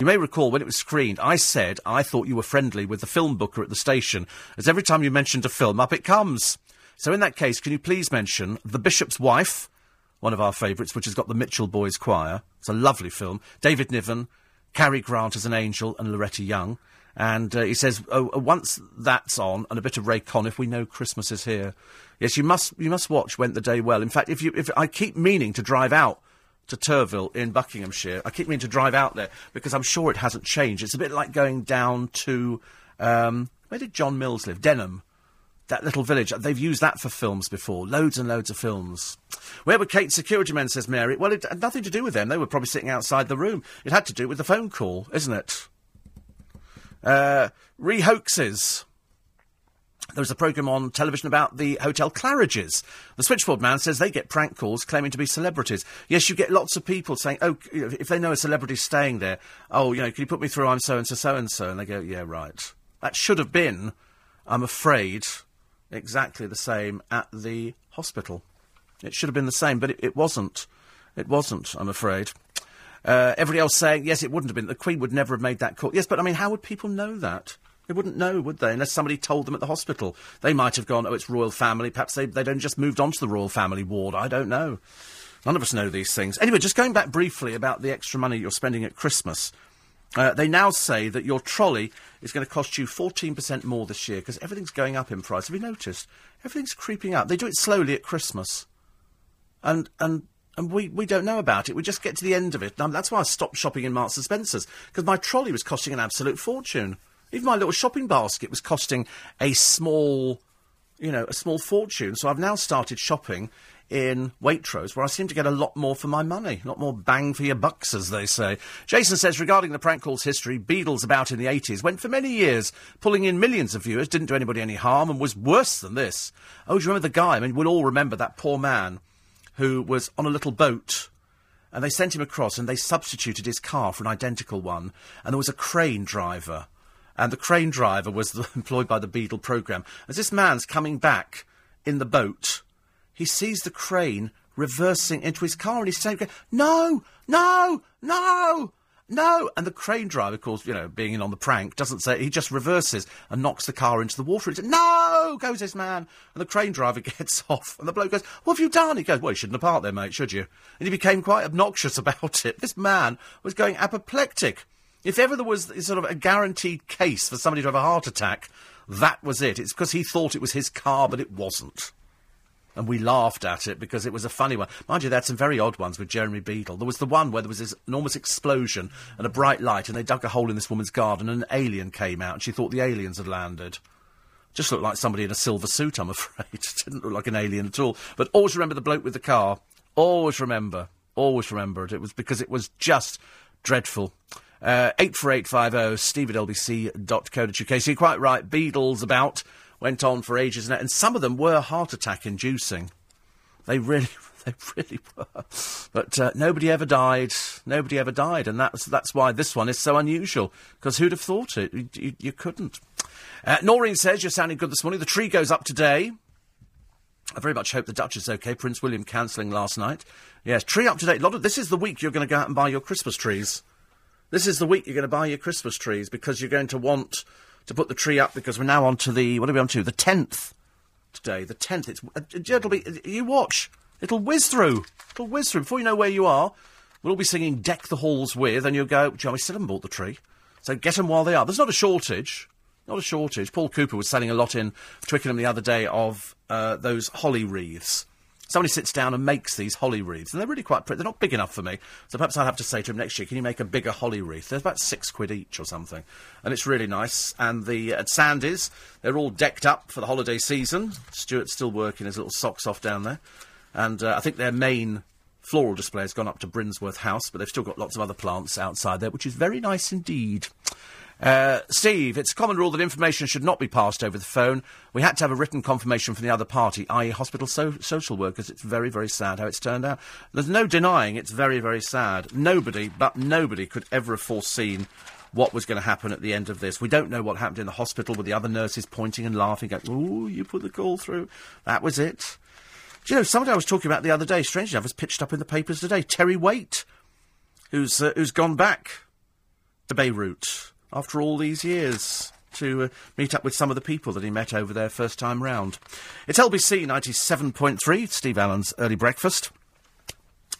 You may recall when it was screened, I said I thought you were friendly with the film booker at the station, as every time you mentioned a film, up it comes. So in that case, can you please mention The Bishop's Wife, one of our favourites, which has got the Mitchell Boys Choir. It's a lovely film. David Niven, Cary Grant as an angel, and Loretta Young. And uh, he says, oh, uh, once that's on, and a bit of Ray Conniff, we know Christmas is here. Yes, you must, you must watch Went the Day Well. In fact, if you, if I keep meaning to drive out to Turville in Buckinghamshire. I keep meaning to drive out there because I'm sure it hasn't changed. It's a bit like going down to um, where did John Mills live? Denham. That little village. They've used that for films before. Loads and loads of films. Where were Kate's security men, says Mary? Well, it had nothing to do with them. They were probably sitting outside the room. It had to do with the phone call, isn't it? Uh, re hoaxes. There was a programme on television about the Hotel Claridge's. The switchboard man says they get prank calls claiming to be celebrities. Yes, you get lots of people saying, oh, if they know a celebrity staying there, oh, you know, can you put me through? I'm so and so, so and so. And they go, yeah, right. That should have been, I'm afraid, exactly the same at the hospital. It should have been the same, but it, it wasn't. It wasn't, I'm afraid. Uh, everybody else saying, yes, it wouldn't have been. The Queen would never have made that call. Yes, but I mean, how would people know that? They wouldn't know, would they? Unless somebody told them at the hospital. They might have gone, oh, it's royal family. Perhaps they, they'd only just moved on to the royal family ward. I don't know. None of us know these things. Anyway, just going back briefly about the extra money you're spending at Christmas. Uh, they now say that your trolley is going to cost you 14% more this year because everything's going up in price. Have you noticed? Everything's creeping up. They do it slowly at Christmas. And, and, and we, we don't know about it. We just get to the end of it. And that's why I stopped shopping in Marks and Spencer's because my trolley was costing an absolute fortune. Even my little shopping basket was costing a small, you know, a small fortune. So I've now started shopping in Waitrose, where I seem to get a lot more for my money, a lot more bang for your bucks, as they say. Jason says, regarding the prank calls history, Beadle's about in the 80s, went for many years, pulling in millions of viewers, didn't do anybody any harm, and was worse than this. Oh, do you remember the guy? I mean, we'll all remember that poor man who was on a little boat and they sent him across and they substituted his car for an identical one, and there was a crane driver and the crane driver was the, employed by the Beadle programme. As this man's coming back in the boat, he sees the crane reversing into his car, and he's saying, "No, no, no." No, and the crane driver, of course, you know, being in on the prank, doesn't say. He just reverses and knocks the car into the water. Says, "No!" goes this man, and the crane driver gets off. And the bloke goes, "What have you done?" He goes, "Well, you shouldn't have parked there, mate, should you?" And he became quite obnoxious about it. This man was going apoplectic. If ever there was sort of a guaranteed case for somebody to have a heart attack, that was it. It's because he thought it was his car, but it wasn't. And we laughed at it because it was a funny one. Mind you, they had some very odd ones with Jeremy Beadle. There was the one where there was this enormous explosion and a bright light, and they dug a hole in this woman's garden, and an alien came out, and she thought the aliens had landed. Just looked like somebody in a silver suit, I'm afraid. Didn't look like an alien at all. But always remember the bloke with the car. Always remember. Always remember it. It was because it was just dreadful. Uh, 84850 steve at lbc.co.uk. So you're quite right, Beadle's about went on for ages, and and some of them were heart attack inducing. They really, they really were. But uh, nobody ever died. Nobody ever died, and that's that's why this one is so unusual. Because who'd have thought it? You, you, you couldn't. Uh, Noreen says you're sounding good this morning. The tree goes up today. I very much hope the Dutch is okay. Prince William cancelling last night. Yes, tree up to date. A lot of this is the week you're going to go out and buy your Christmas trees. This is the week you're going to buy your Christmas trees because you're going to want to put the tree up because we're now on to the, what are we on to? The 10th today. The 10th. It's, uh, it'll be, you watch. It'll whiz through. It'll whiz through. Before you know where you are, we'll all be singing Deck the Halls with, and you'll go, Joe, I still haven't bought the tree. So get them while they are. There's not a shortage. Not a shortage. Paul Cooper was selling a lot in Twickenham the other day of uh, those holly wreaths. Somebody sits down and makes these holly wreaths, and they're really quite pretty. They're not big enough for me, so perhaps I'll have to say to him next year, can you make a bigger holly wreath? They're about six quid each or something, and it's really nice. And the at Sandy's, they're all decked up for the holiday season. Stuart's still working his little socks off down there, and uh, I think their main floral display has gone up to Brinsworth House, but they've still got lots of other plants outside there, which is very nice indeed. Uh, Steve, it's a common rule that information should not be passed over the phone. We had to have a written confirmation from the other party, i.e., hospital so- social workers. It's very, very sad how it's turned out. There's no denying it's very, very sad. Nobody, but nobody, could ever have foreseen what was going to happen at the end of this. We don't know what happened in the hospital with the other nurses pointing and laughing, going, "Ooh, you put the call through." That was it. Do you know somebody I was talking about the other day? Strangely enough, was pitched up in the papers today. Terry Waite, who's uh, who's gone back to Beirut after all these years to uh, meet up with some of the people that he met over there first time round. It's LBC 97.3, Steve Allen's Early Breakfast.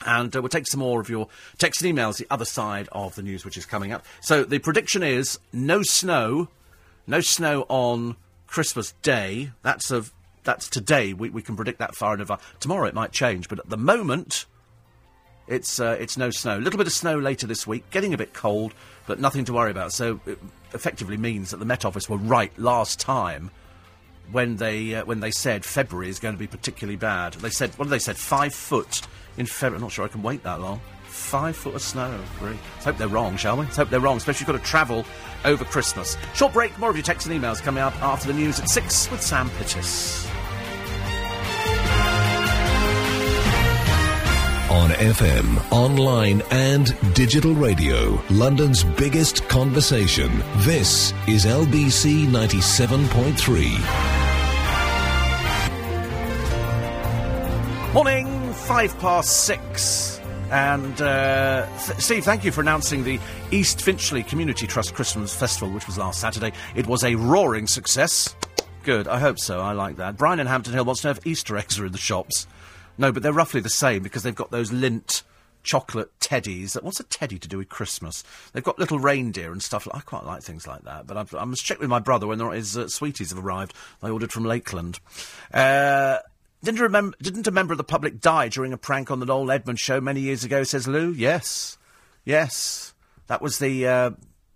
And uh, we'll take some more of your text and emails, the other side of the news which is coming up. So the prediction is no snow, no snow on Christmas Day. That's of that's today. We, we can predict that far in advance. Tomorrow it might change, but at the moment, it's uh, it's no snow. A little bit of snow later this week, getting a bit cold, but nothing to worry about. So it effectively means that the Met Office were right last time when they uh, when they said February is going to be particularly bad. They said what did they said five foot in February. I'm not sure I can wait that long. Five foot of snow. Great. Let's hope they're wrong, shall we? Let's hope they're wrong, especially if you've got to travel over Christmas. Short break. More of your texts and emails coming up after the news at six with Sam Pittis. On FM, online, and digital radio, London's biggest conversation. This is LBC 97.3. Morning, five past six. And uh, th- Steve, thank you for announcing the East Finchley Community Trust Christmas Festival, which was last Saturday. It was a roaring success. Good, I hope so. I like that. Brian in Hampton Hill wants to know if Easter eggs are in the shops. No, but they're roughly the same because they've got those Lindt chocolate teddies. What's a teddy to do with Christmas? They've got little reindeer and stuff. I quite like things like that. But I've, I must check with my brother when his uh, sweeties have arrived. I ordered from Lakeland. Uh, didn't, remember, didn't a member of the public die during a prank on the Noel Edmonds show many years ago, says Lou? Yes. Yes. That was the, uh,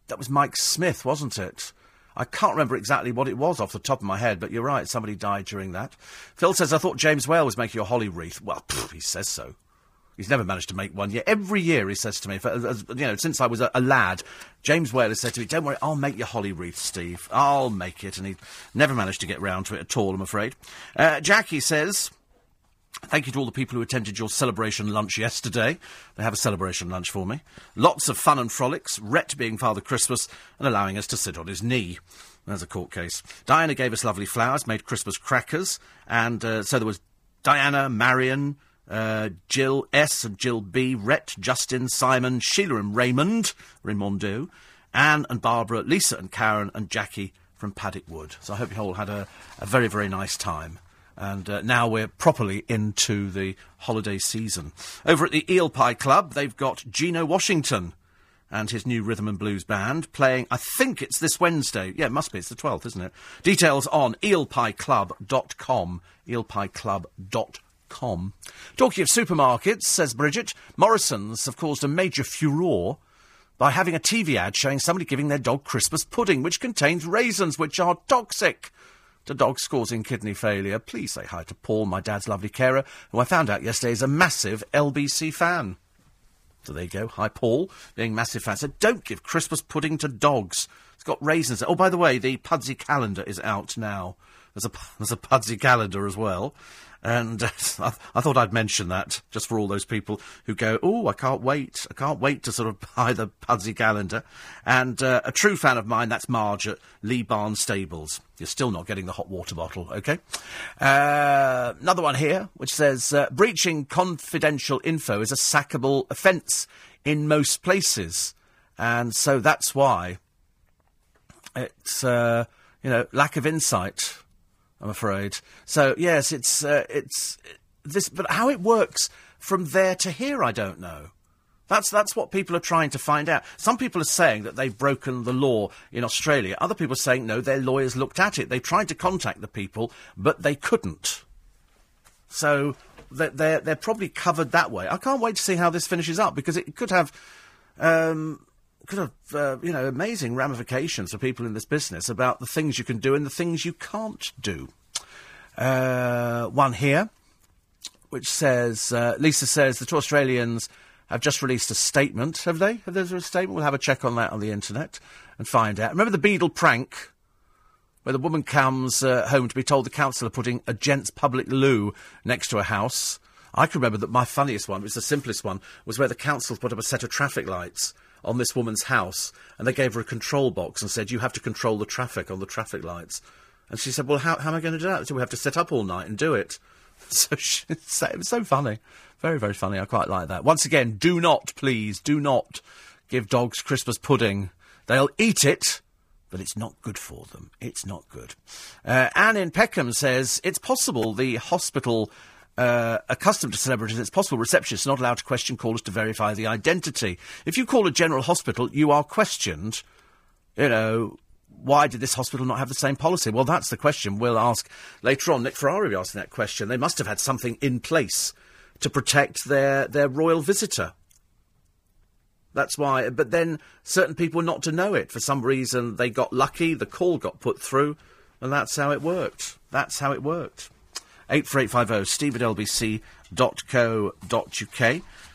that was Mike Smith, wasn't it? I can't remember exactly what it was off the top of my head, but you're right, somebody died during that. Phil says, I thought James Whale was making a holly wreath. Well, pff, he says so. He's never managed to make one yet. Every year he says to me, for, as, you know, since I was a, a, lad, James Whale has said to me, "Don't worry, I'll make your holly wreath, Steve. I'll make it." And he never managed to get round to it at all. I'm afraid. Uh, Jackie says. Thank you to all the people who attended your celebration lunch yesterday. They have a celebration lunch for me. Lots of fun and frolics, Rhett being Father Christmas and allowing us to sit on his knee. There's a court case. Diana gave us lovely flowers, made Christmas crackers, and uh, so there was Diana, Marion, uh, Jill S. and Jill B, Rhett, Justin, Simon, Sheila and Raymond, Raymondo, Anne and Barbara, Lisa and Karen, and Jackie from Paddock Wood. So I hope you all had a, a very, very nice time. And uh, now we're properly into the holiday season. Over at the Eel Pie Club, they've got Geno Washington and his new rhythm and blues band playing, I think it's this Wednesday. Yeah, it must be. It's the 12th, isn't it? Details on eelpieclub.com. eelpieclub.com. Talking of supermarkets, says Bridget, Morrison's have caused a major furore by having a TV ad showing somebody giving their dog Christmas pudding, which contains raisins, which are toxic to dogs causing kidney failure. Please say hi to Paul, my dad's lovely carer, who I found out yesterday is a massive LBC fan. So there you go. Hi, Paul, being massive fan. So don't give Christmas pudding to dogs. It's got raisins. Oh, by the way, the Pudsey calendar is out now. There's a, there's a Pudsey calendar as well. And I, I, thought I'd mention that just for all those people who go, oh, I can't wait. I can't wait to sort of buy the Pudsey calendar. And uh, a true fan of mine, that's Marge at Lee Barn Stables. You're still not getting the hot water bottle, okay? Uh, another one here, which says uh, breaching confidential info is a sackable offence in most places. And so that's why it's, uh, you know, lack of insight I'm afraid. So yes, it's uh, it's this, but how it works from there to here, I don't know. That's that's what people are trying to find out. Some people are saying that they've broken the law in Australia. Other people are saying no, their lawyers looked at it. They tried to contact the people, but they couldn't. So they're, they're, probably covered that way. I can't wait to see how this finishes up because it could have. Um, could have, uh, you know, amazing ramifications for people in this business about the things you can do and the things you can't do. Uh, one here, which says, uh, Lisa says, the two Australians have just released a statement, have they? Have there a statement? We'll have a check on that on the internet and find out. Remember the Beadle prank? Where the woman comes uh, home to be told the council are putting a gents' public loo next to a house. I can remember that my funniest one, it was the simplest one, was where the council put up a set of traffic lights on this woman's house, and they gave her a control box and said, You have to control the traffic on the traffic lights. And she said, Well, how, how am I going to do that? So we have to sit up all night and do it. So she, it was so funny. Very, very funny. I quite like that. Once again, do not, please, do not give dogs Christmas pudding. They'll eat it, but it's not good for them. It's not good. Uh, Anne in Peckham says it's possible the hospital uh, accustomed to celebrities, it's possible receptionists are not allowed to question callers to verify the identity. If you call a general hospital, you are questioned. You know, why did this hospital not have the same policy? Well, that's the question we'll ask later on. Nick Ferrari will be asking that question. They must have had something in place to protect their, their royal visitor. That's why. But then certain people not to know it. For some reason, they got lucky, the call got put through, and that's how it worked. That's how it worked. 84850 steve at lbc.co.uk.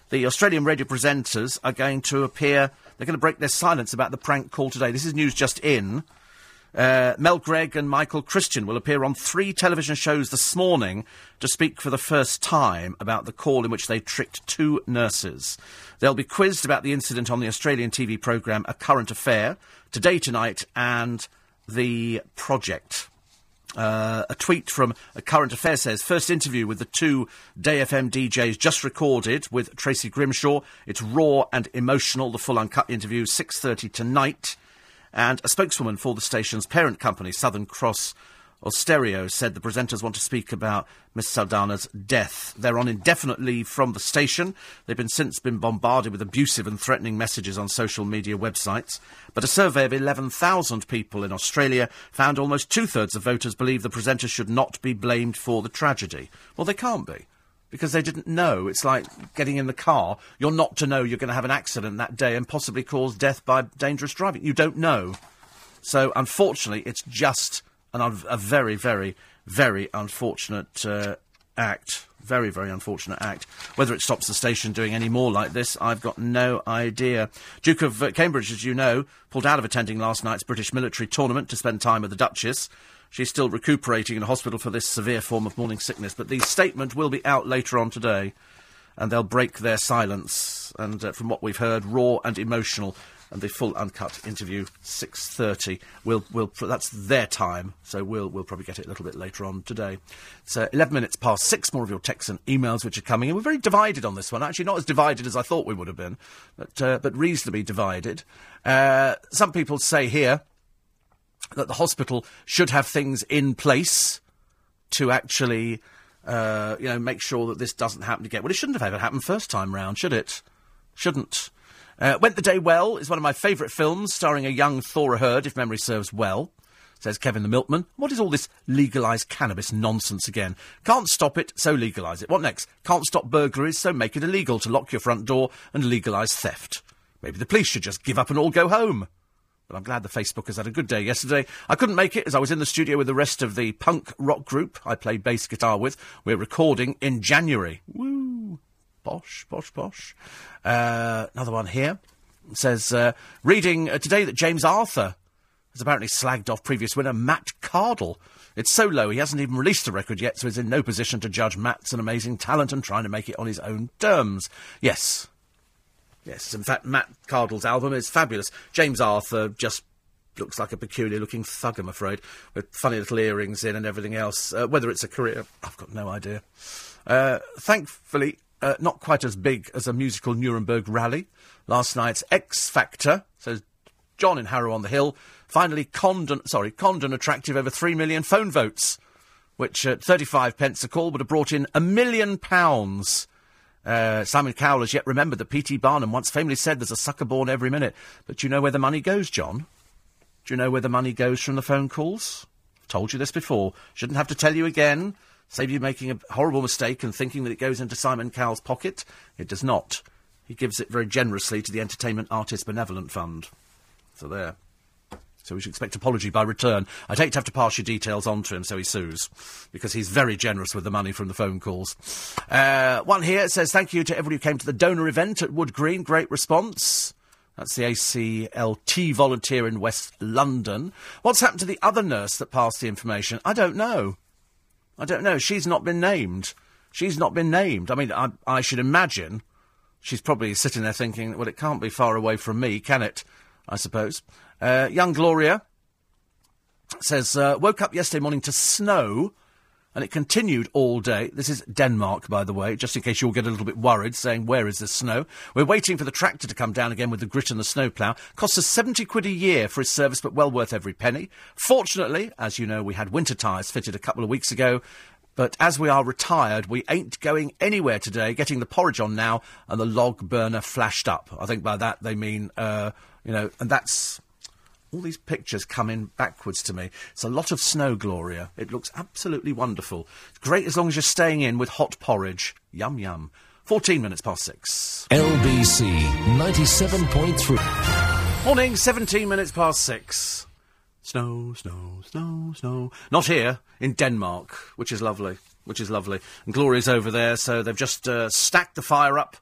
The Australian radio presenters are going to appear, they're going to break their silence about the prank call today. This is news just in. Uh, Mel Greig and Michael Christian will appear on three television shows this morning to speak for the first time about the call in which they tricked two nurses. They'll be quizzed about the incident on the Australian TV programme A Current Affair, Today Tonight, and The Project. Uh, a tweet from a current affair says first interview with the two Day FM DJs just recorded with Tracy Grimshaw. It's raw and emotional. The full uncut interview six thirty tonight, and a spokeswoman for the station's parent company, Southern Cross Austereo said the presenters want to speak about Miss Saldanha's death. They're on indefinite leave from the station. They've been since been bombarded with abusive and threatening messages on social media websites. But a survey of 11,000 people in Australia found almost two thirds of voters believe the presenters should not be blamed for the tragedy. Well, they can't be. Because they didn't know. It's like getting in the car. You're not to know you're going to have an accident that day and possibly cause death by dangerous driving. You don't know. So, unfortunately, it's just an un- a very, very, very unfortunate uh, act. Very, very unfortunate act. Whether it stops the station doing any more like this, I've got no idea. Duke of uh, Cambridge, as you know, pulled out of attending last night's British military tournament to spend time with the Duchess. She's still recuperating in hospital for this severe form of morning sickness, but the statement will be out later on today, and they'll break their silence. And uh, from what we've heard, raw and emotional and the full uncut interview 6:30. We'll we'll that's their time, so we'll we'll probably get it a little bit later on today. Uh, 11 minutes past six. More of your texts and emails which are coming, and we're very divided on this one. Actually, not as divided as I thought we would have been, but uh, but reasonably divided. Uh, some people say here that the hospital should have things in place to actually. Uh, you know, make sure that this doesn't happen again. Well, it shouldn't have ever happened first time round, should it? Shouldn't. Uh, Went the Day Well is one of my favourite films, starring a young Thora Hird, if memory serves well. Says Kevin the Milkman. What is all this legalised cannabis nonsense again? Can't stop it, so legalise it. What next? Can't stop burglaries, so make it illegal to lock your front door and legalise theft. Maybe the police should just give up and all go home. But I'm glad the Facebookers had a good day yesterday. I couldn't make it as I was in the studio with the rest of the punk rock group I play bass guitar with. We're recording in January. Woo! Posh, posh, posh. Uh, another one here says uh, reading uh, today that James Arthur has apparently slagged off previous winner Matt Cardle. It's so low he hasn't even released the record yet, so he's in no position to judge Matt's an amazing talent and trying to make it on his own terms. Yes. Yes, in fact, Matt Cardle's album is fabulous. James Arthur just looks like a peculiar looking thug, I'm afraid, with funny little earrings in and everything else. Uh, whether it's a career, I've got no idea. Uh, thankfully, uh, not quite as big as a musical Nuremberg rally. Last night's X Factor, says John in Harrow on the Hill, finally Condon, sorry, Condon attracted over three million phone votes, which at 35 pence a call would have brought in a million pounds. Uh, Simon Cowell has yet remembered that P.T. Barnum once famously said there's a sucker born every minute. But do you know where the money goes, John? Do you know where the money goes from the phone calls? Told you this before. Shouldn't have to tell you again. Save you making a horrible mistake and thinking that it goes into Simon Cowell's pocket. It does not. He gives it very generously to the Entertainment Artists Benevolent Fund. So there. So we should expect apology by return. I'd hate to have to pass your details on to him so he sues, because he's very generous with the money from the phone calls. Uh, one here says, thank you to everyone who came to the donor event at Wood Green. Great response. That's the ACLT volunteer in West London. What's happened to the other nurse that passed the information? I don't know. I don't know. She's not been named. She's not been named. I mean, I, I should imagine she's probably sitting there thinking, well, it can't be far away from me, can it? I suppose. Uh, young Gloria says, uh, woke up yesterday morning to snow, and it continued all day. This is Denmark, by the way, just in case you'll get a little bit worried, saying, where is the snow? We're waiting for the tractor to come down again with the grit and the snowplough. Costs us 70 quid a year for his service, but well worth every penny. Fortunately, as you know, we had winter tyres fitted a couple of weeks ago, but as we are retired, we ain't going anywhere today, getting the porridge on now, and the log burner flashed up. I think by that they mean, uh, you know, and that's all these pictures come in backwards to me. It's a lot of snow, Gloria. It looks absolutely wonderful. It's great as long as you're staying in with hot porridge. Yum, yum. 14 minutes past six. LBC 97.3. Morning, 17 minutes past six. Snow, snow, snow, snow. Not here, in Denmark, which is lovely. Which is lovely. And Gloria's over there, so they've just uh, stacked the fire up.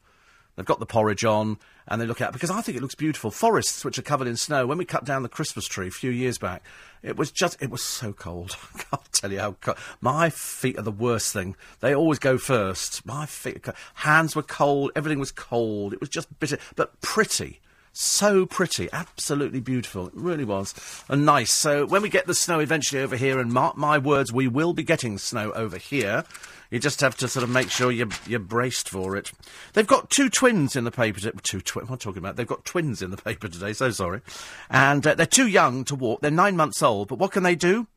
They've got the porridge on and they look at because I think it looks beautiful. Forests which are covered in snow. When we cut down the Christmas tree a few years back, it was just it was so cold. I can't tell you how cold. My feet are the worst thing. They always go first. My feet, hands were cold. Everything was cold. It was just bitter, but pretty. So pretty, absolutely beautiful. It really was. And nice. So when we get the snow eventually over here, and mark my words, we will be getting snow over here. You just have to sort of make sure you're, you're braced for it. They've got two twins in the paper. two twins. What am I talking about? They've got twins in the paper today. So sorry. And uh, they're too young to walk. They're nine months old. But what can they do?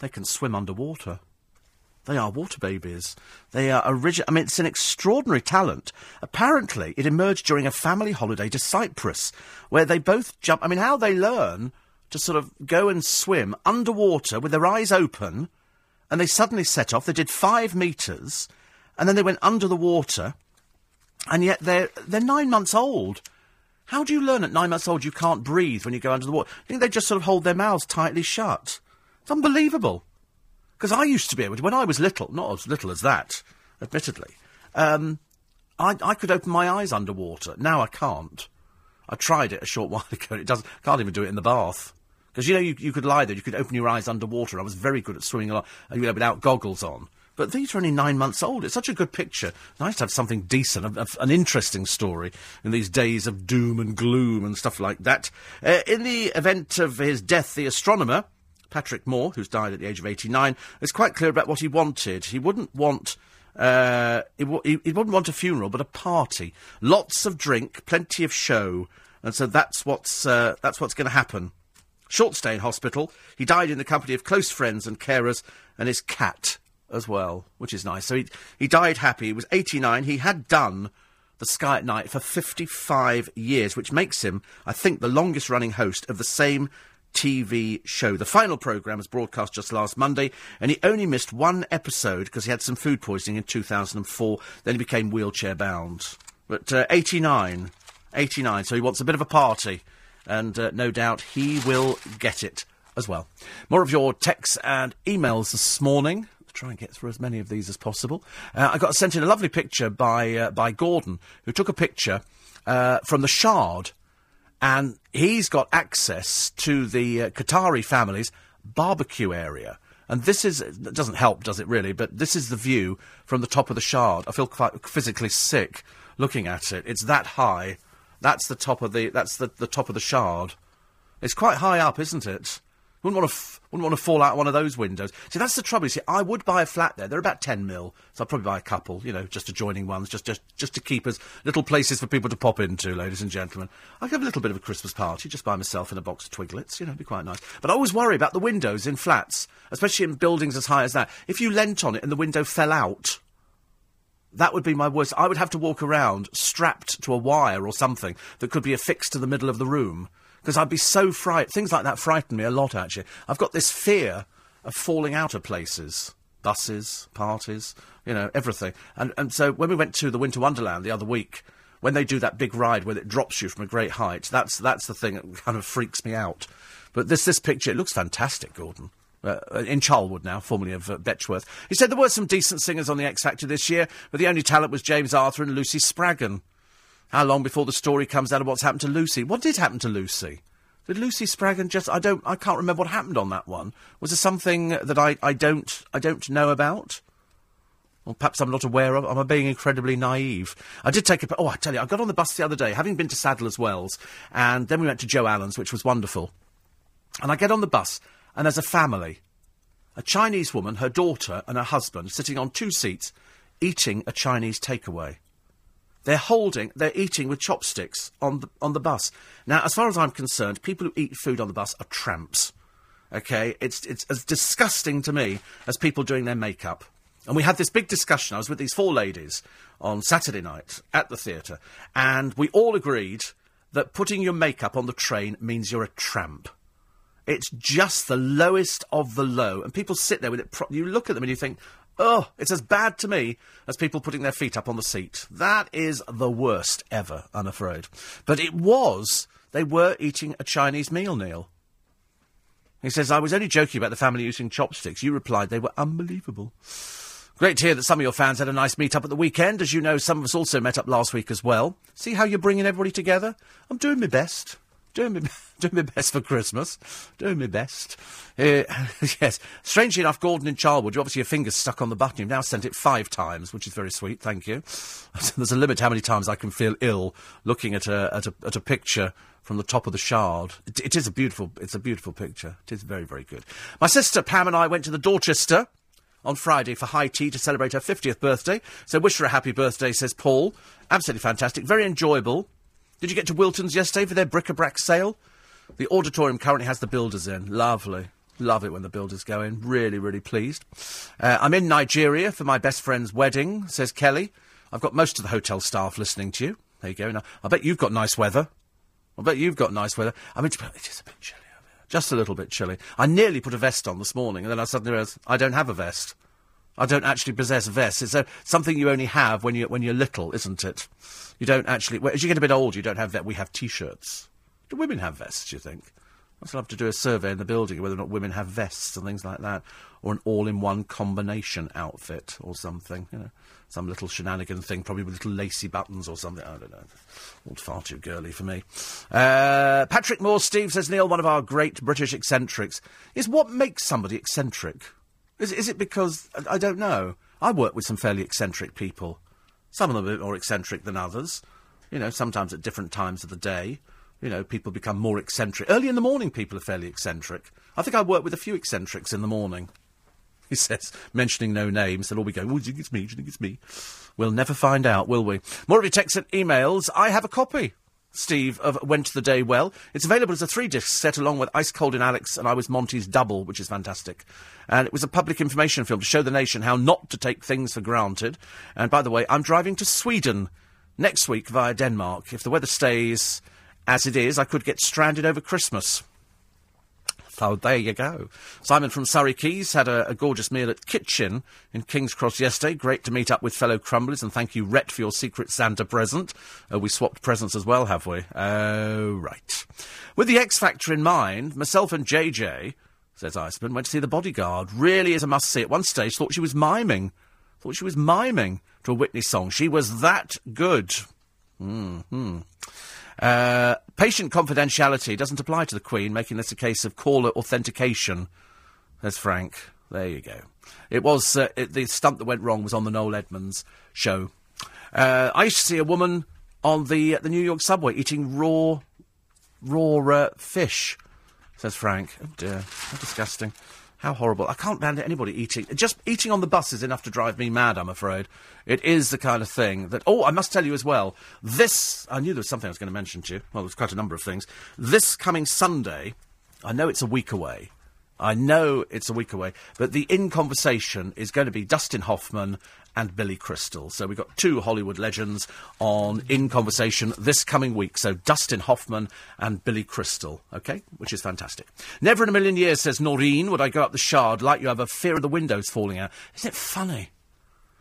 They can swim underwater. They are water babies. They are original. I mean, it's an extraordinary talent. Apparently, it emerged during a family holiday to Cyprus, where they both jump. I mean, how they learn to sort of go and swim underwater with their eyes open and they suddenly set off. They did five metres, and then they went under the water, and yet they're they're nine months old. How do you learn at nine months old you can't breathe when you go under the water? I think they just sort of hold their mouths tightly shut. It's unbelievable. Because I used to be able to, when I was little, not as little as that, admittedly, um, I, I could open my eyes underwater. Now I can't. I tried it a short while ago. It doesn't. Can't even do it in the bath. Because, you know, you, you could lie there, you could open your eyes underwater. I was very good at swimming along, you know, without goggles on. But these are only nine months old. It's such a good picture. Nice to have something decent, a, a, an interesting story in these days of doom and gloom and stuff like that. Uh, in the event of his death, the astronomer, Patrick Moore, who's died at the age of 89, is quite clear about what he wanted. He wouldn't want. Uh, he, w- he, he wouldn't want a funeral, but a party. Lots of drink, plenty of show. And so that's what's, uh, that's what's going to happen Short stay in hospital. He died in the company of close friends and carers and his cat as well, which is nice. So he, he died happy. He was 89. He had done the Sky at Night for 55 years, which makes him, I think, the longest running host of the same TV show. The final programme was broadcast just last Monday, and he only missed one episode because he had some food poisoning in 2004. Then he became wheelchair bound. But uh, 89. 89, so he wants a bit of a party and uh, no doubt he will get it as well. More of your texts and emails this morning. Try and get through as many of these as possible. Uh, I got sent in a lovely picture by uh, by Gordon, who took a picture uh, from the Shard, and he's got access to the uh, Qatari family's barbecue area. And this is, it doesn't help, does it really? But this is the view from the top of the Shard. I feel quite physically sick looking at it. It's that high that's the top of the. That's the, the top of the shard. It's quite high up, isn't it? Wouldn't want to f- wouldn't want to fall out one of those windows. See, that's the trouble. You see, I would buy a flat there. They're about ten mil, so I'd probably buy a couple. You know, just adjoining ones, just just just to keep as little places for people to pop into, ladies and gentlemen. I could have a little bit of a Christmas party just by myself in a box of Twiglets. You know, it'd be quite nice. But I always worry about the windows in flats, especially in buildings as high as that. If you leant on it and the window fell out, that would be my worst. I would have to walk around strapped to a wire or something that could be affixed to the middle of the room because I'd be so frightened. Things like that frighten me a lot, actually. I've got this fear of falling out of places. buses, parties, you know, everything. And, and so when we went to the Winter Wonderland the other week, when they do that big ride where it drops you from a great height, that's, that's the thing that kind of freaks me out. But this, this picture, it looks fantastic, Gordon. Uh, in Charlwood now, formerly of uh, Betchworth. He said there were some decent singers on the X Factor this year, but the only talent was James Arthur and Lucy Spraggan. How long before the story comes out of what's happened to Lucy? What did happen to Lucy? Did Lucy Spraggan just? I don't. I can't remember what happened on that one. Was there something that I, I don't I don't know about? Or perhaps I'm not aware of. Am I being incredibly naive? I did take a. Oh, I tell you, I got on the bus the other day, having been to Sadler's Wells, and then we went to Joe Allen's, which was wonderful. And I get on the bus, and there's a family, a Chinese woman, her daughter, and her husband sitting on two seats, eating a Chinese takeaway. They're holding, they're eating with chopsticks on the, on the bus. Now, as far as I'm concerned, people who eat food on the bus are tramps. Okay? It's, it's as disgusting to me as people doing their makeup. And we had this big discussion. I was with these four ladies on Saturday night at the theatre, and we all agreed that putting your makeup on the train means you're a tramp. It's just the lowest of the low, and people sit there with it. Pro- you look at them and you think, Oh, it's as bad to me as people putting their feet up on the seat. That is the worst ever, I'm afraid. But it was, they were eating a Chinese meal, Neil. He says, I was only joking about the family using chopsticks. You replied they were unbelievable. Great to hear that some of your fans had a nice meet up at the weekend. As you know, some of us also met up last week as well. See how you're bringing everybody together? I'm doing my best. Doing my, doing my best for Christmas. Doing my best. Uh, yes. Strangely enough, Gordon in Charlwood, you obviously your fingers stuck on the button. You've now sent it five times, which is very sweet. Thank you. There's a limit how many times I can feel ill looking at a, at a, at a picture from the top of the Shard. It, it is a beautiful, it's a beautiful picture. It is very, very good. My sister Pam and I went to the Dorchester on Friday for high tea to celebrate her 50th birthday. So wish her a happy birthday, says Paul. Absolutely fantastic. Very enjoyable. Did you get to Wilton's yesterday for their bric-a-brac sale? The auditorium currently has the builders in. Lovely. Love it when the builders go in. Really, really pleased. Uh, I'm in Nigeria for my best friend's wedding, says Kelly. I've got most of the hotel staff listening to you. There you go. Now, I bet you've got nice weather. I bet you've got nice weather. I mean, it is a bit chilly over here. Just a little bit chilly. I nearly put a vest on this morning, and then I suddenly realised I don't have a vest. I don't actually possess vests. It's a, something you only have when, you, when you're little, isn't it? You don't actually. Well, as you get a bit older, you don't have that. We have T-shirts. Do women have vests? You think? I'd love to do a survey in the building whether or not women have vests and things like that, or an all-in-one combination outfit or something. You know, some little shenanigan thing, probably with little lacy buttons or something. I don't know. All far too girly for me. Uh, Patrick Moore, Steve says Neil, one of our great British eccentrics, is what makes somebody eccentric. Is, is it because I, don't know? I work with some fairly eccentric people. Some of them a bit more eccentric than others. You know, sometimes at different times of the day. You know, people become more eccentric. Early in the morning, people are fairly eccentric. I think I work with a few eccentrics in the morning. He says, mentioning no names, they'll all be going, oh, do you think it's me? Do you think it's me? We'll never find out, will we? More of your texts and emails. I have a copy, Steve, of Went the Day Well. It's available as a three-disc set along with Ice Cold in Alex and I Was Monty's Double, which is fantastic. And it was a public information film to show the nation how not to take things for granted. And by the way, I'm driving to Sweden next week via Denmark. If the weather stays as it is, I could get stranded over Christmas. So there you go. Simon from Surrey Quays had a, a, gorgeous meal at Kitchen in King's Cross yesterday. Great to meet up with fellow Crumblies, and thank you, Rhett, for your secret Santa present. Uh, we swapped presents as well, have we? Oh, right. With the X Factor in mind, myself and JJ, says Iceman, went to see The Bodyguard. Really is a must see. At one stage, thought she was miming. Thought she was miming to a Whitney song. She was that good. Hmm. Uh, patient confidentiality doesn't apply to the Queen, making this a case of caller authentication. There's Frank. There you go. It was uh, it, the stunt that went wrong was on the Noel Edmonds show. Uh, I used to see a woman on the the New York subway eating raw raw uh, fish. Says Frank. Oh dear, how disgusting. How horrible. I can't stand anybody eating. Just eating on the bus is enough to drive me mad, I'm afraid. It is the kind of thing that. Oh, I must tell you as well. This. I knew there was something I was going to mention to you. Well, there's quite a number of things. This coming Sunday, I know it's a week away. I know it's a week away, but the in conversation is going to be Dustin Hoffman and Billy Crystal. So we've got two Hollywood legends on In Conversation this coming week. So Dustin Hoffman and Billy Crystal, okay? Which is fantastic. Never in a million years, says Noreen, would I go up the shard like you have a fear of the windows falling out. Isn't it funny?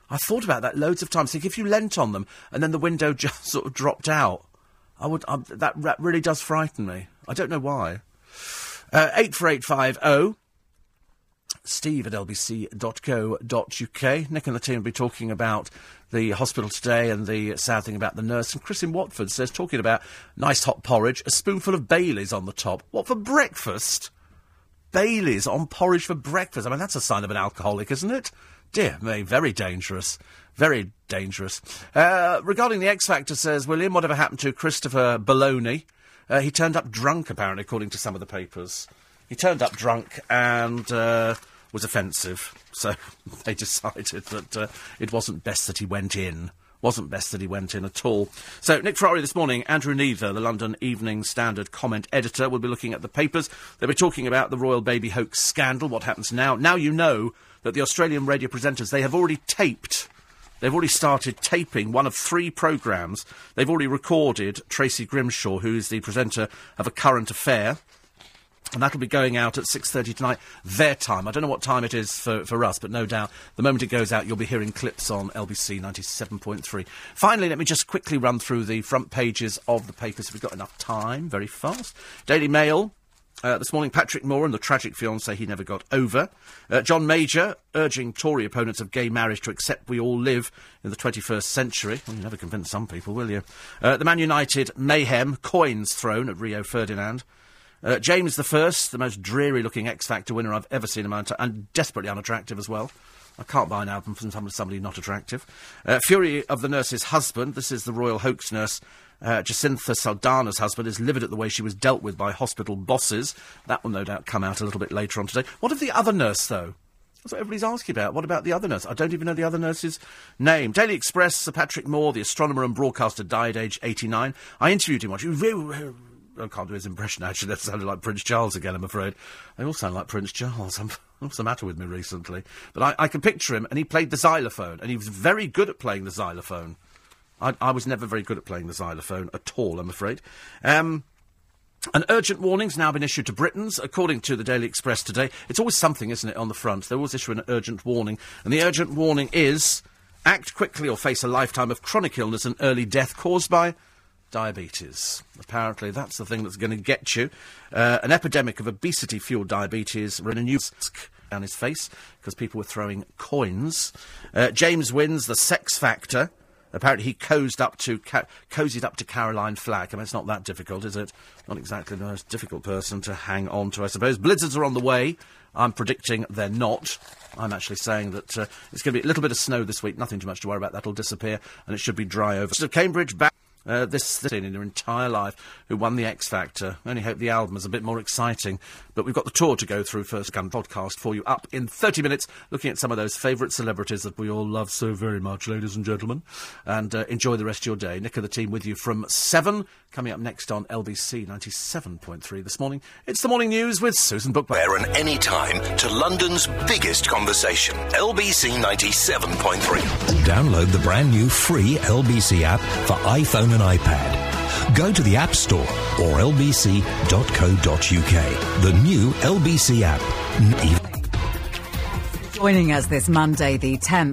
I thought about that loads of times. Think if you leant on them and then the window just sort of dropped out, I would. Um, I, that, really does frighten me. I don't know why. Uh, 84850 Steve at lbc.co.uk. Nick and the team will be talking about the hospital today and the sad thing about the nurse. And Chris in Watford says, talking about nice hot porridge, a spoonful of Bailey's on the top. What for breakfast? Bailey's on porridge for breakfast. I mean, that's a sign of an alcoholic, isn't it? Dear me, very dangerous. Very dangerous. Uh, regarding the X Factor, says William, whatever happened to Christopher Baloney? Uh, he turned up drunk, apparently, according to some of the papers. He turned up drunk and uh, was offensive. So they decided that uh, it wasn't best that he went in. Wasn't best that he went in at all. So, Nick Ferrari this morning, Andrew Neather, the London Evening Standard comment editor, will be looking at the papers. They'll be talking about the royal baby hoax scandal, what happens now. Now you know that the Australian radio presenters, they have already taped They've already started taping one of three programmes. They've already recorded Tracy Grimshaw, who is the presenter of A Current Affair. And that'll be going out at 6.30 tonight, their time. I don't know what time it is for, for us, but no doubt the moment it goes out, you'll be hearing clips on LBC 97.3. Finally, let me just quickly run through the front pages of the papers we've got enough time, very fast. Daily Mail, uh, this morning, Patrick Moore and the tragic fiancé he never got over. Uh, John Major urging Tory opponents of gay marriage to accept we all live in the 21st century. Well, you never convince some people, will you? Uh, the Man United mayhem, coins thrown at Rio Ferdinand. Uh, James the First, the most dreary-looking X Factor winner I've ever seen in my entire, and desperately unattractive as well. I can't buy an album from somebody not attractive. Uh, Fury of the Nurse's husband. This is the royal hoax nurse uh, Jacintha Saldanha's husband is livid at the way she was dealt with by hospital bosses. That will no doubt come out a little bit later on today. What of the other nurse, though? That's what everybody's asking about. What about the other nurse? I don't even know the other nurse's name. Daily Express, Sir Patrick Moore, the astronomer and broadcaster, died aged 89. I interviewed him once. I can't do his impression, actually. That sounded like Prince Charles again, I'm afraid. They all sound like Prince Charles. I'm, what's the matter with me recently? But I, I can picture him, and he played the xylophone, and he was very good at playing the xylophone. I, I, was never very good at playing the xylophone at all, I'm afraid. Um, an urgent warning's now been issued to Britons, according to the Daily Express today. It's always something, isn't it, on the front? They always issue an urgent warning. And the urgent warning is act quickly or face a lifetime of chronic illness and early death caused by diabetes. Apparently, that's the thing that's going to get you. Uh, an epidemic of obesity fueled diabetes ran a new down his face because people were throwing coins. Uh, James wins the sex factor. Apparently, he cozied up to ca- cozied up to Caroline Flack. I mean, it's not that difficult, is it? Not exactly the most difficult person to hang on to, I suppose. Blizzards are on the way. I'm predicting they're not. I'm actually saying that uh, it's going to be a little bit of snow this week. Nothing too much to worry about. That'll disappear, and it should be dry over. So Cambridge back uh, this thing in her entire life who won the X Factor. I only hope the album is a bit more exciting. But we've got the tour to go through first. Gun podcast for you up in 30 minutes, looking at some of those favourite celebrities that we all love so very much, ladies and gentlemen. And uh, enjoy the rest of your day. Nick and the team with you from 7. Coming up next on LBC 97.3 this morning, it's the morning news with Susan Bookbill. Where and any time to London's biggest conversation, LBC 97.3. Download the brand new free LBC app for iPhone and iPad. Go to the App Store or lbc.co.uk. The new LBC app. Joining us this Monday, the 10th